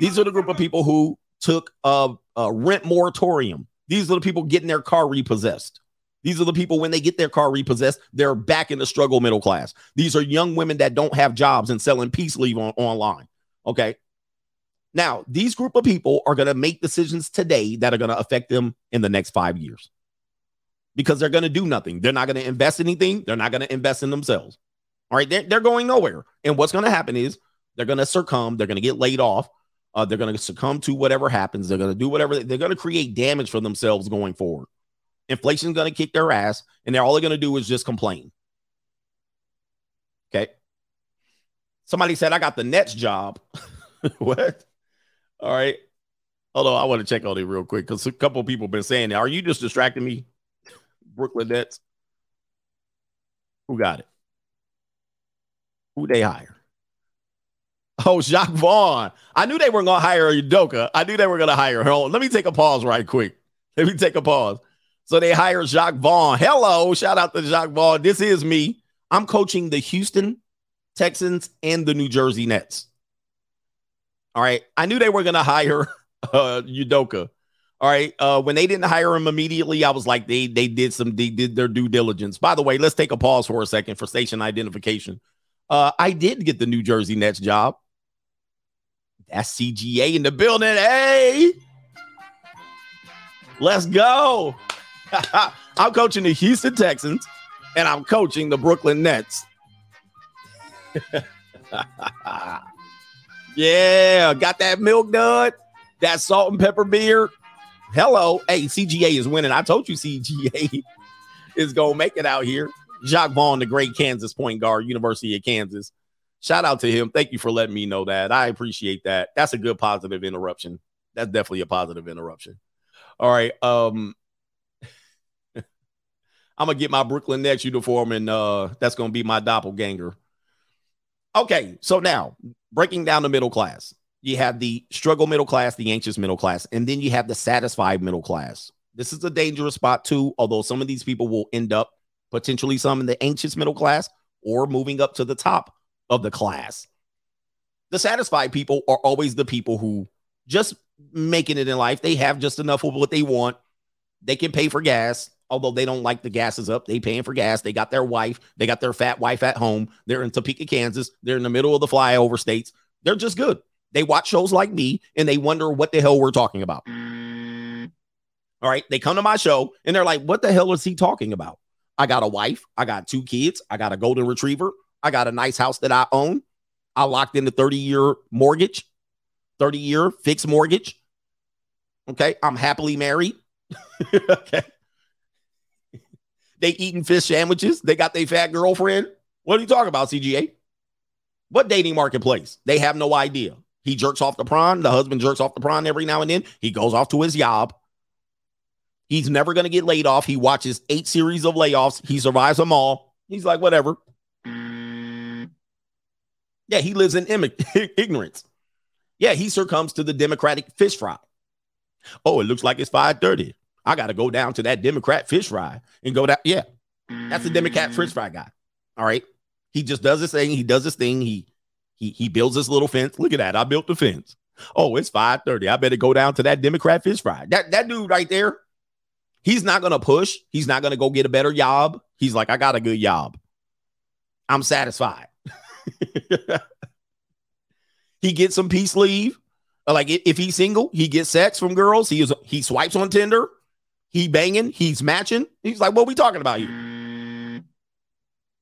these are the group of people who took a, a rent moratorium. These are the people getting their car repossessed. These are the people when they get their car repossessed, they're back in the struggle middle class. These are young women that don't have jobs and selling peace leave on, online. Okay. Now, these group of people are going to make decisions today that are going to affect them in the next five years because they're going to do nothing. They're not going to invest anything. They're not going to invest in themselves. All right. They're, they're going nowhere. And what's going to happen is they're going to succumb. They're going to get laid off. Uh, they're going to succumb to whatever happens. They're going to do whatever. They're going to create damage for themselves going forward. Inflation's going to kick their ass, and they're all going to do is just complain. Okay. Somebody said I got the Nets job. what? All right. Hold on. I want to check on it real quick because a couple people been saying. Are you just distracting me? Brooklyn Nets. Who got it? Who they hire? Oh, Jacques Vaughn. I knew they were going to hire Udoka. I knew they were going to hire her. Let me take a pause right quick. Let me take a pause. So they hire Jacques Vaughn. Hello. Shout out to Jacques Vaughn. This is me. I'm coaching the Houston Texans and the New Jersey Nets. All right. I knew they were going to hire uh, Udoka. All right. Uh, when they didn't hire him immediately, I was like, they they did some they did their due diligence. By the way, let's take a pause for a second for station identification. Uh, I did get the New Jersey Nets job. That's CGA in the building. Hey, let's go. I'm coaching the Houston Texans and I'm coaching the Brooklyn Nets. yeah, got that milk dud, that salt and pepper beer. Hello. Hey, CGA is winning. I told you CGA is going to make it out here. Jacques Vaughn, the great Kansas point guard, University of Kansas. Shout out to him. Thank you for letting me know that. I appreciate that. That's a good positive interruption. That's definitely a positive interruption. All right. Um, I'm gonna get my Brooklyn Nets uniform, and uh, that's gonna be my doppelganger. Okay, so now breaking down the middle class, you have the struggle middle class, the anxious middle class, and then you have the satisfied middle class. This is a dangerous spot too, although some of these people will end up potentially some in the anxious middle class or moving up to the top of the class. The satisfied people are always the people who just making it in life. They have just enough of what they want. They can pay for gas, although they don't like the gas is up. They paying for gas. They got their wife. They got their fat wife at home. They're in Topeka, Kansas. They're in the middle of the flyover states. They're just good. They watch shows like me and they wonder what the hell we're talking about. All right. They come to my show and they're like, what the hell is he talking about? I got a wife. I got two kids. I got a golden retriever. I got a nice house that I own. I locked in the 30 year mortgage, 30 year fixed mortgage. Okay. I'm happily married. okay. They eating fish sandwiches. They got their fat girlfriend. What are you talking about, CGA? What dating marketplace? They have no idea. He jerks off the prawn. The husband jerks off the prawn every now and then. He goes off to his job. He's never going to get laid off. He watches eight series of layoffs. He survives them all. He's like, whatever. Yeah, he lives in Im- ignorance. Yeah, he succumbs to the Democratic fish fry. Oh, it looks like it's 5:30. I got to go down to that Democrat fish fry and go down. Yeah, that's the Democrat fish fry guy. All right. He just does his thing. He does his thing. He he he builds this little fence. Look at that. I built the fence. Oh, it's 5:30. I better go down to that Democrat fish fry. That that dude right there, he's not gonna push. He's not gonna go get a better job. He's like, I got a good job. I'm satisfied. he gets some peace leave. Like if he's single, he gets sex from girls. He is he swipes on Tinder. He banging. He's matching. He's like, what we talking about here?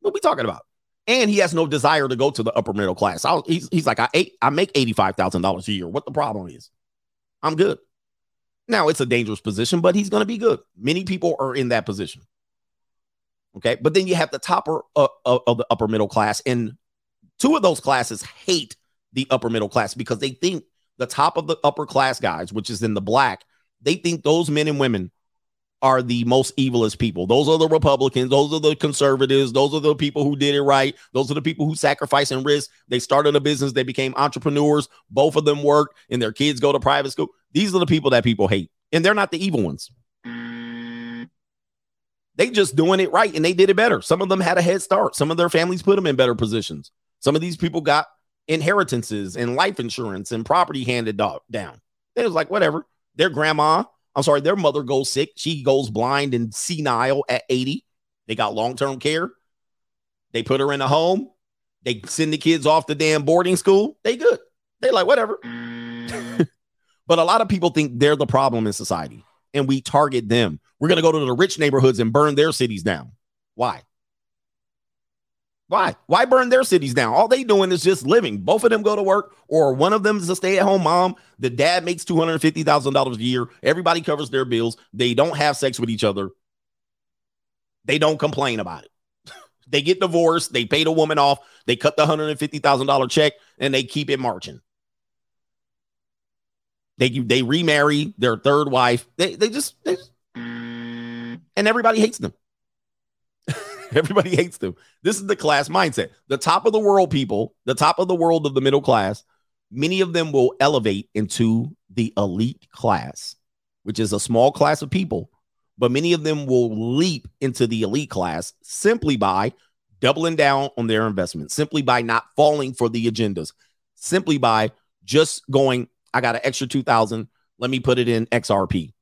What we talking about? And he has no desire to go to the upper middle class. I, he's, he's like, I eight, I make eighty five thousand dollars a year. What the problem is? I'm good. Now it's a dangerous position, but he's going to be good. Many people are in that position. Okay, but then you have the topper uh, of the upper middle class, and two of those classes hate the upper middle class because they think the top of the upper class guys, which is in the black, they think those men and women are the most evilest people. Those are the Republicans. Those are the conservatives. Those are the people who did it right. Those are the people who sacrifice and risk. They started a business. They became entrepreneurs. Both of them work and their kids go to private school. These are the people that people hate. And they're not the evil ones. They just doing it right and they did it better. Some of them had a head start. Some of their families put them in better positions. Some of these people got inheritances and life insurance and property handed down. It was like, whatever. Their grandma I'm sorry, their mother goes sick. She goes blind and senile at 80. They got long term care. They put her in a home. They send the kids off to damn boarding school. They good. They like whatever. but a lot of people think they're the problem in society, and we target them. We're gonna go to the rich neighborhoods and burn their cities down. Why? Why? Why burn their cities down? All they doing is just living. Both of them go to work, or one of them is a stay-at-home mom. The dad makes two hundred fifty thousand dollars a year. Everybody covers their bills. They don't have sex with each other. They don't complain about it. they get divorced. They pay the woman off. They cut the hundred and fifty thousand dollar check, and they keep it marching. They they remarry their third wife. They they just, they just and everybody hates them. Everybody hates them. This is the class mindset. The top of the world people, the top of the world of the middle class, many of them will elevate into the elite class, which is a small class of people, but many of them will leap into the elite class simply by doubling down on their investment, simply by not falling for the agendas, simply by just going, I got an extra 2000, let me put it in XRP.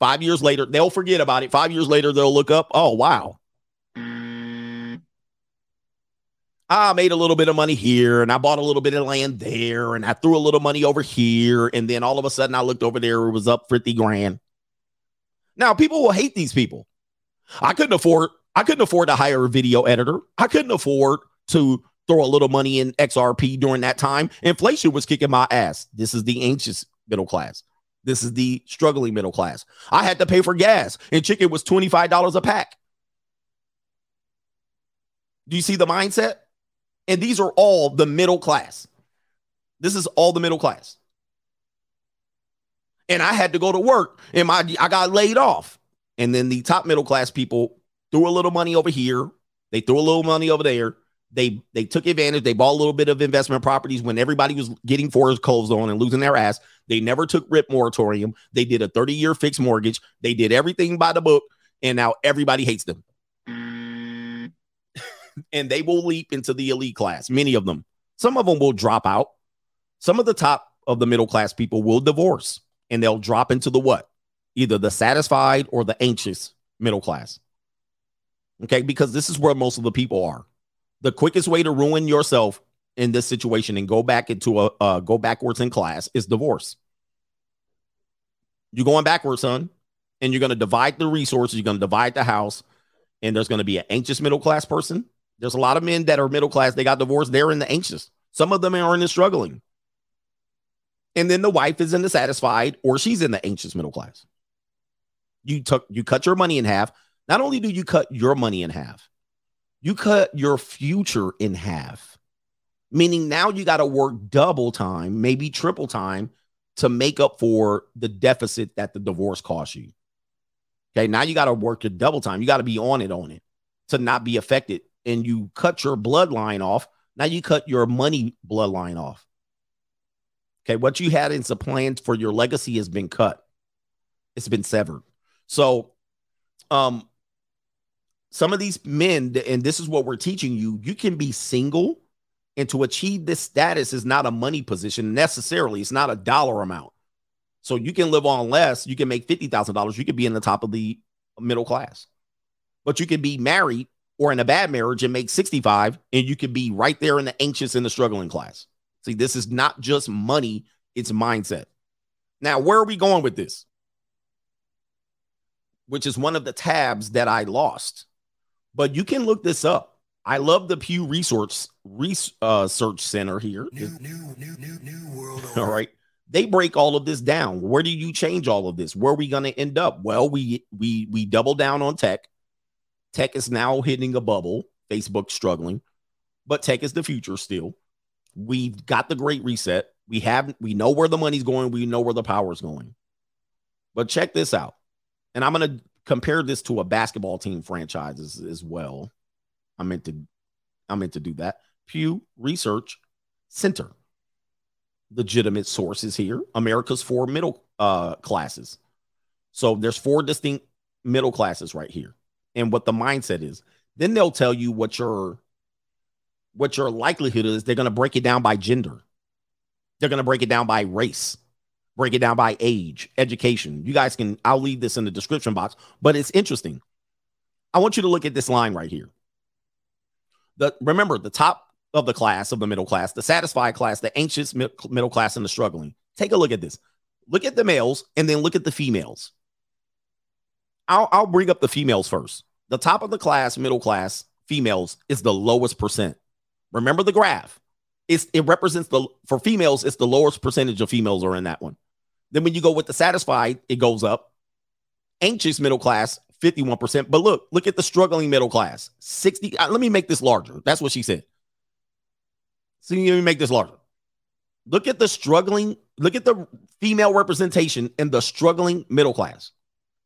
5 years later, they'll forget about it. 5 years later they'll look up, oh wow, I made a little bit of money here and I bought a little bit of land there and I threw a little money over here. And then all of a sudden I looked over there, it was up 50 grand. Now people will hate these people. I couldn't afford, I couldn't afford to hire a video editor. I couldn't afford to throw a little money in XRP during that time. Inflation was kicking my ass. This is the anxious middle class. This is the struggling middle class. I had to pay for gas and chicken was $25 a pack. Do you see the mindset? And these are all the middle class. This is all the middle class. And I had to go to work and my I got laid off. And then the top middle class people threw a little money over here. They threw a little money over there. They they took advantage. They bought a little bit of investment properties when everybody was getting foreclosed on and losing their ass. They never took rip moratorium. They did a 30 year fixed mortgage. They did everything by the book. And now everybody hates them and they will leap into the elite class. Many of them. Some of them will drop out. Some of the top of the middle class people will divorce and they'll drop into the what? Either the satisfied or the anxious middle class. Okay, because this is where most of the people are. The quickest way to ruin yourself in this situation and go back into a uh, go backwards in class is divorce. You're going backwards, son, and you're going to divide the resources. You're going to divide the house, and there's going to be an anxious middle class person there's a lot of men that are middle class. They got divorced. They're in the anxious. Some of them are in the struggling. And then the wife is in the satisfied or she's in the anxious middle class. You took you cut your money in half. Not only do you cut your money in half, you cut your future in half. Meaning now you got to work double time, maybe triple time to make up for the deficit that the divorce cost you. Okay, now you got to work your double time. You got to be on it on it to not be affected and you cut your bloodline off Now you cut your money bloodline off. Okay, what you had in some plans for your legacy has been cut. It's been severed. So, um, some of these men, and this is what we're teaching you, you can be single, and to achieve this status is not a money position necessarily. It's not a dollar amount. So you can live on less. You can make fifty thousand dollars. You could be in the top of the middle class, but you can be married or in a bad marriage and make sixty-five, and you could be right there in the anxious and the struggling class. See, this is not just money; it's mindset. Now, where are we going with this? Which is one of the tabs that I lost, but you can look this up. I love the Pew Resource Research uh, Center here. New, new, new, new, new world All order. They break all of this down. Where do you change all of this? Where are we going to end up? Well, we we we double down on tech. Tech is now hitting a bubble. Facebook struggling, but tech is the future still. We've got the great reset. We have we know where the money's going. We know where the power's going. But check this out. And I'm going to compare this to a basketball team franchise as, as well. I meant to I meant to do that. Pew Research Center. Legitimate sources here. America's four middle uh, classes. So there's four distinct middle classes right here, and what the mindset is. Then they'll tell you what your what your likelihood is. They're going to break it down by gender. They're going to break it down by race, break it down by age, education. You guys can. I'll leave this in the description box, but it's interesting. I want you to look at this line right here. The remember the top of the class of the middle class, the satisfied class, the anxious mid- middle class, and the struggling. Take a look at this. Look at the males and then look at the females. I'll, I'll bring up the females first. The top of the class, middle class, females is the lowest percent. Remember the graph. It's, it represents the for females, it's the lowest percentage of females are in that one. Then when you go with the satisfied, it goes up. Anxious middle class, 51%. But look, look at the struggling middle class. 60. uh, let me make this larger. That's what she said. So let me make this larger. Look at the struggling, look at the female representation in the struggling middle class.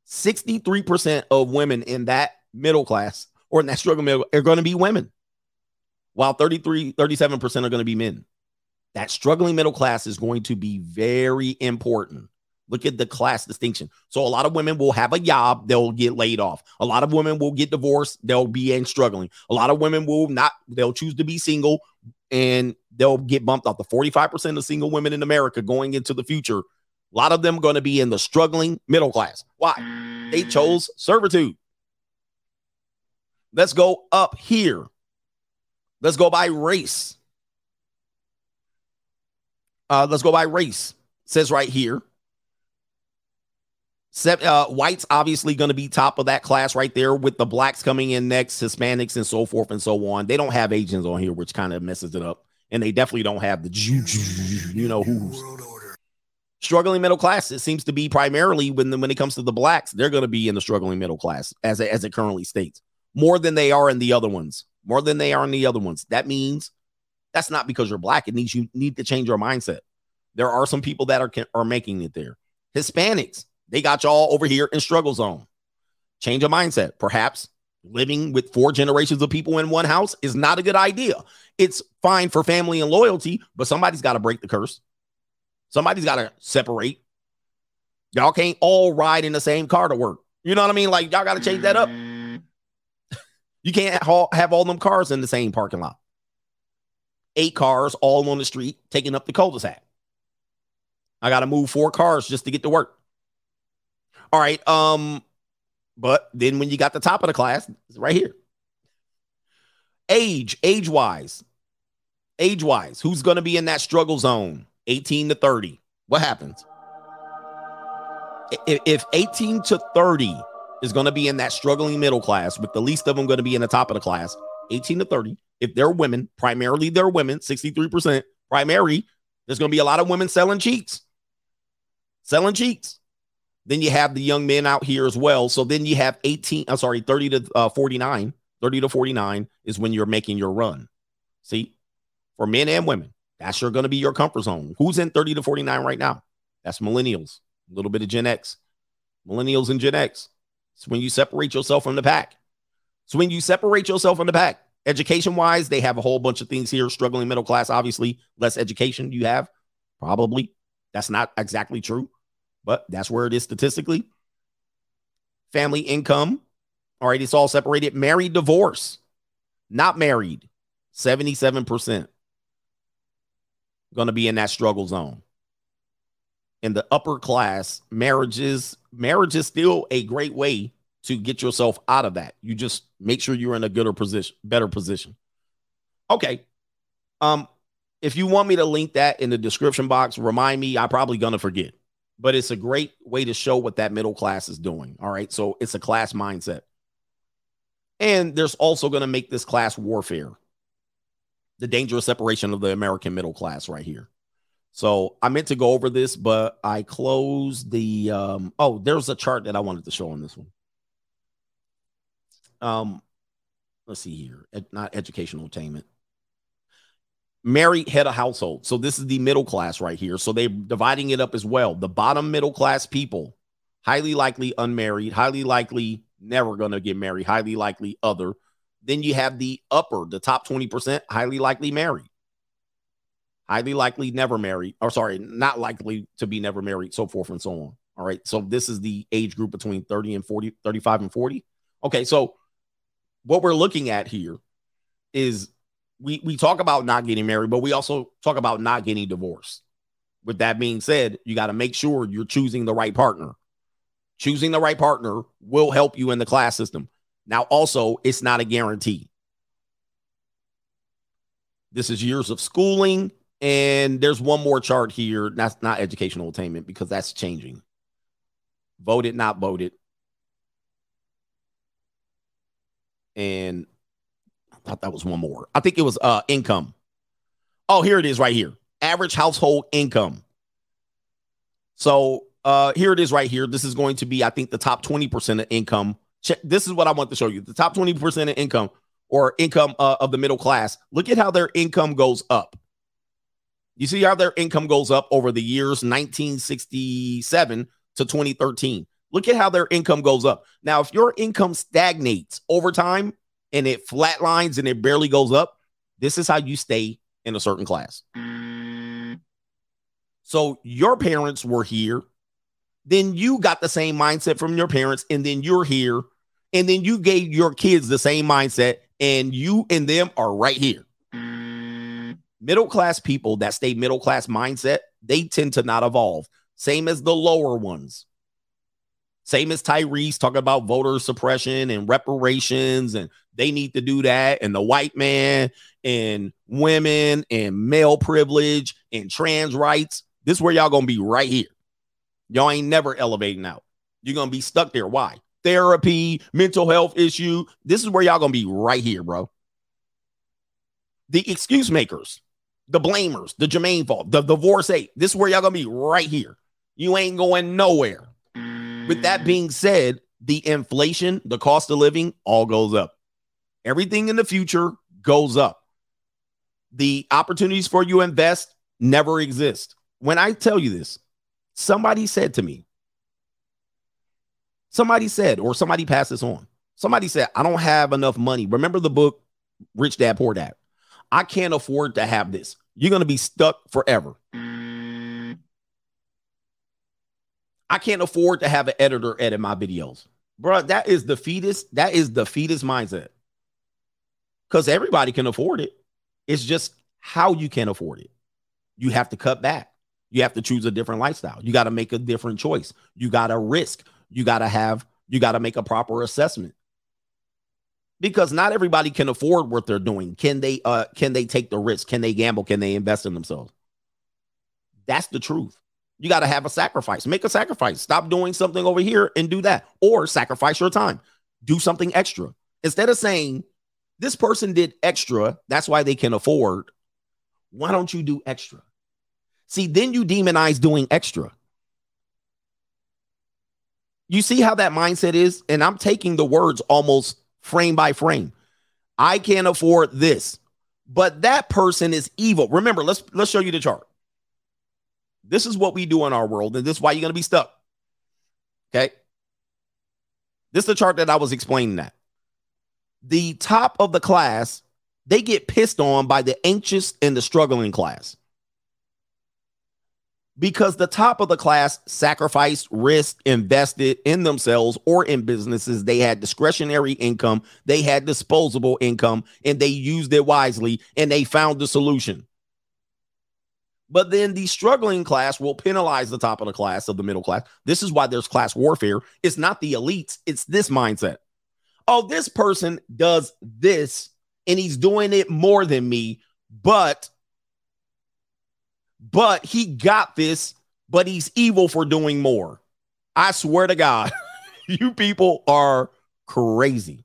63% of women in that middle class or in that struggling middle are going to be women, while 33, 37% are going to be men. That struggling middle class is going to be very important. Look at the class distinction. So a lot of women will have a job, they'll get laid off. A lot of women will get divorced, they'll be in struggling. A lot of women will not, they'll choose to be single and they'll get bumped off. The 45% of single women in America going into the future, a lot of them going to be in the struggling middle class. Why? They chose servitude. Let's go up here. Let's go by race. Uh, let's go by race. says right here. Seven, uh, whites obviously going to be top of that class right there, with the blacks coming in next, Hispanics and so forth and so on. They don't have Asians on here, which kind of messes it up, and they definitely don't have the you know who's. Struggling middle class. It seems to be primarily when the, when it comes to the blacks, they're going to be in the struggling middle class as it, as it currently states, more than they are in the other ones, more than they are in the other ones. That means that's not because you're black. It means you need to change your mindset. There are some people that are are making it there. Hispanics, they got y'all over here in struggle zone. Change your mindset. Perhaps living with four generations of people in one house is not a good idea. It's fine for family and loyalty, but somebody's got to break the curse. Somebody's got to separate. Y'all can't all ride in the same car to work. You know what I mean? Like y'all got to change that up. You can't ha- have all them cars in the same parking lot. Eight cars all on the street taking up the cul-de-sac. I got to move four cars just to get to work. All right. Um, but then when you got the top of the class, it's right here. Age, age wise, age wise, who's going to be in that struggle zone? 18 to 30. What happens? If 18 to 30 is going to be in that struggling middle class, with the least of them going to be in the top of the class, 18 to 30. If they're women, primarily they're women, 63% primary, there's going to be a lot of women selling cheats. Selling cheats. Then you have the young men out here as well. So then you have 18, I'm sorry, 30 to uh, 49. 30 to 49 is when you're making your run. See, for men and women, that's your going to be your comfort zone. Who's in 30 to 49 right now? That's millennials, a little bit of Gen X. Millennials and Gen X. It's when you separate yourself from the pack. So when you separate yourself from the pack, Education wise, they have a whole bunch of things here. Struggling middle class, obviously, less education you have, probably. That's not exactly true, but that's where it is statistically. Family income, all right, it's all separated. Married, divorce, not married, 77% going to be in that struggle zone. In the upper class, marriages, marriage is still a great way to get yourself out of that. You just make sure you're in a gooder position, better position. Okay. Um, if you want me to link that in the description box, remind me. I'm probably gonna forget, but it's a great way to show what that middle class is doing. All right. So it's a class mindset. And there's also to make this class warfare the dangerous separation of the American middle class right here. So I meant to go over this, but I closed the um oh, there's a chart that I wanted to show on this one. Um let's see here. Ed, not educational attainment. Married head of household. So this is the middle class right here. So they're dividing it up as well. The bottom middle class people, highly likely unmarried, highly likely never going to get married, highly likely other, then you have the upper, the top 20%, highly likely married. Highly likely never married, or sorry, not likely to be never married, so forth and so on. All right. So this is the age group between 30 and 40, 35 and 40. Okay. So what we're looking at here is we we talk about not getting married, but we also talk about not getting divorced. With that being said, you got to make sure you're choosing the right partner. Choosing the right partner will help you in the class system. Now, also, it's not a guarantee. This is years of schooling. And there's one more chart here. That's not educational attainment because that's changing. Voted, not voted. And I thought that was one more. I think it was uh income. Oh, here it is right here. Average household income. So uh here it is right here. This is going to be, I think, the top 20% of income This is what I want to show you. The top 20% of income or income uh, of the middle class. Look at how their income goes up. You see how their income goes up over the years 1967 to 2013. Look at how their income goes up. Now, if your income stagnates over time and it flatlines and it barely goes up, this is how you stay in a certain class. So your parents were here then you got the same mindset from your parents, and then you're here, and then you gave your kids the same mindset, and you and them are right here. Middle class people that stay middle class mindset, they tend to not evolve. Same as the lower ones. Same as Tyrese talking about voter suppression and reparations, and they need to do that. And the white man and women and male privilege and trans rights. This is where y'all gonna be right here. Y'all ain't never elevating out. You're gonna be stuck there. Why? Therapy, mental health issue. This is where y'all gonna be right here, bro. The excuse makers, the blamers, the Jermaine fault, the divorcee. This is where y'all gonna be right here. You ain't going nowhere. With that being said, the inflation, the cost of living, all goes up. Everything in the future goes up. The opportunities for you to invest never exist. When I tell you this, Somebody said to me, somebody said, or somebody passed this on. Somebody said, I don't have enough money. Remember the book, Rich Dad Poor Dad? I can't afford to have this. You're going to be stuck forever. I can't afford to have an editor edit my videos. Bro, that is the fetus. That is the fetus mindset. Because everybody can afford it. It's just how you can afford it. You have to cut back. You have to choose a different lifestyle. You got to make a different choice. You got to risk. You got to have, you got to make a proper assessment. Because not everybody can afford what they're doing. Can they uh can they take the risk? Can they gamble? Can they invest in themselves? That's the truth. You got to have a sacrifice. Make a sacrifice. Stop doing something over here and do that or sacrifice your time. Do something extra. Instead of saying this person did extra, that's why they can afford. Why don't you do extra? See, then you demonize doing extra. You see how that mindset is? And I'm taking the words almost frame by frame. I can't afford this, but that person is evil. Remember, let's let's show you the chart. This is what we do in our world, and this is why you're gonna be stuck. Okay. This is the chart that I was explaining that. The top of the class they get pissed on by the anxious and the struggling class because the top of the class sacrificed, risked, invested in themselves or in businesses. They had discretionary income, they had disposable income, and they used it wisely and they found the solution. But then the struggling class will penalize the top of the class of the middle class. This is why there's class warfare. It's not the elites, it's this mindset. Oh, this person does this and he's doing it more than me, but but he got this, but he's evil for doing more. I swear to God, you people are crazy.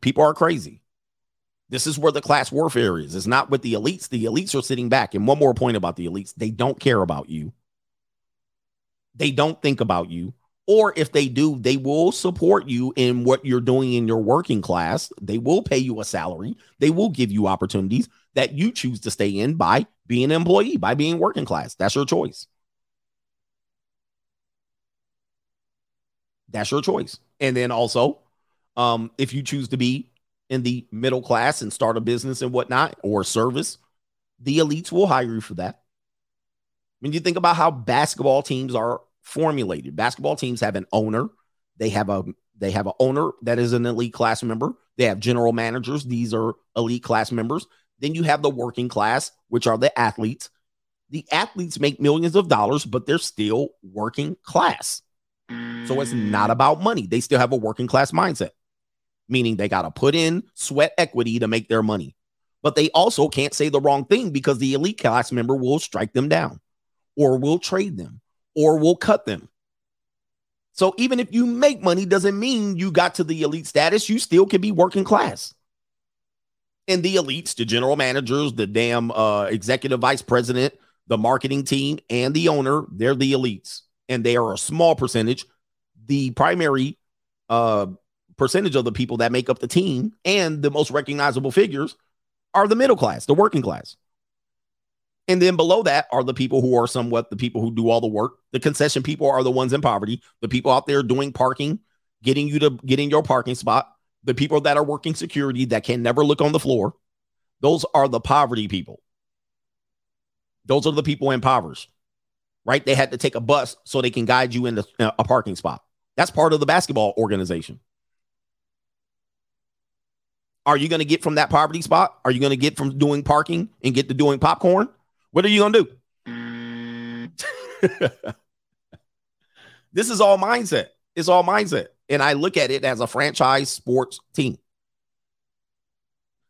People are crazy. This is where the class warfare is. It's not with the elites. The elites are sitting back. And one more point about the elites they don't care about you, they don't think about you. Or if they do, they will support you in what you're doing in your working class. They will pay you a salary. They will give you opportunities that you choose to stay in by being an employee, by being working class. That's your choice. That's your choice. And then also, um, if you choose to be in the middle class and start a business and whatnot or service, the elites will hire you for that. When you think about how basketball teams are formulated, basketball teams have an owner. They have a they have an owner that is an elite class member. They have general managers. These are elite class members. Then you have the working class, which are the athletes. The athletes make millions of dollars, but they're still working class. So it's not mm. about money. They still have a working class mindset, meaning they got to put in sweat equity to make their money. But they also can't say the wrong thing because the elite class member will strike them down or will trade them or will cut them. So even if you make money, doesn't mean you got to the elite status. You still can be working class and the elites, the general managers, the damn uh, executive vice president, the marketing team, and the owner, they're the elites. And they are a small percentage. The primary uh, percentage of the people that make up the team and the most recognizable figures are the middle class, the working class. And then below that are the people who are somewhat the people who do all the work. The concession people are the ones in poverty, the people out there doing parking, getting you to get in your parking spot, the people that are working security that can never look on the floor, those are the poverty people. Those are the people impoverished, right? They had to take a bus so they can guide you into uh, a parking spot. That's part of the basketball organization. Are you going to get from that poverty spot? Are you going to get from doing parking and get to doing popcorn? What are you going to do? this is all mindset. It's all mindset. And I look at it as a franchise sports team.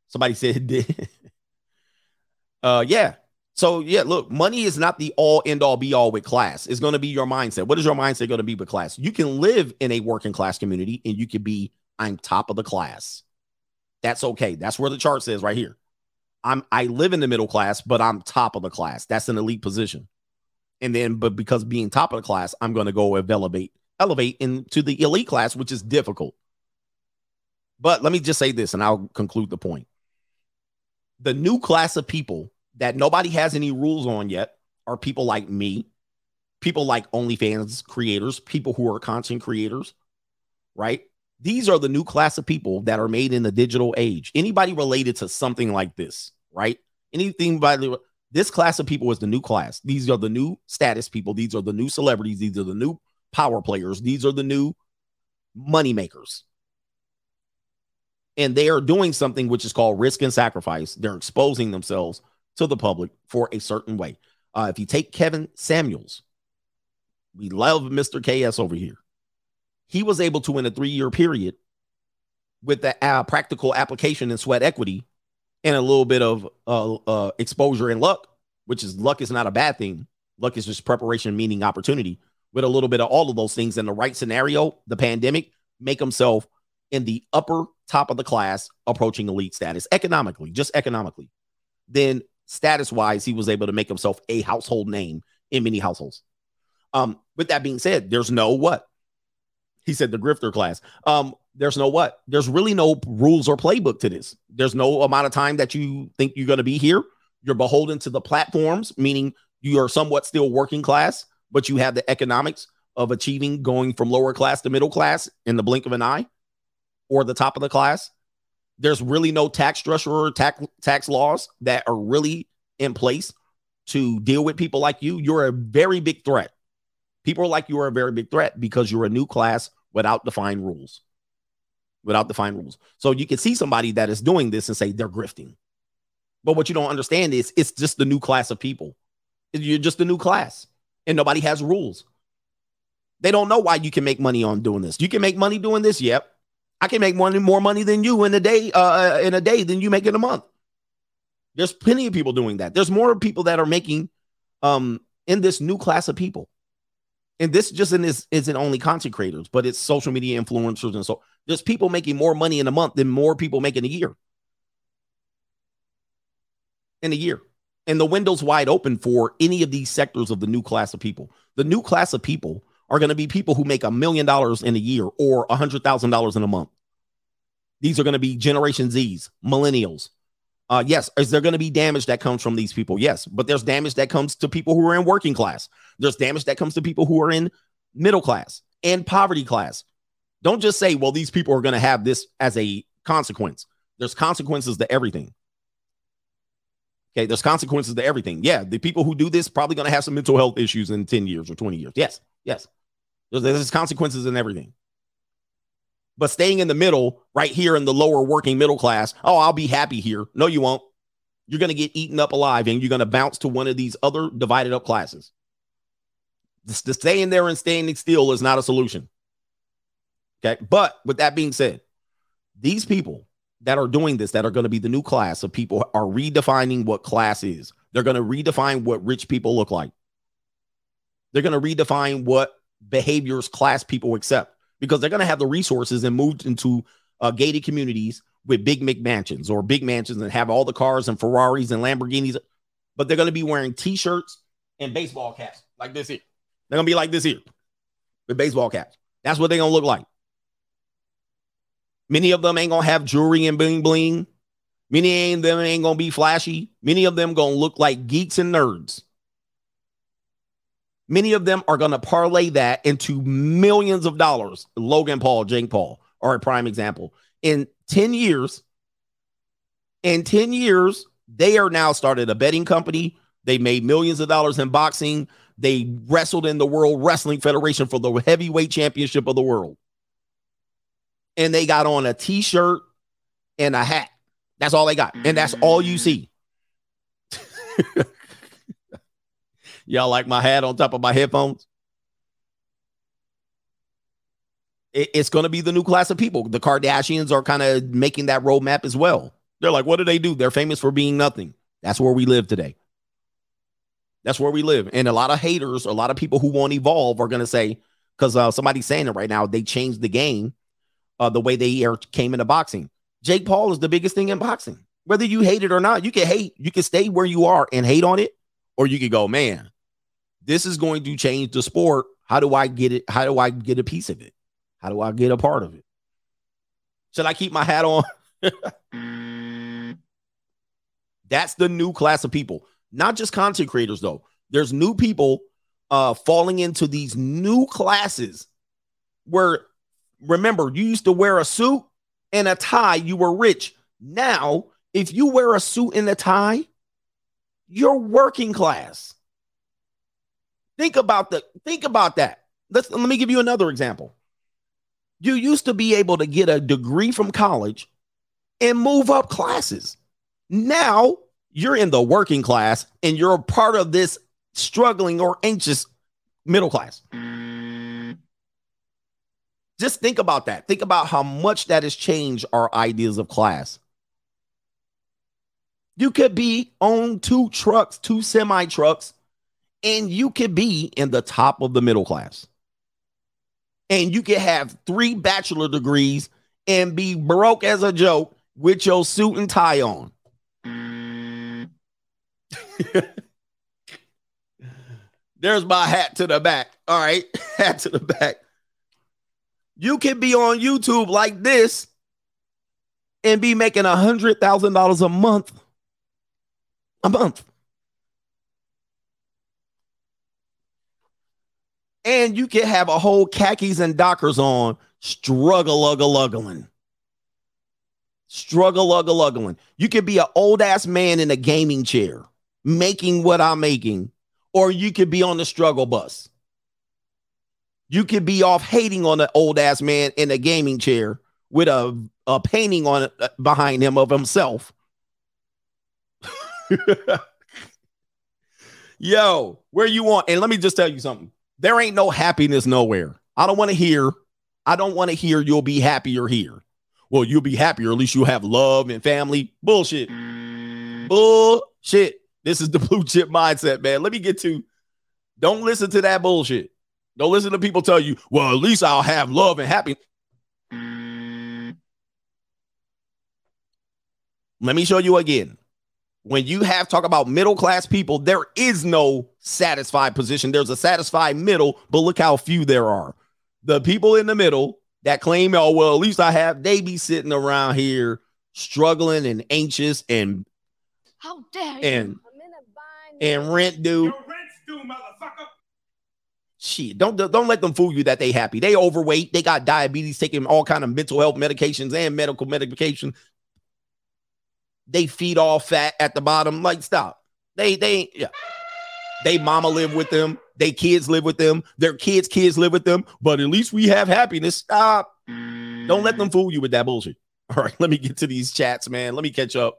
Somebody said, uh, yeah. So, yeah, look, money is not the all end all be all with class. It's going to be your mindset. What is your mindset going to be with class? You can live in a working class community and you can be, I'm top of the class. That's okay. That's where the chart says right here. I'm I live in the middle class, but I'm top of the class. That's an elite position. And then, but because being top of the class, I'm going to go elevate elevate into the elite class, which is difficult. But let me just say this and I'll conclude the point. The new class of people that nobody has any rules on yet are people like me, people like OnlyFans creators, people who are content creators, right? These are the new class of people that are made in the digital age. Anybody related to something like this, right? Anything by the this class of people is the new class. These are the new status people. These are the new celebrities. These are the new power players. These are the new money makers. And they are doing something which is called risk and sacrifice. They're exposing themselves to the public for a certain way. Uh, if you take Kevin Samuels, we love Mr. KS over here. He was able to, in a three year period, with the uh, practical application and sweat equity and a little bit of uh, uh, exposure and luck, which is luck is not a bad thing. Luck is just preparation, meaning opportunity with a little bit of all of those things in the right scenario, the pandemic, make himself in the upper top of the class approaching elite status economically, just economically. Then status wise, he was able to make himself a household name in many households. Um, with that being said, there's no what he said the grifter class. Um, there's no what there's really no rules or playbook to this. There's no amount of time that you think you're going to be here. You're beholden to the platforms, meaning you are somewhat still working class but you have the economics of achieving going from lower class to middle class in the blink of an eye or the top of the class. There's really no tax structure or tax tax laws that are really in place to deal with people like you. You're a very big threat. People like you are a very big threat because you're a new class without defined rules. Without defined rules. So you can see somebody that is doing this and say they're grifting. But what you don't understand is it's just the new class of people. You're just a new class and nobody has rules. They don't know why you can make money on doing this. You can make money doing this. Yep. I can make money more money than you in a day uh in a day than you make in a month. There's plenty of people doing that. There's more people that are making um in this new class of people. And this just in this isn't only content creators, but it's social media influencers and so there's people making more money in a month than more people make in a year. In a year. And the window's wide open for any of these sectors of the new class of people. The new class of people are going to be people who make a million dollars in a year or a hundred thousand dollars in a month. These are going to be Generation Zs, millennials. Uh, yes, is there going to be damage that comes from these people? Yes, but there's damage that comes to people who are in working class. There's damage that comes to people who are in middle class and poverty class. Don't just say, well, these people are going to have this as a consequence. There's consequences to everything. Okay, there's consequences to everything. Yeah, the people who do this probably going to have some mental health issues in 10 years or 20 years. Yes, yes. There's, there's consequences in everything. But staying in the middle, right here in the lower working middle class, oh, I'll be happy here. No, you won't. You're going to get eaten up alive and you're going to bounce to one of these other divided up classes. Just, just staying there and standing still is not a solution. Okay. But with that being said, these people that are doing this, that are going to be the new class of people, are redefining what class is. They're going to redefine what rich people look like. They're going to redefine what behaviors class people accept because they're going to have the resources and move into uh, gated communities with big McMansions or big mansions and have all the cars and Ferraris and Lamborghinis, but they're going to be wearing t-shirts and baseball caps like this here. They're going to be like this here with baseball caps. That's what they're going to look like. Many of them ain't to have jewelry and bling bling. Many of them ain't to be flashy. Many of them to look like geeks and nerds. Many of them are to parlay that into millions of dollars. Logan Paul, Jake Paul are a prime example. In 10 years, in 10 years, they are now started a betting company. They made millions of dollars in boxing. They wrestled in the World Wrestling Federation for the heavyweight championship of the world. And they got on a t shirt and a hat. That's all they got. And that's all you see. Y'all like my hat on top of my headphones? It, it's going to be the new class of people. The Kardashians are kind of making that roadmap as well. They're like, what do they do? They're famous for being nothing. That's where we live today. That's where we live. And a lot of haters, a lot of people who won't evolve are going to say, because uh, somebody's saying it right now, they changed the game uh, the way they are, came into boxing. Jake Paul is the biggest thing in boxing. Whether you hate it or not, you can hate, you can stay where you are and hate on it, or you could go, man, this is going to change the sport. How do I get it? How do I get a piece of it? How do I get a part of it? Should I keep my hat on? That's the new class of people, not just content creators, though. There's new people uh, falling into these new classes where, remember, you used to wear a suit and a tie, you were rich. Now, if you wear a suit and a tie, you're working class. Think about the think about that. Let's let me give you another example. You used to be able to get a degree from college and move up classes. Now you're in the working class and you're a part of this struggling or anxious middle class. Just think about that. Think about how much that has changed our ideas of class. You could be on two trucks, two semi trucks, and you could be in the top of the middle class. And you could have three bachelor degrees and be broke as a joke with your suit and tie on. There's my hat to the back. All right, hat to the back. You can be on YouTube like this and be making a hundred thousand dollars a month. A month. and you can have a whole khakis and dockers on, struggle uggle uggling. struggle uggle uggling. You could be an old ass man in a gaming chair making what I'm making, or you could be on the struggle bus. You could be off hating on an old ass man in a gaming chair with a, a painting on it uh, behind him of himself. Yo, where you want? And let me just tell you something. There ain't no happiness nowhere. I don't want to hear. I don't want to hear you'll be happier here. Well, you'll be happier. At least you have love and family. Bullshit. Bullshit. This is the blue chip mindset, man. Let me get to. Don't listen to that bullshit. Don't listen to people tell you, well, at least I'll have love and happiness. Let me show you again. When you have talk about middle class people, there is no satisfied position. There's a satisfied middle, but look how few there are. The people in the middle that claim, oh, well, at least I have, they be sitting around here struggling and anxious and How dare you? and and rent due. Shit, don't don't let them fool you that they happy. They overweight. They got diabetes, taking all kind of mental health medications and medical medication. They feed all fat at the bottom. Like stop. They they yeah. They mama live with them. They kids live with them. Their kids kids live with them. But at least we have happiness. Stop. Don't let them fool you with that bullshit. All right, let me get to these chats, man. Let me catch up.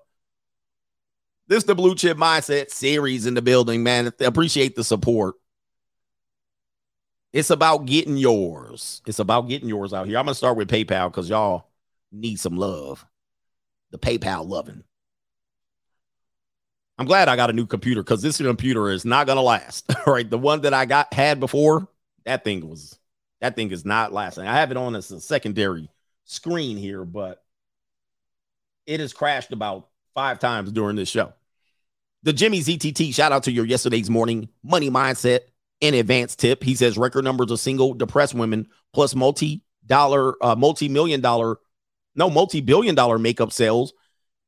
This the blue chip mindset series in the building, man. Appreciate the support. It's about getting yours. It's about getting yours out here. I'm gonna start with PayPal because y'all need some love. The PayPal loving. I'm glad I got a new computer because this computer is not gonna last. All right, the one that I got had before, that thing was that thing is not lasting. I have it on as a secondary screen here, but it has crashed about five times during this show. The Jimmy ZTT, shout out to your yesterday's morning money mindset and advanced tip. He says record numbers of single depressed women plus multi dollar, uh, multi million dollar, no, multi billion dollar makeup sales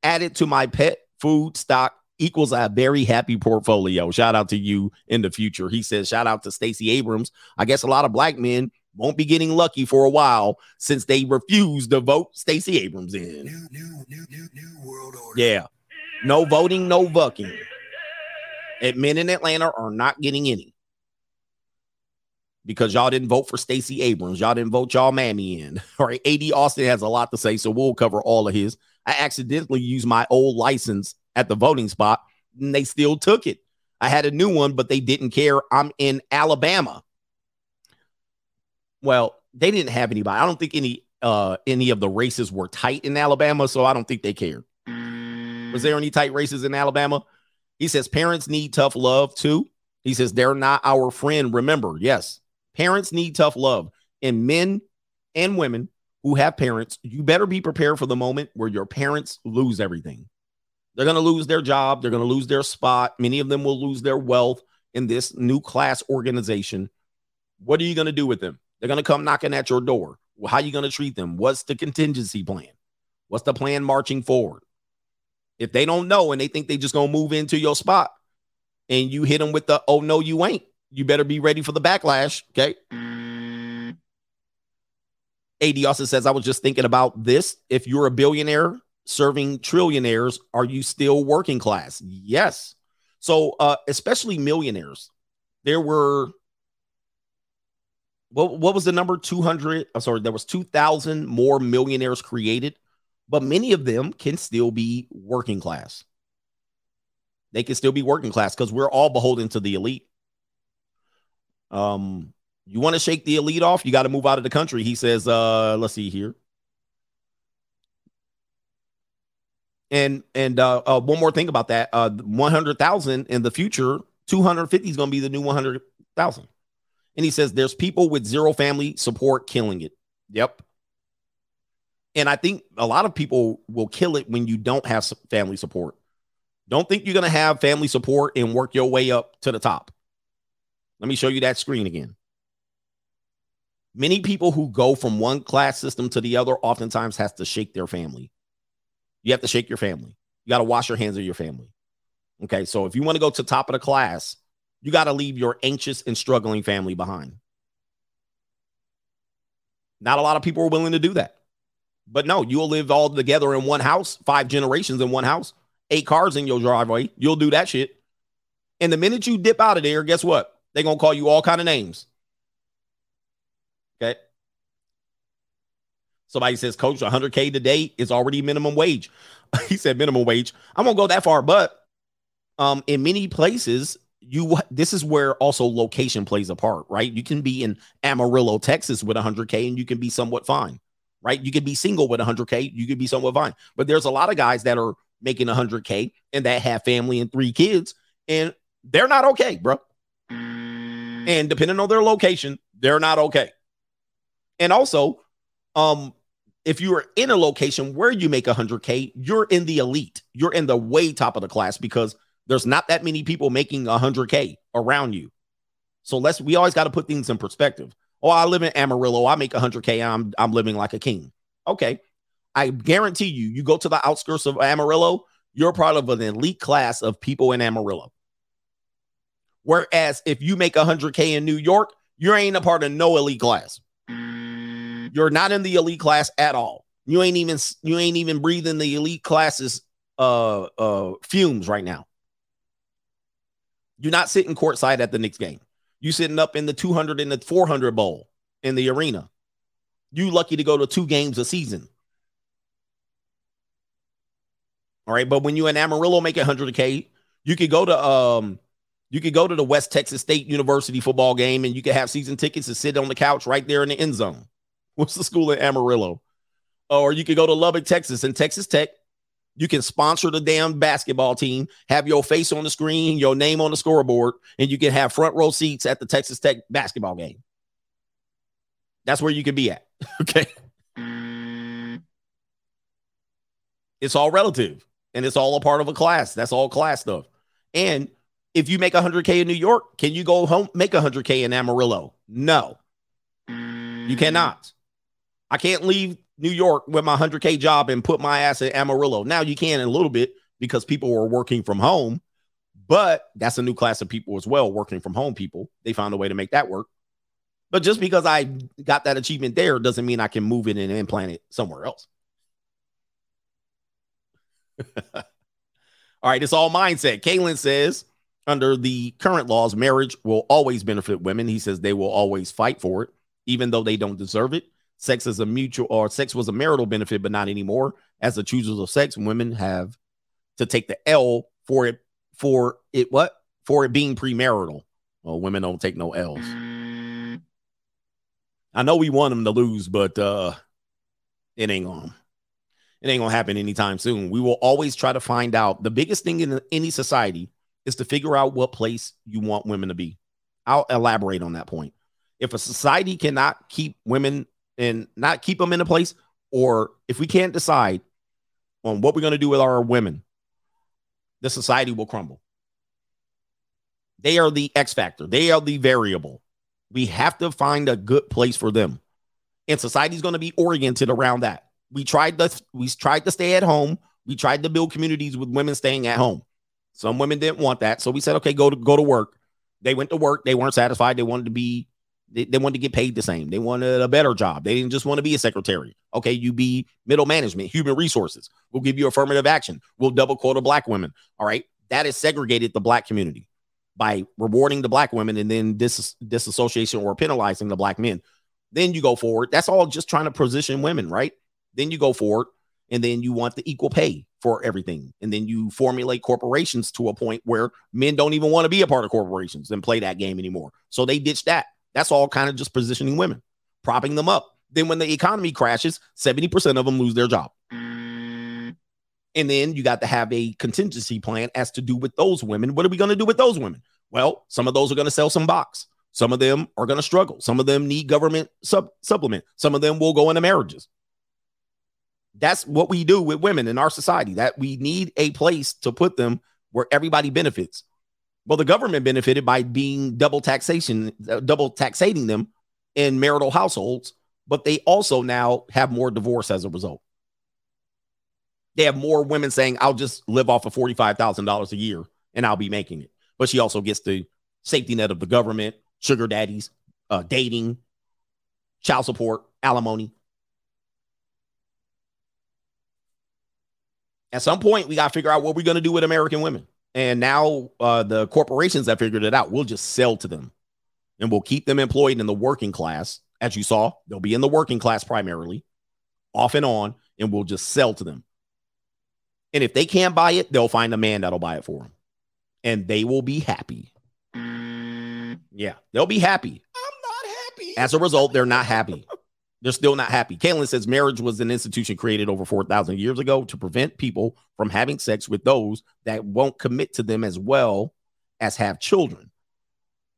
added to my pet food stock equals a very happy portfolio. Shout out to you in the future. He says, shout out to Stacey Abrams. I guess a lot of black men won't be getting lucky for a while since they refuse to vote Stacey Abrams in. New, new, new, new, new world order. Yeah. No voting, no bucking. And men in Atlanta are not getting any. Because y'all didn't vote for Stacey Abrams. Y'all didn't vote y'all mammy in. All right. AD Austin has a lot to say, so we'll cover all of his. I accidentally used my old license at the voting spot, and they still took it. I had a new one, but they didn't care. I'm in Alabama. Well, they didn't have anybody. I don't think any uh any of the races were tight in Alabama, so I don't think they cared. Was there any tight races in Alabama? He says parents need tough love too. He says they're not our friend. Remember, yes, parents need tough love. And men and women who have parents, you better be prepared for the moment where your parents lose everything. They're going to lose their job. They're going to lose their spot. Many of them will lose their wealth in this new class organization. What are you going to do with them? They're going to come knocking at your door. How are you going to treat them? What's the contingency plan? What's the plan marching forward? If they don't know and they think they just going to move into your spot and you hit them with the, oh, no, you ain't, you better be ready for the backlash. Okay. AD also says, I was just thinking about this. If you're a billionaire serving trillionaires, are you still working class? Yes. So, uh, especially millionaires, there were what, what was the number 200 i'm sorry there was 2000 more millionaires created but many of them can still be working class they can still be working class because we're all beholden to the elite um you want to shake the elite off you got to move out of the country he says uh let's see here and and uh, uh one more thing about that uh 100000 in the future 250 is going to be the new 100000 and he says there's people with zero family support killing it. Yep. And I think a lot of people will kill it when you don't have family support. Don't think you're going to have family support and work your way up to the top. Let me show you that screen again. Many people who go from one class system to the other oftentimes has to shake their family. You have to shake your family. You got to wash your hands of your family. Okay, so if you want to go to top of the class, you got to leave your anxious and struggling family behind. Not a lot of people are willing to do that. But no, you'll live all together in one house, five generations in one house, eight cars in your driveway. You'll do that shit. And the minute you dip out of there, guess what? They're gonna call you all kind of names. Okay. Somebody says, Coach, 100K today is already minimum wage. he said minimum wage. I won't go that far, but um, in many places, you this is where also location plays a part, right? You can be in Amarillo, Texas with 100K and you can be somewhat fine, right? You could be single with 100K, you could be somewhat fine. But there's a lot of guys that are making 100K and that have family and three kids, and they're not okay, bro. And depending on their location, they're not okay. And also, um, if you are in a location where you make 100K, you're in the elite. You're in the way top of the class because there's not that many people making 100K around you. So let's, we always got to put things in perspective. Oh, I live in Amarillo. I make 100K. I'm, I'm living like a king. Okay. I guarantee you, you go to the outskirts of Amarillo, you're part of an elite class of people in Amarillo. Whereas if you make 100K in New York, you ain't a part of no elite class. You're not in the elite class at all. You ain't even you ain't even breathing the elite classes uh uh fumes right now. You're not sitting courtside at the Knicks game. You sitting up in the 200 and the 400 bowl in the arena. You lucky to go to two games a season. All right, but when you in Amarillo make 100k, you could go to um you could go to the West Texas State University football game and you could have season tickets to sit on the couch right there in the end zone. What's the school in Amarillo? Or you could go to Lubbock, Texas, and Texas Tech. You can sponsor the damn basketball team, have your face on the screen, your name on the scoreboard, and you can have front row seats at the Texas Tech basketball game. That's where you can be at. okay. It's all relative and it's all a part of a class. That's all class stuff. And if you make 100K in New York, can you go home make 100K in Amarillo? No, you mm. cannot. I can't leave New York with my 100K job and put my ass in Amarillo. Now you can in a little bit because people are working from home, but that's a new class of people as well, working from home people. They found a way to make that work. But just because I got that achievement there doesn't mean I can move it and implant it somewhere else. all right, it's all mindset. Kalen says under the current laws, marriage will always benefit women. He says they will always fight for it, even though they don't deserve it. Sex is a mutual or sex was a marital benefit, but not anymore. As the choosers of sex, women have to take the L for it for it what? For it being premarital. Well, women don't take no L's. I know we want them to lose, but uh it ain't gonna it ain't gonna happen anytime soon. We will always try to find out the biggest thing in any society is to figure out what place you want women to be. I'll elaborate on that point. If a society cannot keep women and not keep them in a place, or if we can't decide on what we're going to do with our women, the society will crumble. They are the X factor, they are the variable. We have to find a good place for them. And society's going to be oriented around that. We tried to we tried to stay at home. We tried to build communities with women staying at home. Some women didn't want that. So we said, okay, go to go to work. They went to work. They weren't satisfied. They wanted to be they, they wanted to get paid the same. They wanted a better job. They didn't just want to be a secretary. Okay, you be middle management, human resources. We'll give you affirmative action. We'll double quota black women. All right. That has segregated the black community by rewarding the black women and then dis- disassociation or penalizing the black men. Then you go forward. That's all just trying to position women, right? Then you go forward and then you want the equal pay for everything. And then you formulate corporations to a point where men don't even want to be a part of corporations and play that game anymore. So they ditch that. That's all kind of just positioning women, propping them up. Then when the economy crashes, 70% of them lose their job. And then you got to have a contingency plan as to do with those women. What are we going to do with those women? Well, some of those are going to sell some box. Some of them are going to struggle. Some of them need government sub- supplement. Some of them will go into marriages. That's what we do with women in our society. That we need a place to put them where everybody benefits. Well, the government benefited by being double taxation, uh, double taxating them in marital households, but they also now have more divorce as a result. They have more women saying, I'll just live off of $45,000 a year and I'll be making it. But she also gets the safety net of the government, sugar daddies, uh, dating, child support, alimony. At some point, we got to figure out what we're going to do with American women. And now uh, the corporations have figured it out. We'll just sell to them and we'll keep them employed in the working class. As you saw, they'll be in the working class primarily, off and on, and we'll just sell to them. And if they can't buy it, they'll find a man that'll buy it for them. And they will be happy. Yeah, they'll be happy. I'm not happy. As a result, they're not happy. They're still not happy. Caitlin says marriage was an institution created over 4,000 years ago to prevent people from having sex with those that won't commit to them as well as have children.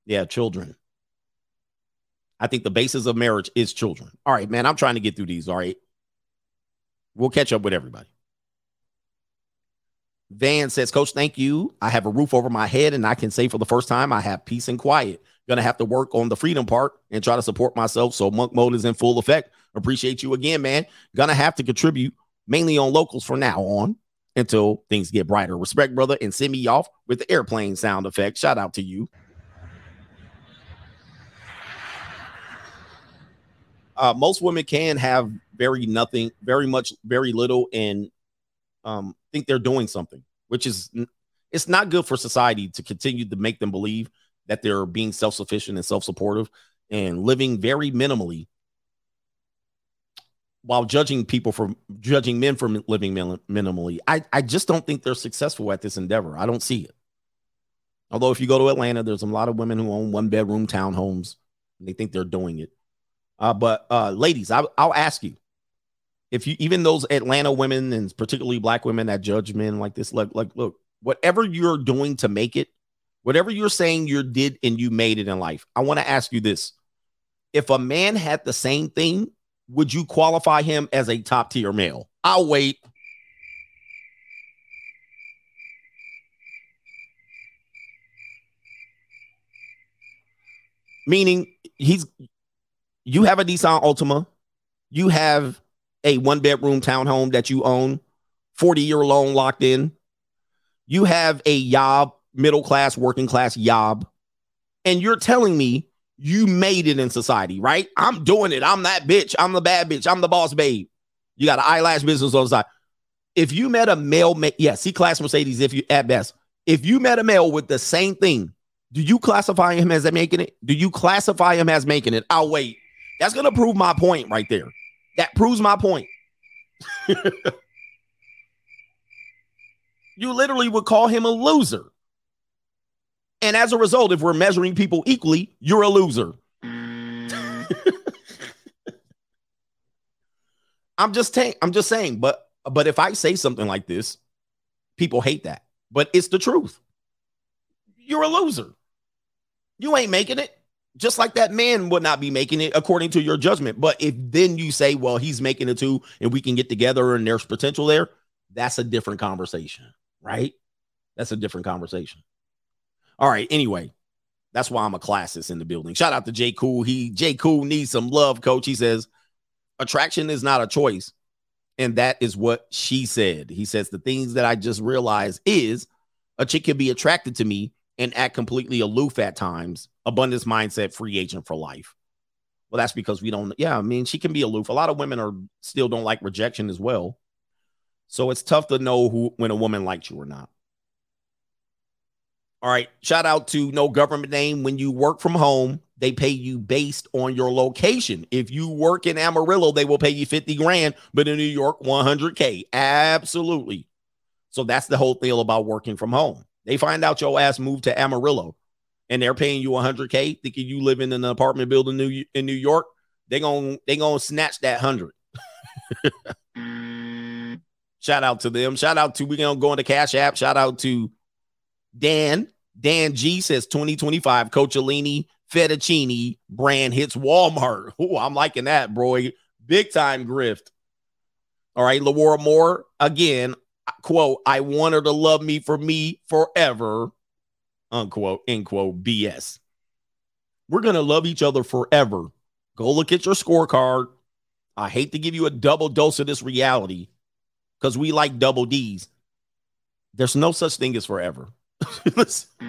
Yeah, children. I think the basis of marriage is children. All right, man, I'm trying to get through these. All right. We'll catch up with everybody. Van says, Coach, thank you. I have a roof over my head, and I can say for the first time, I have peace and quiet. Gonna have to work on the freedom part and try to support myself so monk mode is in full effect. Appreciate you again, man. Gonna have to contribute mainly on locals from now on until things get brighter. Respect, brother, and send me off with the airplane sound effect. Shout out to you. Uh, most women can have very nothing, very much, very little, and um, think they're doing something, which is it's not good for society to continue to make them believe that they're being self-sufficient and self-supportive and living very minimally while judging people for judging men for living minimally. I, I just don't think they're successful at this endeavor. I don't see it. Although if you go to Atlanta, there's a lot of women who own one bedroom townhomes and they think they're doing it. Uh, but uh, ladies, I, I'll ask you if you even those Atlanta women and particularly black women that judge men like this, like like look, whatever you're doing to make it, whatever you're saying you did and you made it in life. I want to ask you this: if a man had the same thing, would you qualify him as a top tier male? I'll wait. Meaning he's you have a Nissan Altima, you have a one bedroom townhome that you own, 40 year loan locked in, you have a job, middle class, working class job, and you're telling me you made it in society, right? I'm doing it. I'm that bitch. I'm the bad bitch. I'm the boss babe. You got an eyelash business on the side. If you met a male, ma- yeah, C class Mercedes, if you at best, if you met a male with the same thing, do you classify him as making it? Do you classify him as making it? I'll wait. That's going to prove my point right there. That proves my point. you literally would call him a loser. And as a result, if we're measuring people equally, you're a loser. Mm. I'm just ta- I'm just saying, but but if I say something like this, people hate that. But it's the truth. You're a loser. You ain't making it just like that man would not be making it according to your judgment. But if then you say, well, he's making it too, and we can get together and there's potential there, that's a different conversation, right? That's a different conversation. All right. Anyway, that's why I'm a classist in the building. Shout out to Jay Cool. He Jay Cool needs some love, coach. He says, attraction is not a choice. And that is what she said. He says, the things that I just realized is a chick can be attracted to me and act completely aloof at times. Abundance mindset, free agent for life. Well, that's because we don't. Yeah, I mean, she can be aloof. A lot of women are still don't like rejection as well. So it's tough to know who when a woman likes you or not. All right. Shout out to no government name. When you work from home, they pay you based on your location. If you work in Amarillo, they will pay you 50 grand, but in New York, 100K. Absolutely. So that's the whole deal about working from home. They find out your ass moved to Amarillo and they're paying you 100k thinking you live in an apartment building in New York. They going they to snatch that 100. Shout out to them. Shout out to we going to go into Cash App. Shout out to Dan. Dan G says 2025 Coachellini fettuccine brand hits Walmart. Oh, I'm liking that, bro. Big time grift. All right, Laura Moore again quote, I want her to love me for me forever, unquote, end quote, BS. We're going to love each other forever. Go look at your scorecard. I hate to give you a double dose of this reality because we like double D's. There's no such thing as forever.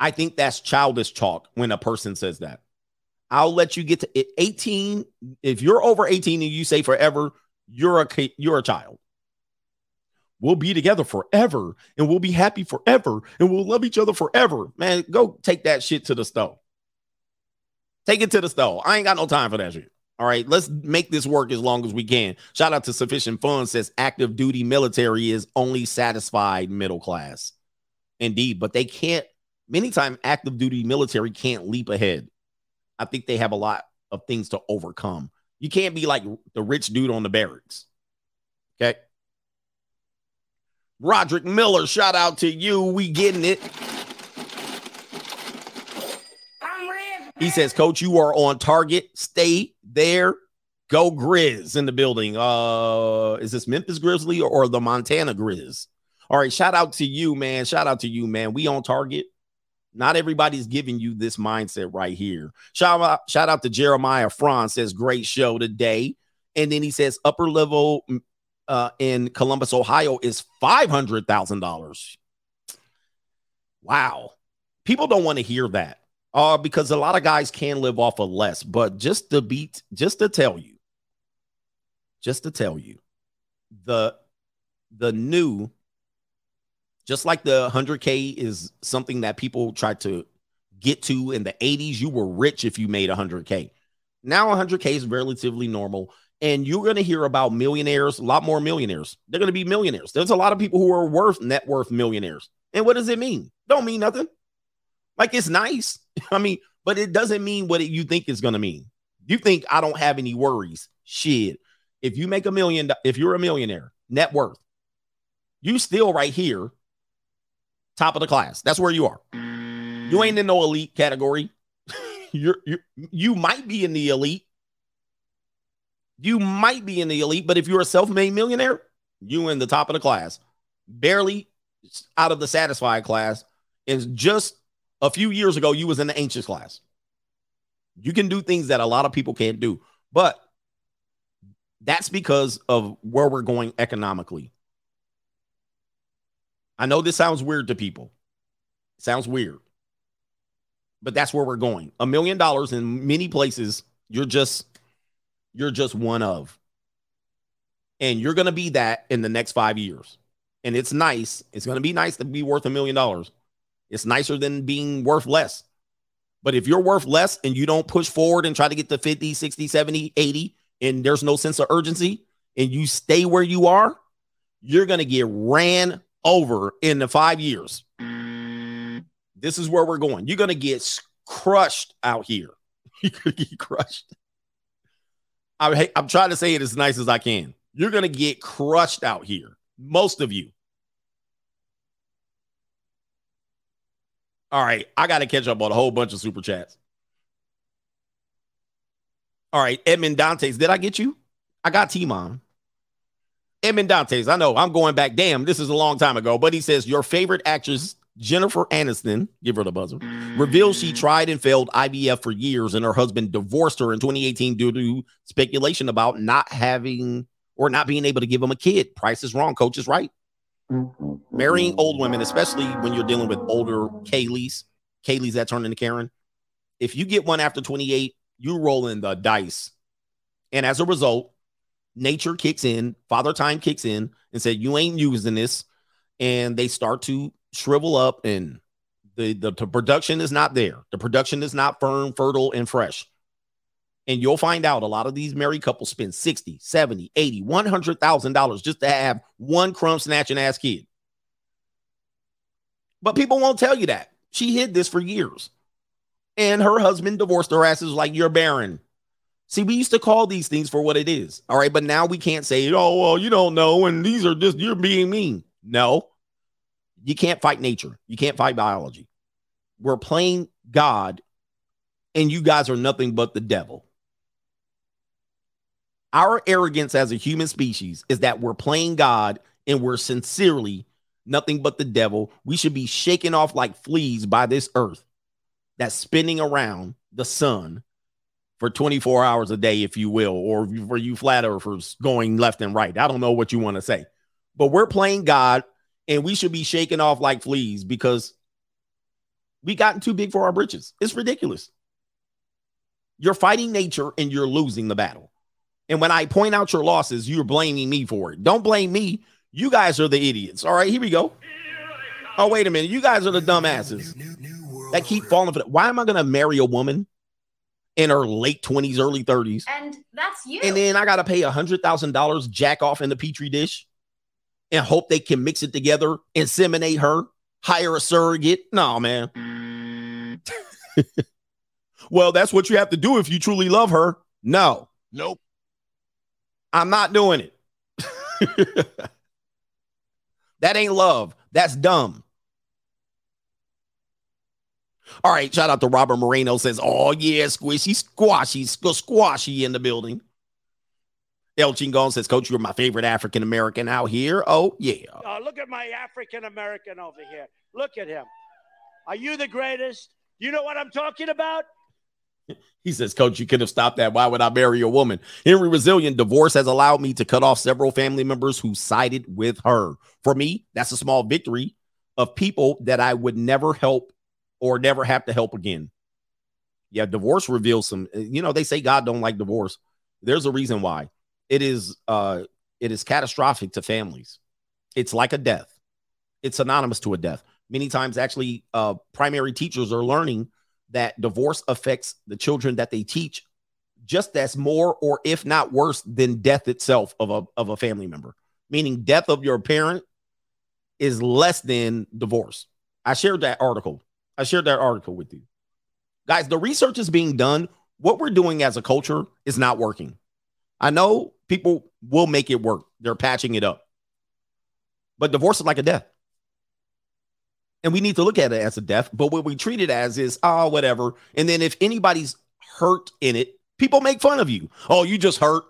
I think that's childish talk when a person says that. I'll let you get to 18. If you're over 18 and you say forever, you're a you're a child. we'll be together forever and we'll be happy forever and we'll love each other forever. Man, go take that shit to the stove. Take it to the stove. I ain't got no time for that shit. All right, let's make this work as long as we can. Shout out to Sufficient Funds says active duty military is only satisfied middle class. Indeed, but they can't, many times, active duty military can't leap ahead. I think they have a lot of things to overcome. You can't be like the rich dude on the barracks. Okay. Roderick Miller, shout out to you. We getting it. He says, Coach, you are on target. Stay there. Go Grizz in the building. Uh, is this Memphis Grizzly or the Montana Grizz? All right, shout out to you, man. Shout out to you, man. We on target. Not everybody's giving you this mindset right here. Shout out, shout out to Jeremiah Franz says, great show today. And then he says, upper level uh, in Columbus, Ohio is $500,000. Wow. People don't want to hear that uh, because a lot of guys can live off of less. But just to beat, just to tell you, just to tell you, the the new, just like the 100K is something that people try to get to in the 80s. You were rich if you made 100K. Now 100K is relatively normal and you're going to hear about millionaires, a lot more millionaires. They're going to be millionaires. There's a lot of people who are worth net worth millionaires. And what does it mean? Don't mean nothing. Like it's nice. I mean, but it doesn't mean what you think it's going to mean. You think I don't have any worries. Shit. If you make a million, if you're a millionaire, net worth, you still right here, top of the class. That's where you are. You ain't in no elite category. you're, you you might be in the elite, you might be in the elite, but if you're a self-made millionaire, you in the top of the class, barely out of the satisfied class. Is just a few years ago, you was in the anxious class. You can do things that a lot of people can't do, but that's because of where we're going economically. I know this sounds weird to people. It sounds weird. But that's where we're going. A million dollars in many places, you're just you're just one of. And you're going to be that in the next five years. And it's nice. It's going to be nice to be worth a million dollars. It's nicer than being worth less. But if you're worth less and you don't push forward and try to get to 50, 60, 70, 80, and there's no sense of urgency, and you stay where you are, you're going to get ran over in the five years. This is where we're going. You're going to get crushed out here. You're going to get crushed. I, I'm trying to say it as nice as I can. You're going to get crushed out here. Most of you. All right. I got to catch up on a whole bunch of super chats. All right. Edmund Dantes. Did I get you? I got T Mom. Edmund Dantes. I know I'm going back. Damn, this is a long time ago. But he says, Your favorite actress Jennifer Aniston, give her the buzzer, reveals she mm. tried and failed IVF for years and her husband divorced her in 2018 due to speculation about not having or not being able to give him a kid. Price is wrong. Coach is right. Marrying old women, especially when you're dealing with older Kayleys, Kayleys that turn into Karen. If you get one after 28, you roll in the dice. And as a result, nature kicks in, father time kicks in and said, You ain't using this. And they start to shrivel up and the, the, the production is not there. The production is not firm, fertile, and fresh. And you'll find out a lot of these married couples spend 60, 70, 80, $100,000 just to have one crumb snatching ass kid. But people won't tell you that. She hid this for years. And her husband divorced her ass is like, you're barren. See, we used to call these things for what it is. All right. But now we can't say, oh, well, you don't know. And these are just, you're being mean. No, you can't fight nature. You can't fight biology. We're playing God, and you guys are nothing but the devil. Our arrogance as a human species is that we're playing God and we're sincerely nothing but the devil. We should be shaken off like fleas by this earth that's spinning around the sun for 24 hours a day, if you will, or for you flat earthers going left and right. I don't know what you want to say, but we're playing God and we should be shaken off like fleas because we gotten too big for our britches. It's ridiculous. You're fighting nature and you're losing the battle. And when I point out your losses, you're blaming me for it. Don't blame me. You guys are the idiots. All right, here we go. Oh, wait a minute. You guys are the dumbasses that keep falling for that. Why am I going to marry a woman in her late 20s, early 30s? And that's you. And then I got to pay a $100,000 jack off in the petri dish and hope they can mix it together, inseminate her, hire a surrogate. No, man. well, that's what you have to do if you truly love her. No, Nope. I'm not doing it. that ain't love. That's dumb. All right, shout out to Robert Moreno says, "Oh yeah, squishy, squashy, squ- squashy in the building." El Chingon says, "Coach, you're my favorite African American out here." Oh yeah, Oh, look at my African American over here. Look at him. Are you the greatest? You know what I'm talking about? He says, Coach, you could have stopped that. Why would I marry a woman? Henry Resilient, divorce has allowed me to cut off several family members who sided with her. For me, that's a small victory of people that I would never help or never have to help again. Yeah, divorce reveals some, you know, they say God don't like divorce. There's a reason why. It is uh it is catastrophic to families. It's like a death. It's synonymous to a death. Many times actually uh primary teachers are learning that divorce affects the children that they teach just as more or if not worse than death itself of a, of a family member meaning death of your parent is less than divorce i shared that article i shared that article with you guys the research is being done what we're doing as a culture is not working i know people will make it work they're patching it up but divorce is like a death and we need to look at it as a death. But what we treat it as is, oh, whatever. And then if anybody's hurt in it, people make fun of you. Oh, you just hurt.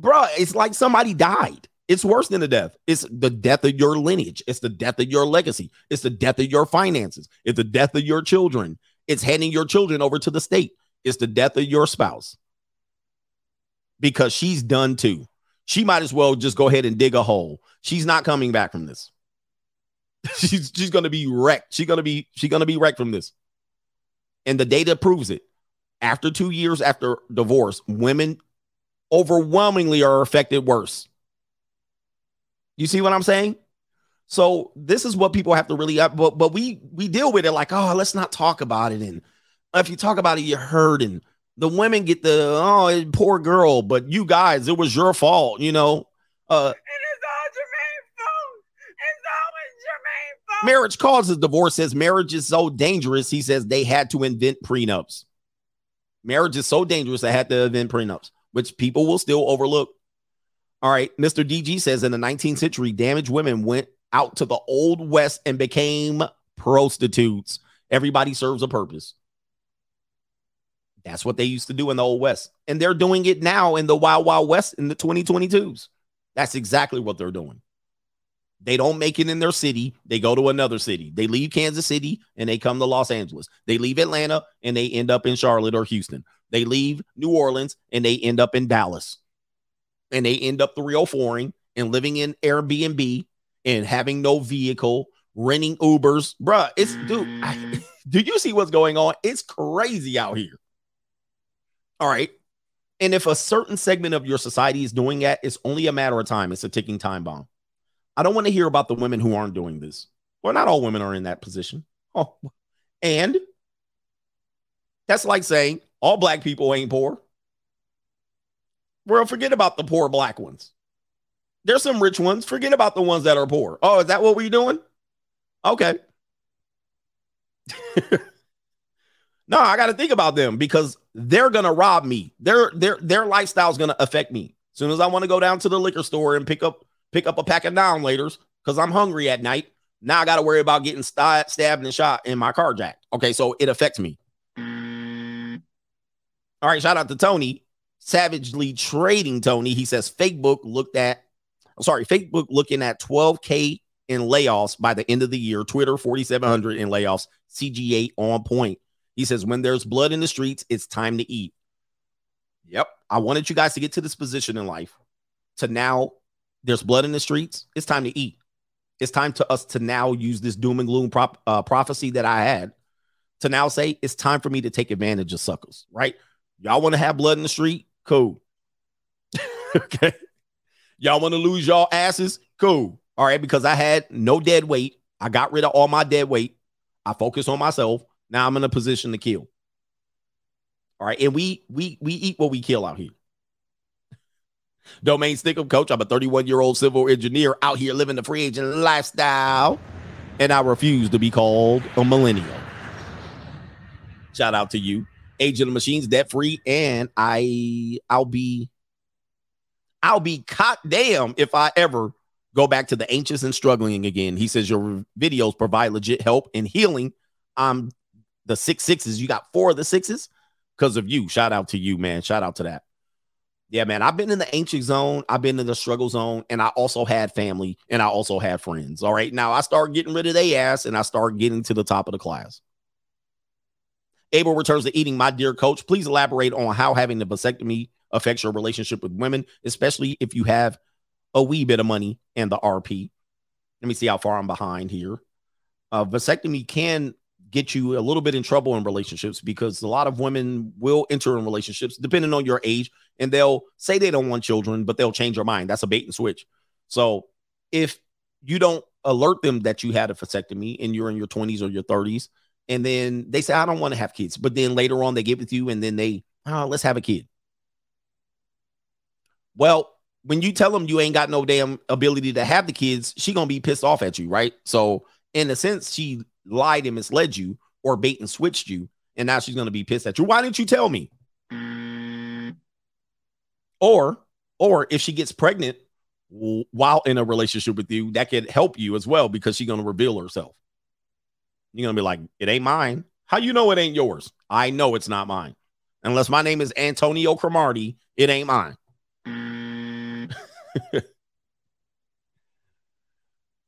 Bruh, it's like somebody died. It's worse than the death. It's the death of your lineage. It's the death of your legacy. It's the death of your finances. It's the death of your children. It's handing your children over to the state. It's the death of your spouse because she's done too. She might as well just go ahead and dig a hole. She's not coming back from this she's she's gonna be wrecked. She's gonna be she's gonna be wrecked from this. And the data proves it. After two years after divorce, women overwhelmingly are affected worse. You see what I'm saying? So this is what people have to really uh, but but we we deal with it like, oh, let's not talk about it. And if you talk about it, you're hurting. The women get the oh poor girl, but you guys, it was your fault, you know. Uh it's all Jermaine's fault. It's always Jermaine's fault. marriage causes divorce says marriage is so dangerous he says they had to invent prenups marriage is so dangerous they had to invent prenups which people will still overlook all right mr dg says in the 19th century damaged women went out to the old west and became prostitutes everybody serves a purpose that's what they used to do in the old west and they're doing it now in the wild wild west in the 2022s that's exactly what they're doing they don't make it in their city. They go to another city. They leave Kansas City and they come to Los Angeles. They leave Atlanta and they end up in Charlotte or Houston. They leave New Orleans and they end up in Dallas. And they end up 304ing and living in Airbnb and having no vehicle, renting Ubers. Bruh, it's dude. I, do you see what's going on? It's crazy out here. All right. And if a certain segment of your society is doing that, it's only a matter of time. It's a ticking time bomb. I don't want to hear about the women who aren't doing this. Well, not all women are in that position. Oh, and that's like saying all black people ain't poor. Well, forget about the poor black ones. There's some rich ones. Forget about the ones that are poor. Oh, is that what we're doing? Okay. no, I got to think about them because they're gonna rob me. Their their their lifestyle is gonna affect me. As soon as I want to go down to the liquor store and pick up pick up a pack of down laters because I'm hungry at night. Now I got to worry about getting st- stabbed and shot in my car jack. Okay, so it affects me. Mm. All right, shout out to Tony, savagely trading Tony. He says Facebook looked at, I'm sorry, Facebook looking at 12K in layoffs by the end of the year. Twitter 4,700 in layoffs. CGA on point. He says when there's blood in the streets, it's time to eat. Yep, I wanted you guys to get to this position in life. To now there's blood in the streets. It's time to eat. It's time to us to now use this doom and gloom prop, uh, prophecy that I had to now say it's time for me to take advantage of suckers, right? Y'all want to have blood in the street? Cool. okay. Y'all want to lose y'all asses? Cool. All right, because I had no dead weight. I got rid of all my dead weight. I focus on myself. Now I'm in a position to kill. All right, and we we we eat what we kill out here. Domain Stickum, coach. I'm a 31 year old civil engineer out here living the free agent lifestyle, and I refuse to be called a millennial. Shout out to you, Age of the Machines, debt free, and I I'll be I'll be caught damn if I ever go back to the anxious and struggling again. He says your videos provide legit help and healing. Um, the six sixes, you got four of the sixes because of you. Shout out to you, man. Shout out to that. Yeah, man. I've been in the anxious zone. I've been in the struggle zone, and I also had family and I also had friends. All right. Now I start getting rid of their ass and I start getting to the top of the class. Abel returns to eating. My dear coach, please elaborate on how having the vasectomy affects your relationship with women, especially if you have a wee bit of money and the RP. Let me see how far I'm behind here. Uh, vasectomy can get you a little bit in trouble in relationships because a lot of women will enter in relationships depending on your age and they'll say they don't want children, but they'll change their mind. That's a bait and switch. So if you don't alert them that you had a vasectomy and you're in your 20s or your 30s, and then they say, I don't want to have kids, but then later on they get with you and then they, oh, let's have a kid. Well, when you tell them you ain't got no damn ability to have the kids, she gonna be pissed off at you, right? So in a sense, she lied and misled you or bait and switched you, and now she's gonna be pissed at you. Why didn't you tell me? Or, or if she gets pregnant while in a relationship with you, that could help you as well because she's gonna reveal herself. You're gonna be like, it ain't mine. How you know it ain't yours? I know it's not mine. Unless my name is Antonio Cromartie, it ain't mine.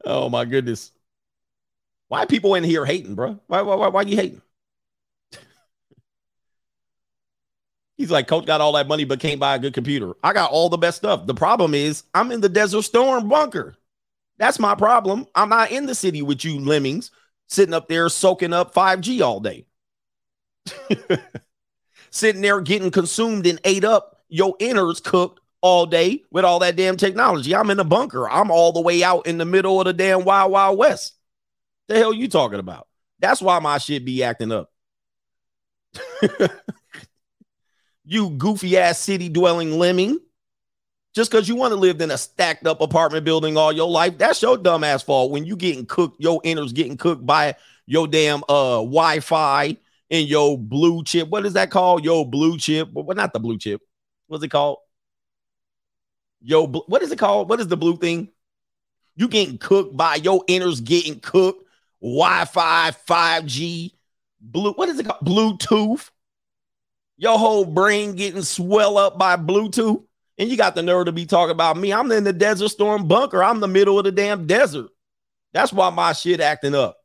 oh my goodness. Why people in here hating, bro? Why why why, why you hating? He's like, Coach got all that money but can't buy a good computer. I got all the best stuff. The problem is, I'm in the Desert Storm bunker. That's my problem. I'm not in the city with you lemmings sitting up there soaking up 5G all day. sitting there getting consumed and ate up, your innards cooked all day with all that damn technology. I'm in a bunker. I'm all the way out in the middle of the damn wild, wild west. The hell you talking about? That's why my shit be acting up. you goofy ass city dwelling lemming. Just because you want to live in a stacked up apartment building all your life, that's your dumb ass fault. When you getting cooked, your innards getting cooked by your damn uh Wi-Fi and your blue chip. What is that called? Your blue chip. Well, not the blue chip. What's it called? Yo, what is it called? What is the blue thing? You getting cooked by your inners getting cooked. Wi-Fi, 5G, blue. What is it called? Bluetooth. Your whole brain getting swell up by Bluetooth. And you got the nerve to be talking about me. I'm in the desert storm bunker. I'm the middle of the damn desert. That's why my shit acting up.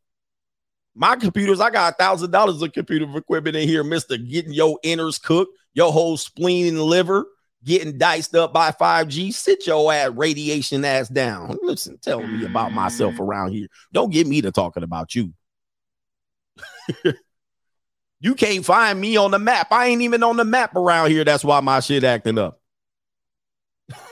My computers, I got a thousand dollars of computer equipment in here, Mister. Getting your inners cooked, your whole spleen and liver getting diced up by 5G, sit your ass radiation ass down. Listen, tell me about myself around here. Don't get me to talking about you. you can't find me on the map. I ain't even on the map around here. That's why my shit acting up.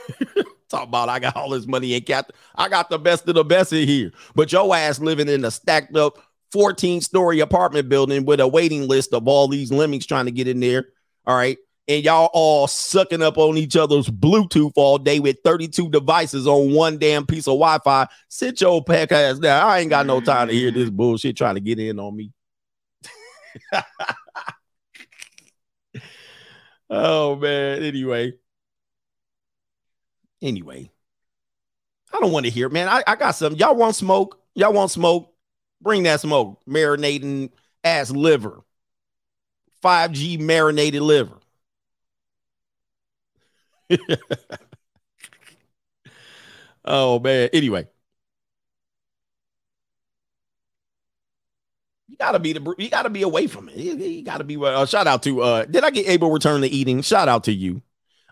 Talk about I got all this money and got I got the best of the best in here. But your ass living in a stacked up 14 story apartment building with a waiting list of all these lemmings trying to get in there. All right and y'all all sucking up on each other's Bluetooth all day with 32 devices on one damn piece of Wi-Fi. Sit your pack ass down. I ain't got no time to hear this bullshit trying to get in on me. oh man. Anyway. Anyway. I don't want to hear, man. I, I got something. Y'all want smoke? Y'all want smoke? Bring that smoke. Marinating ass liver. 5G marinated liver. oh man. Anyway. You gotta be the you gotta be away from it. You, you gotta be uh, shout out to uh did I get able return to eating? Shout out to you.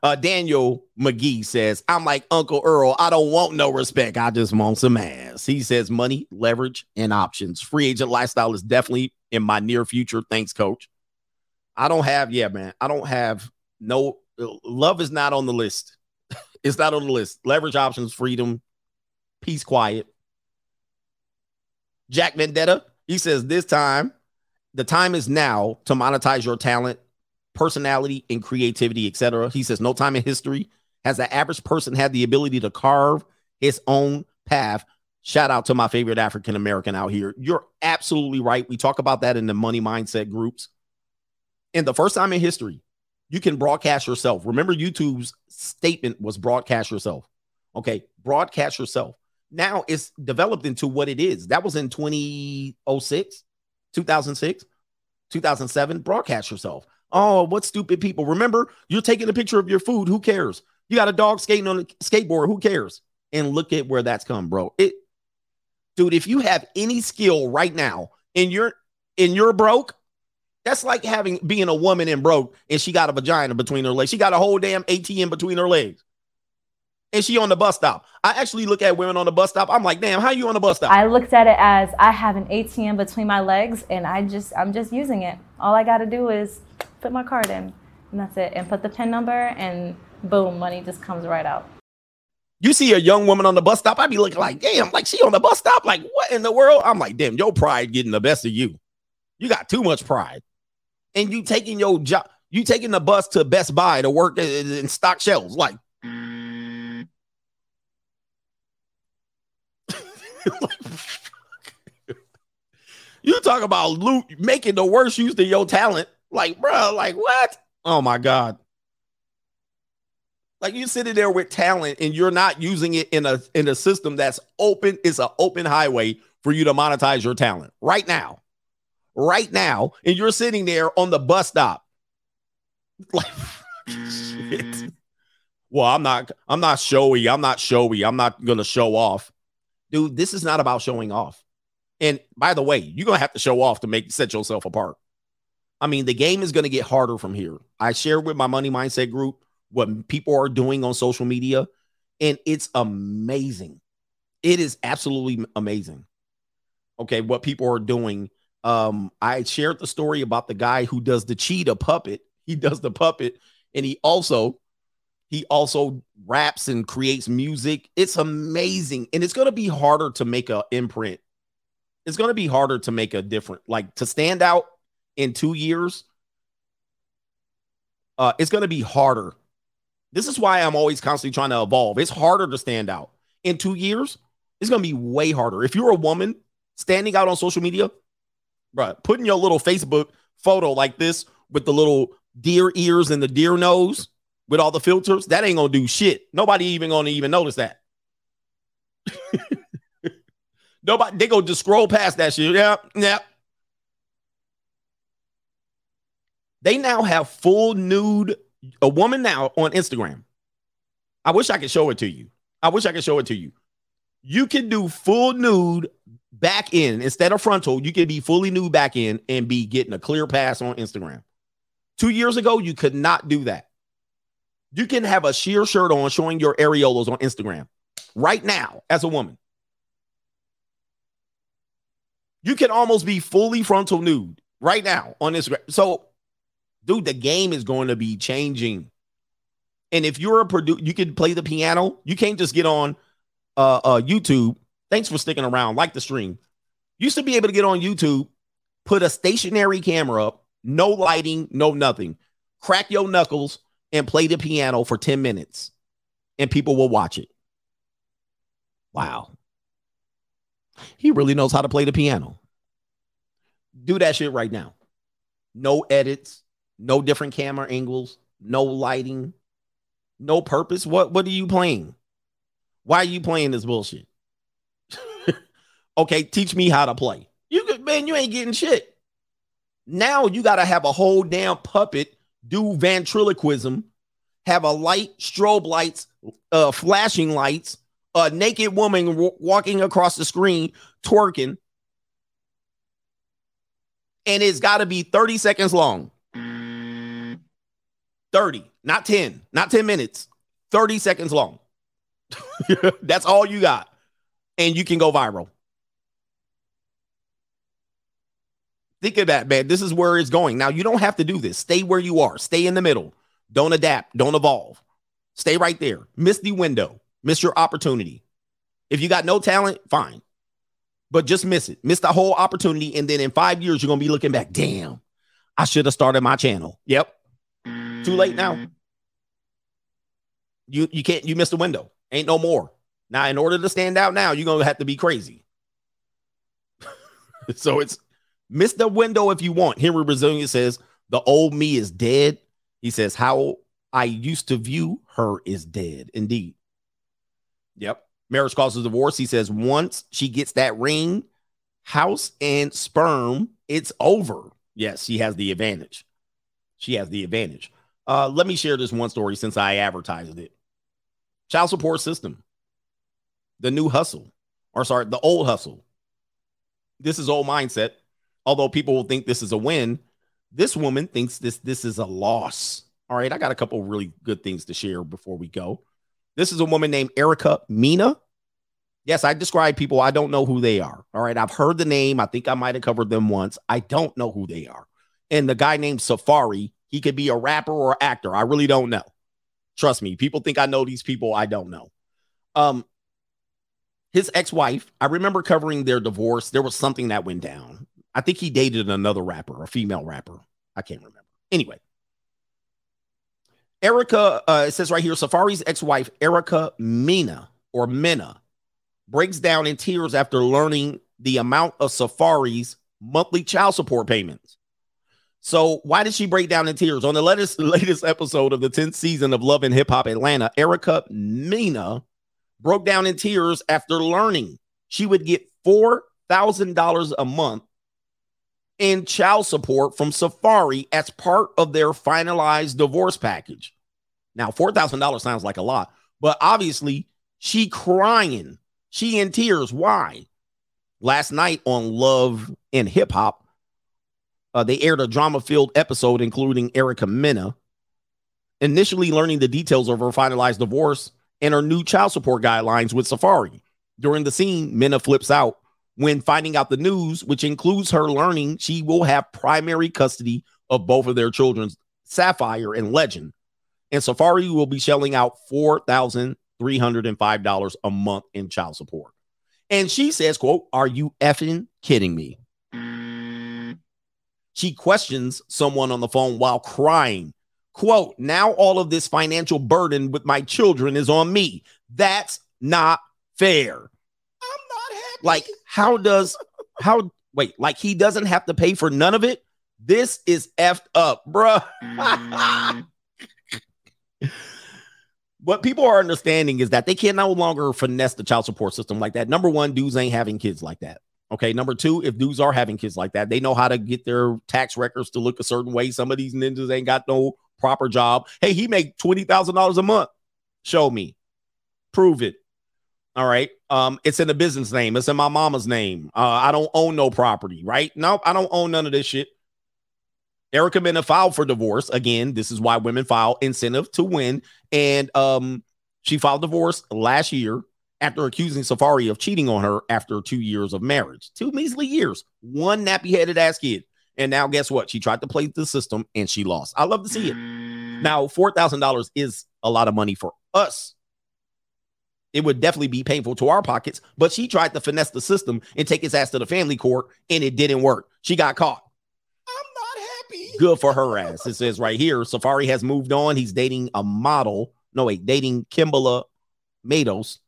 Uh Daniel McGee says, I'm like Uncle Earl. I don't want no respect. I just want some ass. He says money, leverage, and options. Free agent lifestyle is definitely in my near future. Thanks, coach. I don't have, yeah, man. I don't have no love is not on the list. it's not on the list. Leverage options, freedom, Peace, quiet. Jack Vendetta, he says this time, the time is now to monetize your talent, personality, and creativity, etc. He says, no time in history has the average person had the ability to carve his own path. Shout out to my favorite African American out here. You're absolutely right. We talk about that in the money mindset groups. And the first time in history, you can broadcast yourself. Remember, YouTube's statement was broadcast yourself. Okay, broadcast yourself. Now it's developed into what it is. That was in 2006, 2006, 2007. Broadcast yourself. Oh, what stupid people. Remember, you're taking a picture of your food. Who cares? You got a dog skating on a skateboard. Who cares? And look at where that's come, bro. It, dude, if you have any skill right now and you're and you're broke, that's like having being a woman and broke and she got a vagina between her legs. She got a whole damn ATM between her legs. And she on the bus stop. I actually look at women on the bus stop. I'm like, damn, how you on the bus stop? I looked at it as I have an ATM between my legs and I just I'm just using it. All I gotta do is put my card in and that's it. And put the PIN number and boom, money just comes right out. You see a young woman on the bus stop, I'd be looking like, damn, like she on the bus stop. Like, what in the world? I'm like, damn, your pride getting the best of you. You got too much pride. And you taking your job, you taking the bus to Best Buy to work in stock shelves. Like, you talk about loot making the worst use of your talent. Like, bro, like what? Oh my God. Like you sitting there with talent and you're not using it in a in a system that's open. It's an open highway for you to monetize your talent right now. Right now. And you're sitting there on the bus stop. Like shit. Mm. Well, I'm not I'm not showy. I'm not showy. I'm not gonna show off. Dude, this is not about showing off. And by the way, you're gonna have to show off to make set yourself apart. I mean, the game is gonna get harder from here. I shared with my money mindset group what people are doing on social media, and it's amazing. It is absolutely amazing. Okay, what people are doing. Um, I shared the story about the guy who does the cheetah puppet. He does the puppet, and he also he also raps and creates music. It's amazing, and it's gonna be harder to make a imprint. It's gonna be harder to make a different, like to stand out in two years. Uh, it's gonna be harder this is why I'm always constantly trying to evolve. It's harder to stand out. In two years, it's going to be way harder. If you're a woman standing out on social media, bro, putting your little Facebook photo like this with the little deer ears and the deer nose with all the filters, that ain't going to do shit. Nobody even going to even notice that. Nobody, they go just scroll past that shit. Yeah, yeah. They now have full nude a woman now on Instagram. I wish I could show it to you. I wish I could show it to you. You can do full nude back in instead of frontal. You can be fully nude back in and be getting a clear pass on Instagram. Two years ago, you could not do that. You can have a sheer shirt on showing your areolas on Instagram right now as a woman. You can almost be fully frontal nude right now on Instagram. So dude, the game is going to be changing. And if you're a producer, you can play the piano. You can't just get on uh, uh, YouTube. Thanks for sticking around. Like the stream. Used to be able to get on YouTube, put a stationary camera up, no lighting, no nothing. Crack your knuckles and play the piano for 10 minutes, and people will watch it. Wow. He really knows how to play the piano. Do that shit right now. No edits, no different camera angles, no lighting, no purpose. What what are you playing? Why are you playing this bullshit? okay, teach me how to play. You could, man, you ain't getting shit. Now you got to have a whole damn puppet do ventriloquism, have a light, strobe lights, uh, flashing lights, a naked woman w- walking across the screen twerking, and it's got to be 30 seconds long. 30, not 10, not 10 minutes, 30 seconds long. That's all you got. And you can go viral. Think of that, man. This is where it's going. Now, you don't have to do this. Stay where you are, stay in the middle. Don't adapt, don't evolve. Stay right there. Miss the window, miss your opportunity. If you got no talent, fine. But just miss it. Miss the whole opportunity. And then in five years, you're gonna be looking back. Damn, I should have started my channel. Yep. Too late now. Mm-hmm. You you can't you missed the window. Ain't no more. Now, in order to stand out now, you're gonna have to be crazy. so it's miss the window if you want. Henry Brazilian says the old me is dead. He says how I used to view her is dead. Indeed. Yep. Marriage causes divorce. He says once she gets that ring, house, and sperm, it's over. Yes, she has the advantage. She has the advantage. Uh, let me share this one story since I advertised it. Child support system, the new hustle, or sorry, the old hustle. This is old mindset. Although people will think this is a win, this woman thinks this this is a loss. All right, I got a couple really good things to share before we go. This is a woman named Erica Mina. Yes, I describe people. I don't know who they are. All right, I've heard the name. I think I might have covered them once. I don't know who they are. And the guy named Safaree, he could be a rapper or actor. I really don't know. Trust me, people think I know these people. I don't know. Um, his ex-wife, I remember covering their divorce. There was something that went down. I think he dated another rapper, a female rapper. I can't remember. Anyway, Erica, uh, it says right here, Safaree's ex-wife, Erica Mina or Mena, breaks down in tears after learning the amount of Safaree's monthly child support payments. So why did she break down in tears? On the latest, latest episode of the 10th season of Love and Hip Hop Atlanta, Erica Mina broke down in tears after learning she would get $4,000 a month in child support from Safaree as part of their finalized divorce package. Now, $4,000 sounds like a lot, but obviously she crying, she in tears. Why? Last night on Love and Hip Hop, uh, they aired a drama filled episode including Erica Mena initially learning the details of her finalized divorce and her new child support guidelines with Safaree. During the scene, Mena flips out when finding out the news, which includes her learning she will have primary custody of both of their children, Safire and Legend. And Safaree will be shelling out $4,305 a month in child support. And she says, quote, are you effing kidding me? She questions someone on the phone while crying. Quote, now all of this financial burden with my children is on me. That's not fair. I'm not happy. Like, how does, how, wait, like he doesn't have to pay for none of it? This is effed up, bruh. what people are understanding is that they can no longer finesse the child support system like that. Number one, dudes ain't having kids like that. Okay. Number two, if dudes are having kids like that, they know how to get their tax records to look a certain way. Some of these ninjas ain't got no proper job. Hey, he make twenty thousand dollars a month. Show me, prove it. All right. Um, it's in the business name. It's in my mama's name. Uh, I don't own no property. Right? No, I don't own none of this shit. Erica Mena filed for divorce. Again, this is why women file incentive to win. And um, she filed divorce last year after accusing Safaree of cheating on her after two years of marriage. Two measly years, one nappy headed ass kid. And now, guess what? She tried to play the system and she lost. I love to see it. Mm. Now, $4,000 is a lot of money for us. It would definitely be painful to our pockets, but she tried to finesse the system and take his ass to the family court, and it didn't work. She got caught. I'm not happy. Good for her ass. It says right here Safaree has moved on. He's dating a model. No, wait, dating Kimbella Matos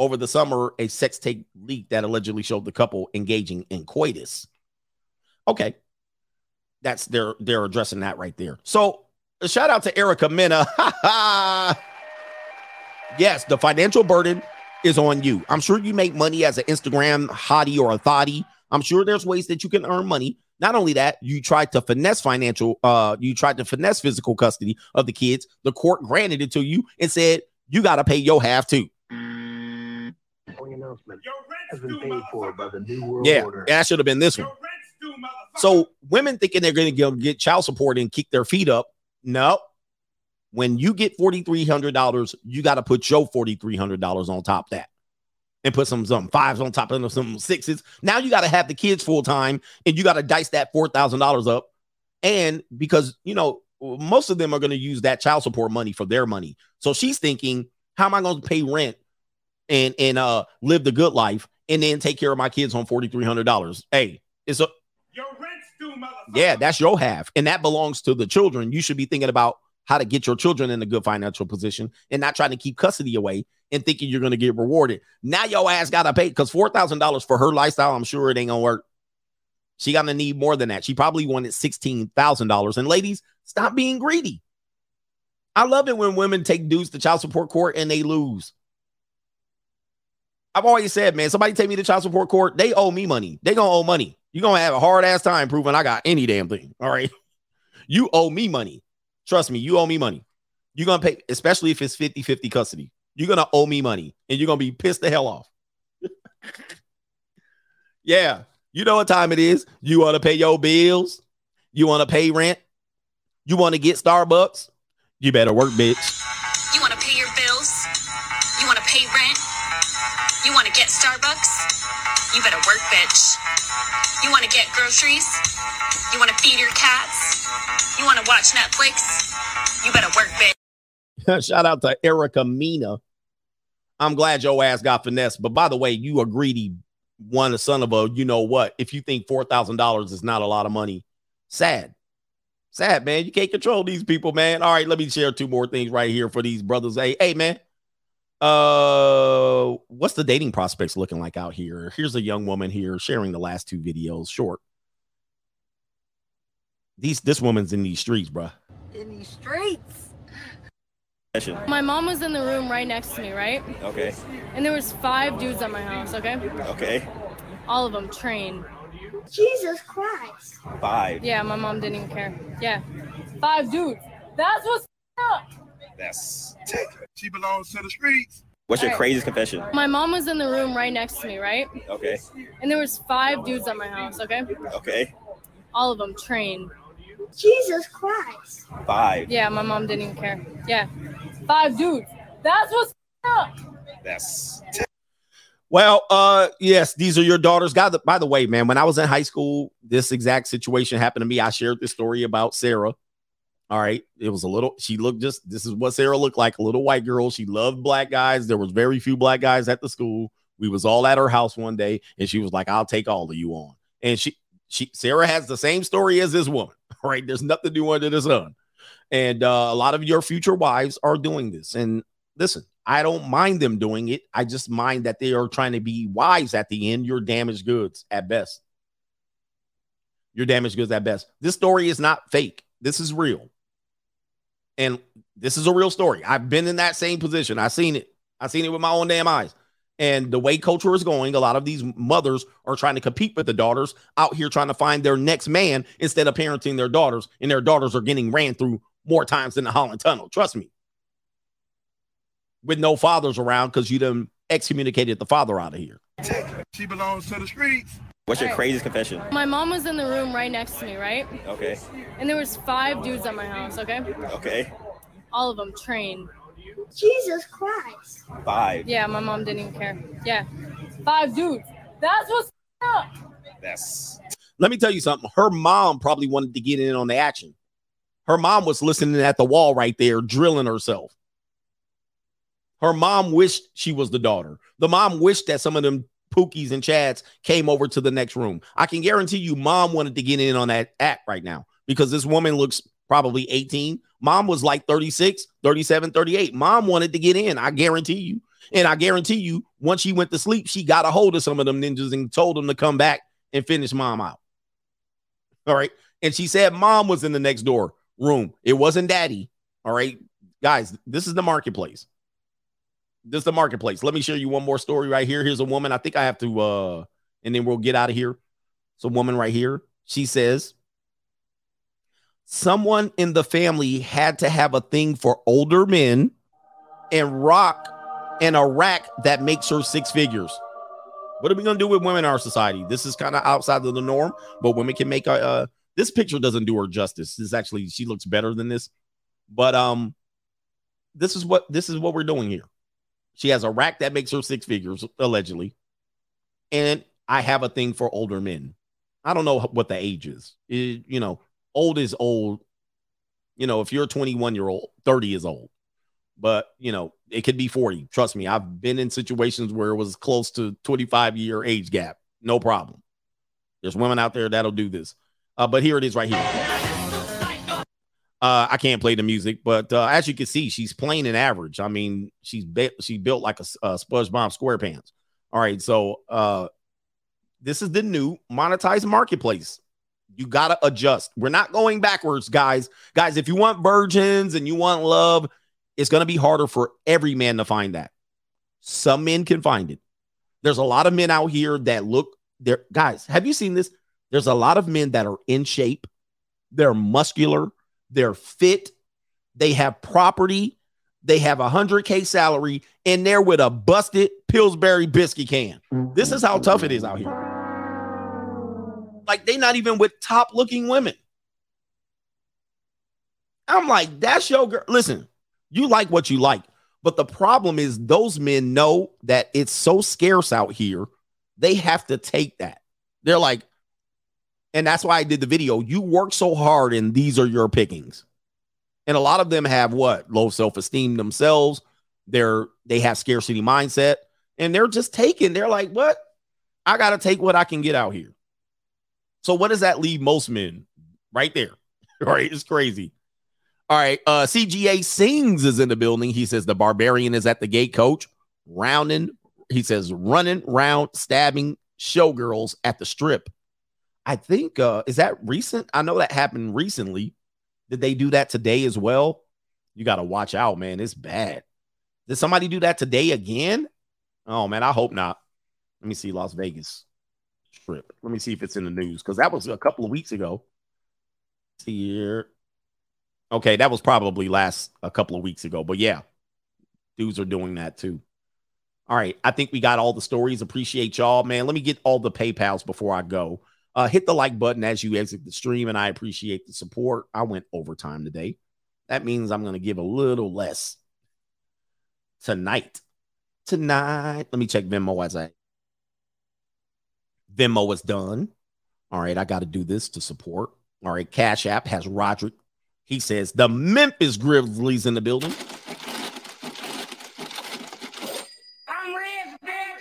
over the summer, a sex tape leak that allegedly showed the couple engaging in coitus. Okay. That's they're they're addressing that right there. So shout out to Erica Mena. yes, the financial burden is on you. I'm sure you make money as an Instagram hottie or a thottie. I'm sure there's ways that you can earn money. Not only that, you tried to finesse financial, uh, you tried to finesse physical custody of the kids. The court granted it to you and said you got to pay your half too announcement has been paid for by the New World yeah, Order. Yeah, that should have been this one. So women thinking they're going to get child support and kick their feet up. No. When you get $4,300, you got to put your $4,300 on top of that and put some, some fives on top of some sixes. Now you got to have the kids full time and you got to dice that $4,000 up. And because, you know, most of them are going to use that child support money for their money. So she's thinking, how am I going to pay rent and and uh live the good life and then take care of my kids on forty three hundred dollars. Hey, it's a Your rent's due, motherfucker. yeah, that's your half, and that belongs to the children. You should be thinking about how to get your children in a good financial position and not trying to keep custody away and thinking you're going to get rewarded. Now your ass got to pay because four thousand dollars for her lifestyle. I'm sure it ain't gonna work. She gonna need more than that. She probably wanted sixteen thousand dollars. And ladies, stop being greedy. I love it when women take dudes to child support court and they lose. I've always said, man, somebody take me to child support court, they owe me money. They gonna owe money. You're gonna have a hard ass time proving I got any damn thing. All right. You owe me money. Trust me, you owe me money. You're gonna pay, especially if it's 50 50 custody. You're gonna owe me money and you're gonna be pissed the hell off. yeah, you know what time it is. You want to pay your bills, you want to pay rent, you want to get Starbucks. You better work, bitch. You want to get Starbucks? You better work, bitch. You want to get groceries? You want to feed your cats? You want to watch Netflix? You better work, bitch. Shout out to Erica Mena. I'm glad your ass got finesse. But by the way, you a greedy one, a son of a, you know what? If you think four thousand dollars is not a lot of money, sad, sad, man. You can't control these people, man. All right, let me share two more things right here for these brothers. Hey, hey, man. Uh, what's the dating prospects looking like out here? Here's a young woman here sharing the last two videos, short. These this woman's in these streets, bruh. In these streets. My mom was in the room right next to me, right? Okay. And there was five dudes at my house, okay? Okay. All of them trained. Jesus Christ. Five. Yeah, my mom didn't even care. Yeah. Five dudes. That's what's up. That's. She belongs to the streets. What's your Alright. craziest confession? My mom was in the room right next to me, right? Okay. And there was five dudes at my house, okay? Okay. All of them trained. Jesus Christ. Five. Yeah, my mom didn't even care. Yeah. Five dudes. That's what's up. That's. Well, uh, yes, these are your daughters. God, by the way, man, when I was in high school, this exact situation happened to me. I shared this story about Sarah. All right, it was a little. She looked just. This is what Sarah looked like. A little white girl. She loved black guys. There was very few black guys at the school. We was all at her house one day, and she was like, "I'll take all of you on." And she, she, Sarah has the same story as this woman. right? there's nothing new under the sun. And uh, a lot of your future wives are doing this. And listen, I don't mind them doing it. I just mind that they are trying to be wives at the end. You're damaged goods at best. You're damaged goods at best. This story is not fake. This is real. And this is a real story. I've been in that same position. I've seen it. I've seen it with my own damn eyes. And the way culture is going, a lot of these mothers are trying to compete with the daughters out here trying to find their next man instead of parenting their daughters. And their daughters are getting ran through more times than the Holland Tunnel. Trust me. With no fathers around because you done excommunicated the father out of here. She belongs to the streets. What's your craziest confession? My mom was in the room right next to me, right? Okay. And there was five dudes at my house, okay? Okay. All of them trained. Jesus Christ. Five. Yeah, my mom didn't even care. Yeah. Five dudes. That's what's up. That's. Let me tell you something. Her mom probably wanted to get in on the action. Her mom was listening at the wall right there, drilling herself. Her mom wished she was the daughter. The mom wished that some of them pookies and chads came over to the next room. I can guarantee you, mom wanted to get in on that act right now because this woman looks probably 18. Mom was like 36, 37, 38. Mom wanted to get in. I guarantee you. And I guarantee you, once she went to sleep, she got a hold of some of them ninjas and told them to come back and finish mom out. All right. And she said mom was in the next door room. It wasn't daddy. All right. Guys, this is the marketplace. This is the marketplace. Let me share you one more story right here. Here's a woman. I think I have to uh and then we'll get out of here. It's a woman right here. She says someone in the family had to have a thing for older men and rock and a rack that makes her six figures. What are we gonna do with women in our society? This is kind of outside of the norm, but women can make a. Uh, this picture doesn't do her justice. This is actually she looks better than this, but um, this is what this is what we're doing here. She has a rack that makes her six figures allegedly, and I have a thing for older men. I don't know what the age is. It- you know, old is old. You know, if you're a 21 year old, 30 is old. but you know, it could be 40. Trust me, I've been in situations where it was close to 25 year age gap. No problem. There's women out there that'll do this. Uh, but here it is right here. Uh, I can't play the music, but uh, as you can see, she's plain and average. I mean, she's be- she built like a, a SpongeBob SquarePants. All right, so uh, this is the new monetized marketplace. You gotta adjust. We're not going backwards, guys. Guys, if you want virgins and you want love, it's gonna be harder for every man to find that. Some men can find it. There's a lot of men out here that look there. Guys, have you seen this? There's a lot of men that are in shape, they're muscular, they're fit, they have property, they have a 100K salary, and they're with a busted Pillsbury biscuit can. This is how tough it is out here. Like, they're not even with top looking women. I'm like, that's your girl. Listen, you like what you like. But the problem is, those men know that it's so scarce out here, they have to take that. They're like, and that's why I did the video. You work so hard, and these are your pickings. And a lot of them have what low self esteem themselves. They're they have scarcity mindset, and they're just taking. They're like, what? I got to take what I can get out here. So what does that leave most men? Right there, right? It's crazy. All right, uh, CGA Sings is in the building. He says the barbarian is at the gate, coach. Rounding, he says, running round, stabbing showgirls at the strip. I think uh is that recent? I know that happened recently. Did they do that today as well? You got to watch out, man. It's bad. Did somebody do that today again? Oh man, I hope not. Let me see Las Vegas strip. Let me see if it's in the news because that was a couple of weeks ago. See here. Okay, that was probably last a couple of weeks ago, but yeah, dudes are doing that too. All right, I think we got all the stories. Appreciate y'all, man. Let me get all the PayPal's before I go. Uh, hit the like button as you exit the stream, and I appreciate the support. I went overtime today. That means I'm going to give a little less tonight. Tonight, let me check Venmo as I. Venmo is done. All right, I got to do this to support. All right, Cash App has Roderick. He says the Memphis Grizzlies in the building.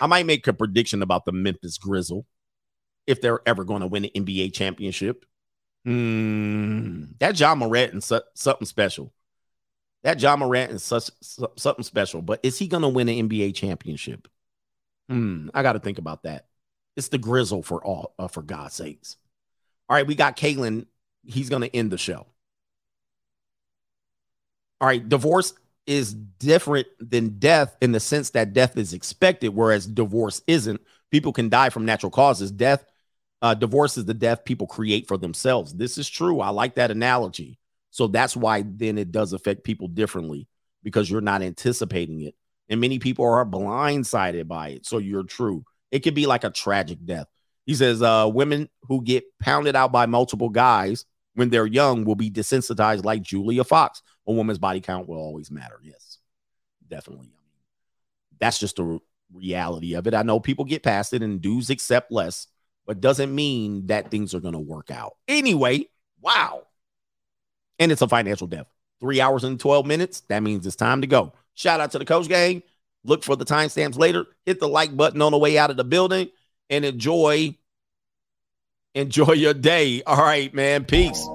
I might make a prediction about the Memphis Grizzle if they're ever going to win an NBA championship. Mm, that Ja Morant and su- something special. That Ja Morant is such su- something special. But is he going to win an NBA championship? Hmm, I got to think about that. It's the Grizzle for all, uh, for God's sakes. All right, we got Kalen. He's going to end the show. All right, divorce is different than death in the sense that death is expected, whereas divorce isn't. People can die from natural causes. Death, uh, divorce is the death people create for themselves. This is true. I like that analogy. So that's why then it does affect people differently because you're not anticipating it. And many people are blindsided by it. So you're true. It could be like a tragic death. He says, uh, women who get pounded out by multiple guys when they're young will be desensitized like Julia Fox. A woman's body count will always matter. Yes, definitely. That's just the reality of it. I know people get past it and dudes accept less, but doesn't mean that things are going to work out. Anyway, wow. And it's a financial death. Three hours and 12 minutes. That means it's time to go. Shout out to the coach gang. Look for the timestamps later. Hit the like button on the way out of the building and enjoy enjoy your day. All right, man. Peace.